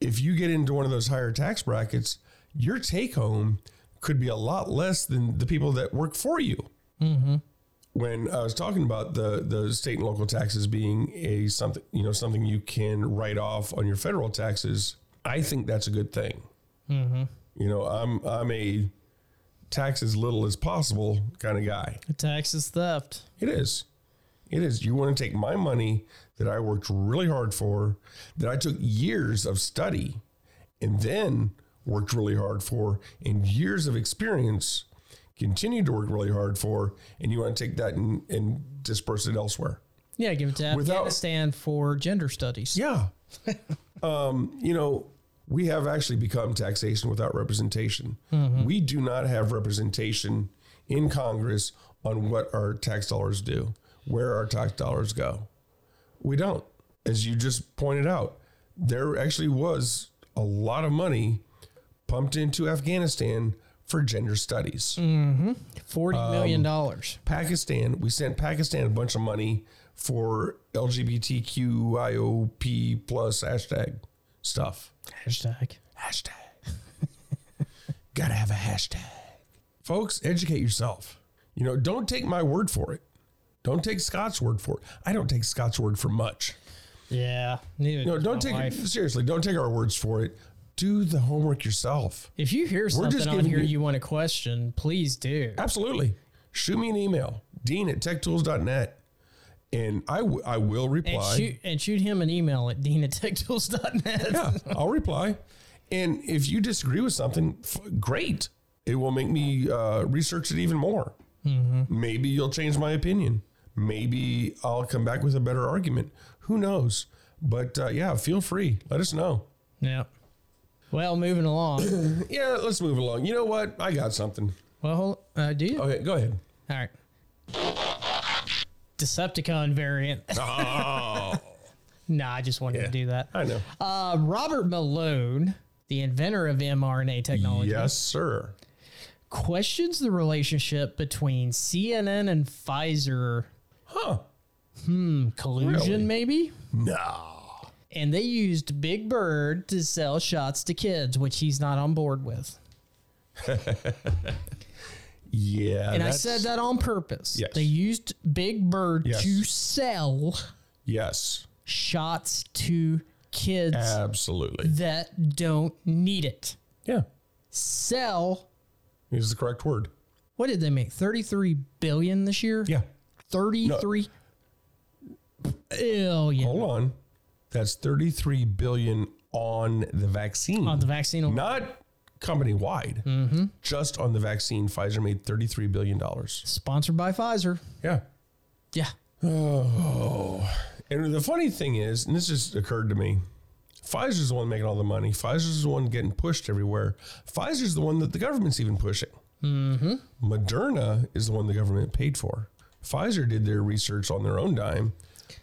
If you get into one of those higher tax brackets, your take home could be a lot less than the people that work for you. Mm-hmm. When I was talking about the the state and local taxes being a something you know something you can write off on your federal taxes, I think that's a good thing. Mm-hmm. You know, I'm I'm a tax as little as possible kind of guy. The tax is theft. It is. It is. You want to take my money that I worked really hard for, that I took years of study and then worked really hard for, and years of experience, continue to work really hard for, and you want to take that and, and disperse it elsewhere. Yeah, give it to Without- Afghanistan for gender studies. Yeah. <laughs> um, you know, we have actually become taxation without representation. We do not have representation in Congress on what our tax dollars do, where our tax dollars go. We don't. As you just pointed out, there actually was a lot of money pumped into Afghanistan for gender studies. Mm-hmm. Forty um, million dollars. Pakistan, we sent Pakistan a bunch of money for LGBTQIOP plus hashtag stuff. Hashtag. Hashtag. <laughs> Gotta have a hashtag. Folks, educate yourself. You know, don't take my word for it. Don't take Scott's word for it. I don't take Scott's word for much. Yeah. Neither No, don't take wife. seriously. Don't take our words for it. Do the homework yourself. If you hear something on here you- you want to question, please do. Absolutely. Shoot me an email, dean at techtools.net, and I, w- I will And reply. shoot, and shoot him an email at dean at techtools.net. Yeah, I'll reply. And if you disagree with something, f- great. It will make me uh, research it even more. Maybe you'll change my opinion. Maybe I'll come back with a better argument. Who knows? But uh, yeah, feel free. Let us know. Yeah. Well, moving along. <clears throat> Yeah, let's move along. You know what? I got something. well, hold- uh, do you? Okay, go ahead. All right. Decepticon variant. <laughs> Oh, nah, I just wanted to do that. I know. Uh, Robert Malone, the inventor of mRNA technology, Yes, sir. questions the relationship between CNN and Pfizer Huh. Hmm, collusion, Really? maybe. No. And they used Big Bird to sell shots to kids, which he's not on board with. <laughs> Yeah. And I said that on purpose. Yes. They used Big Bird Yes. to sell Yes, shots to kids absolutely. that don't need it. Yeah, Sell. is the correct word. What did they make? 33 billion this year? Yeah. 33 billion Hold on. That's 33 billion on the vaccine. on the vaccine. alone. Not company wide. Mm-hmm. Just on the vaccine, Pfizer made 33 billion dollars. Sponsored by Pfizer. Yeah. Yeah. Oh. And the funny thing is, and this just occurred to me, Pfizer's the one making all the money. Pfizer's the one getting pushed everywhere. Pfizer's the one that the government's even pushing. Mm-hmm. Moderna is the one the government paid for. Pfizer did their research on their own dime.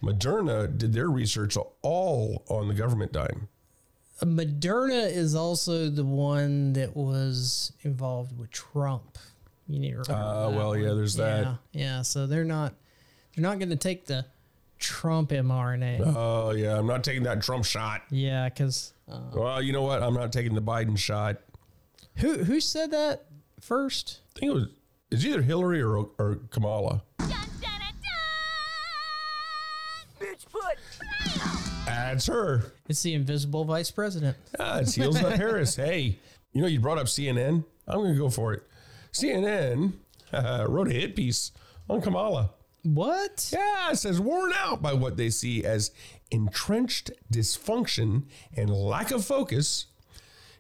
Moderna did their research all on the government dime. Moderna is also the one that was involved with Trump. You need to remember. Uh, well, yeah, one. there's yeah, that. Yeah, so they're not they're not going to take the Trump mRNA. Oh, yeah, I'm not taking that Trump shot. Yeah, because Well, you know what? I'm not taking the Biden shot. who who said that first? I think it was it's either Hillary or, or Kamala. That's her. It's the invisible vice president. Ah, it's Heels Up Harris. <laughs> Hey, you know, you brought up CNN. I'm going to go for it. CNN uh, <laughs> wrote a hit piece on Kamala. What? Yeah, it says worn out by what they see as entrenched dysfunction and lack of focus.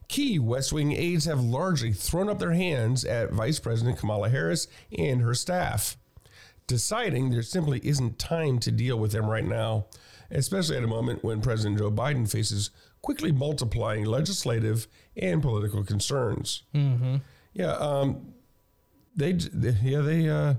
Key West Wing aides have largely thrown up their hands at Vice President Kamala Harris and her staff, deciding there simply isn't time to deal with them right now, especially at a moment when President Joe Biden faces quickly multiplying legislative and political concerns. Yeah, um, they, they yeah they uh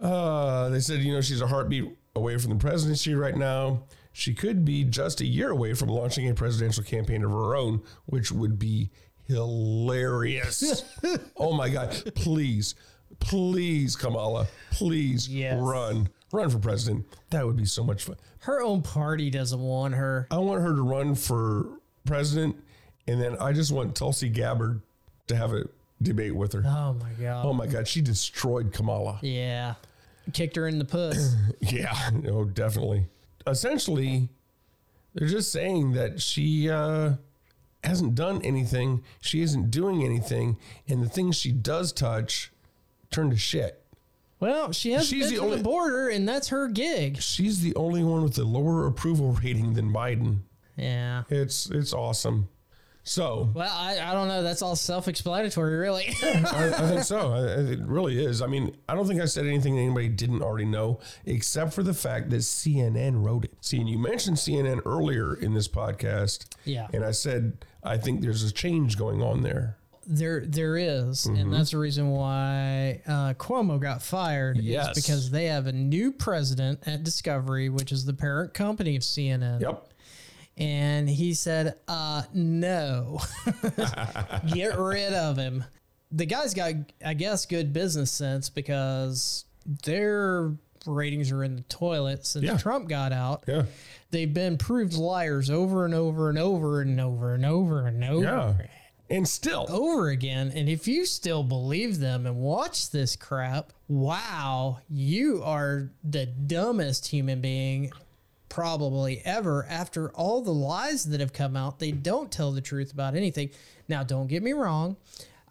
uh they said you know she's a heartbeat away from the presidency right now. She could be just a year away from launching a presidential campaign of her own which would be hilarious. <laughs> Oh my god. Please please kamala please Yes. run run for president. That would be so much fun Her own party doesn't want her. i want her to run for president and then i just want tulsi gabbard to have a debate with her Oh my god. oh my god she destroyed kamala Yeah. Kicked her in the puss. <laughs> Yeah, no, definitely. Essentially, they're just saying that she uh, hasn't done anything. She isn't doing anything, and the things she does touch turn to shit. Well, she has She's been the only- the border, and that's her gig. She's the only one with a lower approval rating than Biden. Yeah. It's it's awesome. So Well, I, I don't know. That's all self explanatory, really. <laughs> I, I think so. I, I- it really is. I mean, I don't think I said anything that anybody didn't already know, except for the fact that CNN wrote it. See, and you mentioned CNN earlier in this podcast. Yeah. And I said, I think there's a change going on there. There there is, and that's the reason why uh, Cuomo got fired. Yes. Is because they have a new president at Discovery, which is the parent company of CNN. Yep. And he said, uh, no, <laughs> get rid of him. The guy's got, I guess, good business sense because their ratings are in the toilet since Yeah. Trump got out. Yeah. They've been proved liars over and over and over and over and over and over. Yeah. And still, over again. And if you still believe them and watch this crap, wow, you are the dumbest human being probably ever. After all the lies that have come out, they don't tell the truth about anything. Now, don't get me wrong.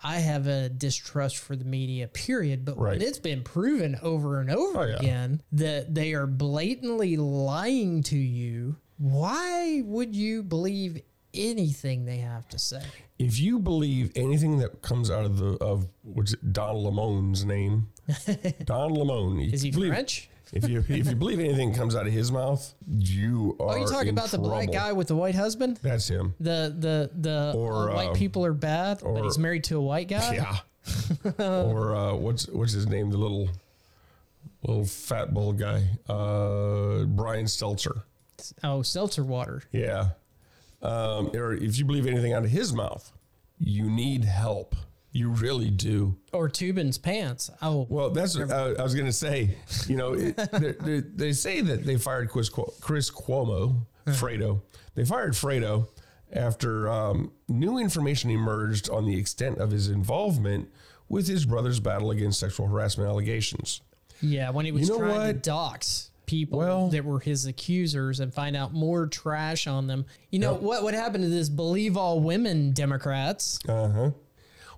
I have a distrust for the media, period. But Right. when it's been proven over and over Oh, yeah. again that they are blatantly lying to you, why would you believe anything they have to say? If you believe anything that comes out of the of what's it, Don Lemon's name, <laughs> Don Lemon, Is he believe- French? If you if you believe anything comes out of his mouth, you are. Are you talking in about the black guy with the white husband? That's him. The the the Or, uh, white um, people are bad, or, but he's married to a white guy. Yeah. <laughs> or uh, what's what's his name? The little little fat bald guy, uh, Brian Stelter. Oh, seltzer water. Yeah. Um, or if you believe anything out of his mouth, you need help. You really do. Or Toobin's pants. Oh, Well, that's what I, I was going to say. You know, it, <laughs> they they they say that they fired Chris, Chris Cuomo, Fredo. They fired Fredo after um, new information emerged on the extent of his involvement with his brother's battle against sexual harassment allegations. yeah. When he was You know trying to dox people Well- that were his accusers and find out more trash on them. You know what? What happened to this believe all women Democrats? Uh huh.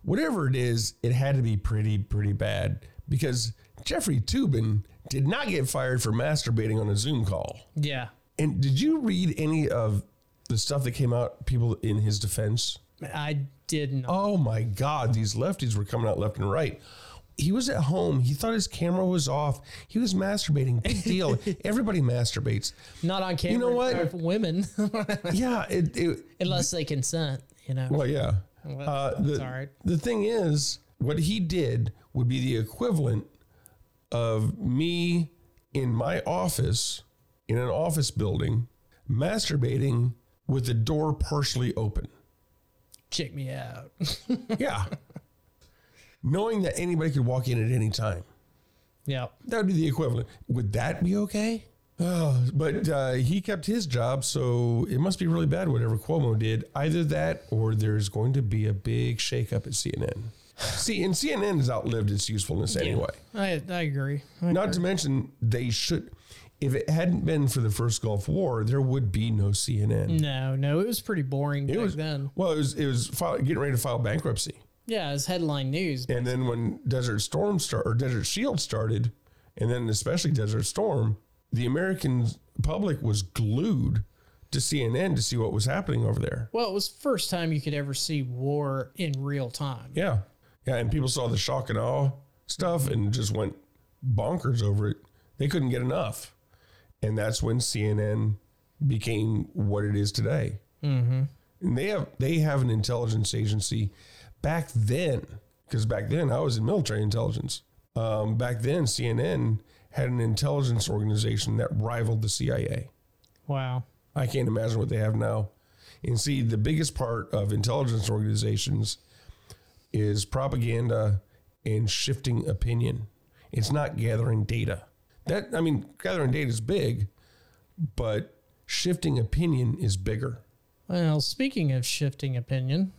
Whatever it is, it had to be pretty, pretty bad because Jeffrey Toobin did not get fired for masturbating on a Zoom call. Yeah. And did you read any of the stuff that came out, people in his defense? I didn't. Oh my God, these lefties were coming out left and right. He was at home. He thought his camera was off. He was masturbating. Big deal. <laughs> Everybody masturbates. Not on camera. You know what? Women, <laughs> Yeah. It, it, unless they consent. You know. well, yeah. Well, Uh, the, all right. the thing is, what he did would be the equivalent of me in my office, in an office building, masturbating with the door partially open. Check me out. <laughs> Yeah. Knowing that anybody could walk in at any time. yeah. That would be the equivalent. Would that be okay? Oh, but uh, he kept his job, so it must be really bad whatever Cuomo did. Either that or there's going to be a big shakeup at CNN. See, and CNN has outlived its usefulness anyway. I I agree. I Not to mention, they should, if it hadn't been for the first Gulf War, there would be no CNN. No, no, it was pretty boring It back was then. well, it was it was file, getting ready to file bankruptcy. Yeah, it's headline news. And then when Desert Storm start or Desert Shield started, and then especially Desert Storm, the American public was glued to CNN to see what was happening over there. Well, it was first time you could ever see war in real time. Yeah. Yeah. And people saw the shock and awe stuff and just went bonkers over it. They couldn't get enough. And that's when CNN became what it is today. Mm-hmm. And they have they have an intelligence agency back then, because back then I was in military intelligence. Um, back then, CNN had an intelligence organization that rivaled the CIA. Wow. I can't imagine what they have now. And see, the biggest part of intelligence organizations is propaganda and shifting opinion. It's not gathering data. That I mean, gathering data is big, but shifting opinion is bigger. Well, speaking of shifting opinion,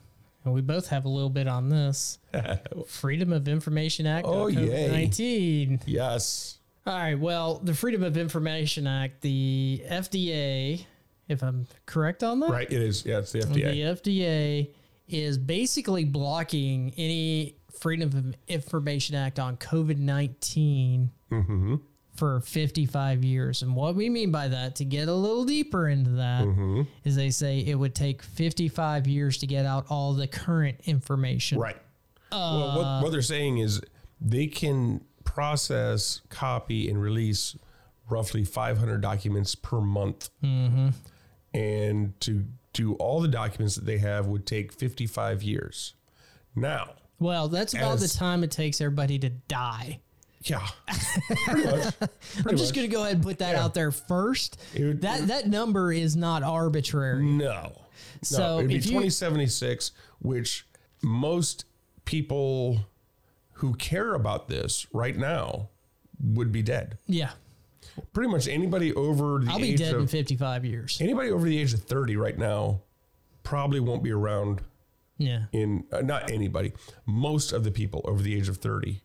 and we both have a little bit on this <laughs> Freedom of Information Act. Oh, yay. 19. Yes. All right. Well, the Freedom of Information Act, the FDA, if I'm correct on that, Right, it is. Yeah, it's the FDA. the FDA is basically blocking any Freedom of Information Act on COVID 19 Mm-hmm. For 55 years. And what we mean by that, to get a little deeper into that, is Mm-hmm. they say it would take 55 years to get out all the current information. Right. well, what, what they're saying is they can process, copy, and release roughly 500 documents per month. And to do all the documents that they have would take 55 years. Now, Well, that's about the time it takes everybody to die. Yeah, <laughs> pretty much. I'm just going to go ahead and put that Yeah. out there first. Would- that that number is not arbitrary. No. So no, it'd be 2076, which most people who care about this right now would be dead. Yeah. Pretty much anybody over the I'll be dead in 55 years. anybody over the age of 30 right now probably won't be around Yeah. in uh, not anybody, most of the people over the age of 30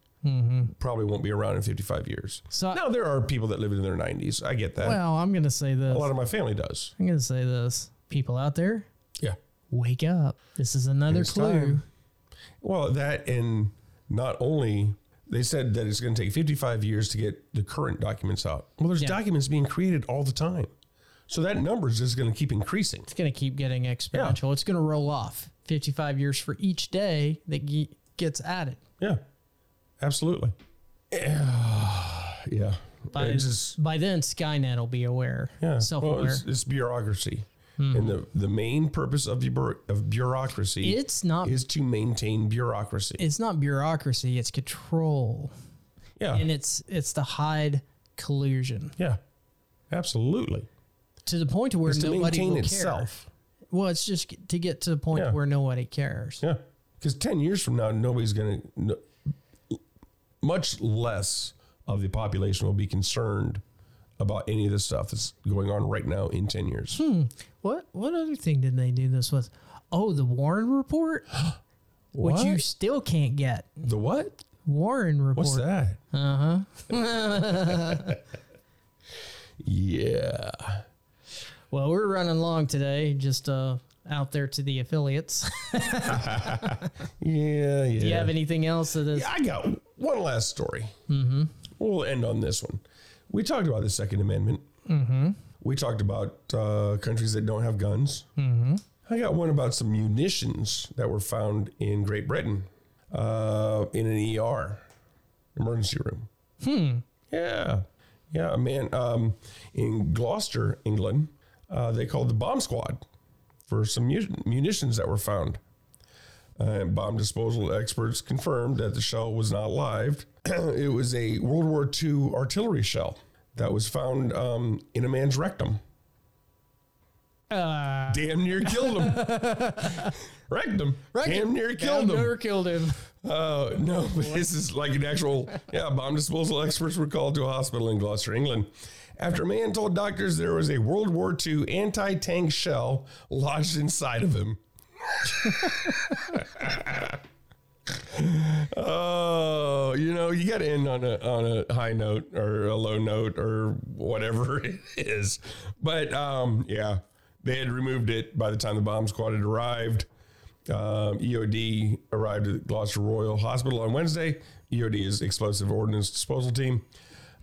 probably won't be around in 55 years. Mm-hmm. So- now there are people that live in their 90s. I get that. Well, I'm gonna say this. a lot of my family does. I'm gonna say this. People out there, Yeah. wake up. This is another It's clue. time. Well, that and not only they said that it's going to take 55 years to get the current documents out. Well, there's Yeah. documents being created all the time. So that number is just going to keep increasing. It's gonna keep getting exponential. It's gonna roll off. 55 years for each day that ge- gets added. Yeah. Absolutely. Yeah. Yeah. By, just by then, Skynet will be aware, Yeah, self-aware. well, it's, it's bureaucracy, Hmm. and the the main purpose of bureau- of bureaucracy it's not. is to maintain bureaucracy. it's not bureaucracy. It's control, yeah, and it's it's to hide collusion yeah, absolutely. to the point where It's to nobody maintain will itself. care. Well, it's just to get to the point Yeah. where nobody cares. Yeah, because ten years from now, nobody's going to, no, much less of the population will be concerned about any of the stuff that's going on right now in ten years. What what other thing did they do this with? Oh, the Warren report, <gasps> which you still can't get. The what? Warren report. What's that? Uh huh. <laughs> Yeah. Well, we're running long today. Just uh, out there to the affiliates. <laughs> <laughs> Yeah, yeah. Do you have anything else that is? Yeah, I got one last story. Mm-hmm. We'll end on this one. We talked about the Second Amendment. Mm-hmm. We talked about uh, countries that don't have guns. Mm-hmm. I got one about some munitions that were found in Great Britain uh, in an ER emergency room. Hmm. Yeah. Yeah, man. Um, in Gloucester, England, uh, they called the bomb squad for some munitions that were found. Uh, bomb disposal experts confirmed that the shell was not live. <clears throat> it was a World War II artillery shell that was found um, in a man's rectum. Uh, Damn near killed him. <laughs> rectum. Damn near killed him. Never killed him. Uh, no, but <laughs> this is like an actual, yeah, bomb disposal experts were called to a hospital in Gloucester, England. After a man told doctors there was a World War II anti tank shell lodged inside of him. Oh, you know, you got to end on a on a high note or a low note or whatever <laughs> it is. But um, yeah, they had removed it by the time the bomb squad had arrived. Um, EOD arrived at Gloucester Royal Hospital on Wednesday. EOD is Explosive Ordnance Disposal Team.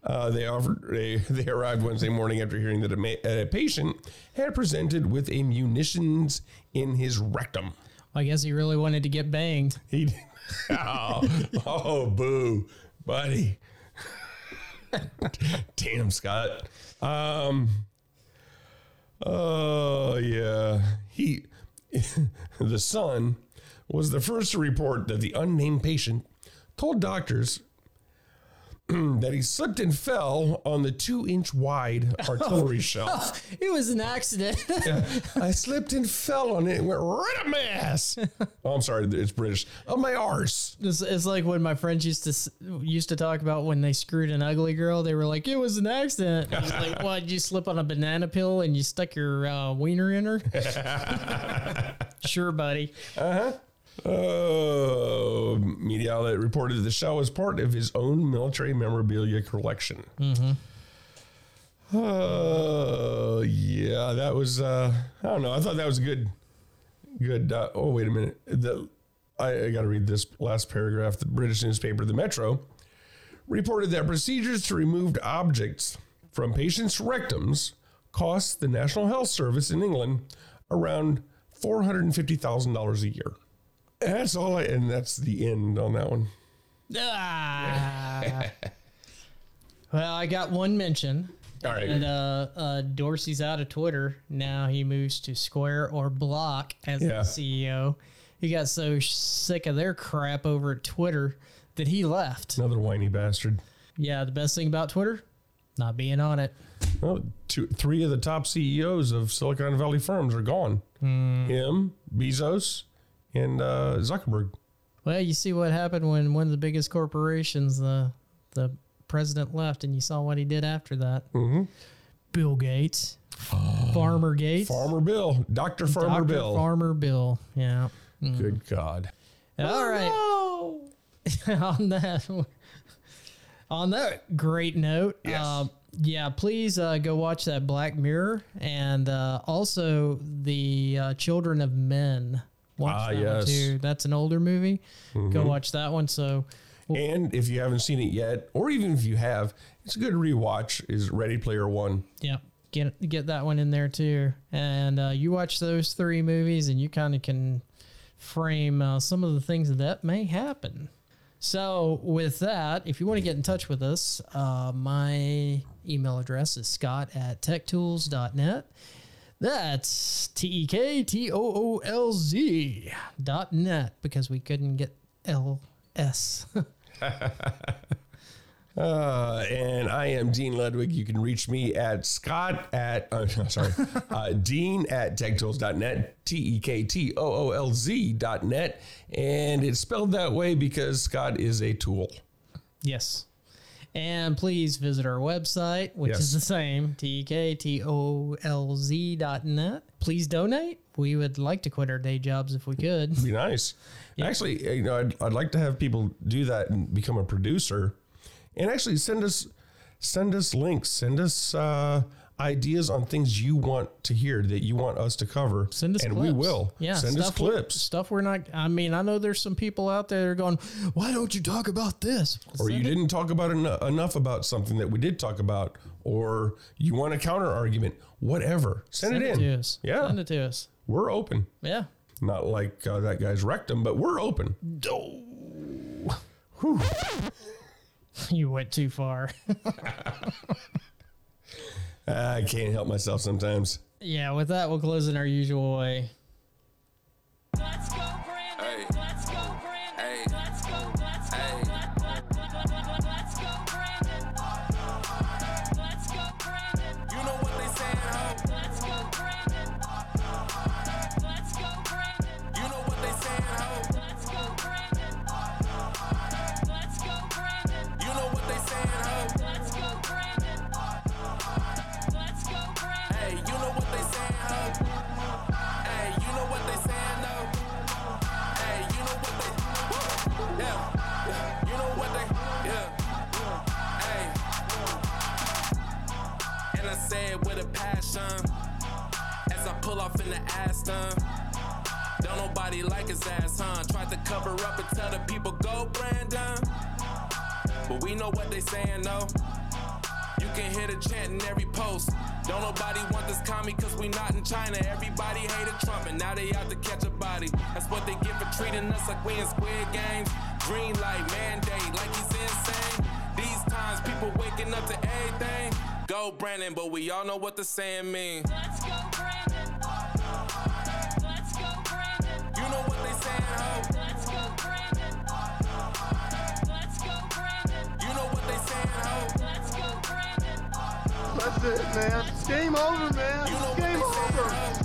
Uh, they offered they, <laughs> they arrived Wednesday morning after hearing that a, ma- a patient had presented with a munitions in his rectum. I guess he really wanted to get banged. He <laughs> oh, oh boo, buddy. <laughs> Damn, Scott. Um. Oh yeah, he. the Sun was the first to report that the unnamed patient told doctors <clears throat> that he slipped and fell on the two-inch wide <laughs> artillery shell. It was an accident. I slipped and fell on it and went right up my ass. <laughs> Oh, I'm sorry, it's British. Of my arse. It's, it's like when my friends used to used to talk about when they screwed an ugly girl. They were like, "It was an accident." He's like, <laughs> "What? You slip on a banana peel and you stuck your uh, wiener in her?" sure, buddy. Oh, media outlet reported that the shell was part of his own military memorabilia collection. Oh, yeah, that was, uh, I don't know. I thought that was a good, good. Uh, oh, wait a minute. The, I, I got to read this last paragraph. The British newspaper, The Metro, reported that procedures to remove objects from patients' rectums cost the National Health Service in England around $450,000 a year. That's all I, and that's the end on that one. Ah. <laughs> well, I got one mention. All right. And uh, uh, Dorsey's out of Twitter. Now he moves to Square or Block as Yeah. the CEO. He got so sick of their crap over at Twitter that he left. Another whiny bastard. Yeah, the best thing about Twitter, not being on it. Well, two, three of the top CEOs of Silicon Valley firms are gone. Him, Bezos, and uh, Zuckerberg. Well, you see what happened when one of the biggest corporations, the the president left, and you saw what he did after that. Mm-hmm. Bill Gates, Farmer Gates, Farmer Bill, Dr. Farmer Dr. Bill. Farmer Bill. Yeah. Good God. All right. <laughs> on that on that great note, Yes. um, yeah, please uh, go watch that Black Mirror and uh, also the uh, Children of Men. Watch Ah, that one yes. Mm-hmm. too. That's an older movie. Go watch that one. So And if you haven't seen it yet, or even if you have, it's a good rewatch. Is Ready Player One? yeah, get get that one in there too. And uh, you watch those three movies, and you kind of can frame uh, some of the things that may happen. So, with that, if you want to get in touch with us, uh, my email address is scott at tektoolz.net. That's T E K T O O L Z dot net because we couldn't get L S. <laughs> Uh, and I am Dean Ludwig. You can reach me at Scott at, uh, <laughs> sorry, uh, Dean at tektoolz.net, T E K T O O L Z dot net. And it's spelled that way because Scott is a tool. yes. And please visit our website, which Yes. is the same, T-E-K-T-O-L-Z dot net. Please donate. We would like to quit our day jobs if we could. Be nice. <laughs> Actually, uh, you know, I'd, I'd like to have people do that and become a producer, and actually send us send us links, send us uh, ideas on things you want to hear that you want us to cover. Send us and clips. we will. Yeah, send us clips. Stuff we're not. I mean, I know there's some people out there that are going, "Why don't you talk about this?" or you it- didn't talk about eno- enough about something that we did talk about, or you want a counter argument, whatever. Send, Send it it in. to us. Yeah, Send it to us. we're open. Yeah. Not like uh, that guy's rectum, but we're open. Oh. <laughs> You went too far. <laughs> I can't help myself sometimes. yeah. With that, we'll close in our usual way. Let's go, his ass, huh? Tried to cover up and tell the people go, Brandon. But we know what they saying, though. You can hear the chant in every post. Don't nobody want this commie cause we not in China. Everybody hated Trump and now they out to catch a body. That's what they get for treating us like we in squid games. Green light, mandate, like he's insane. These times people waking up to everything. Go Brandon, but we all know what the saying mean. Let's go, Brandon. That's it, man. Game over, man. Game over.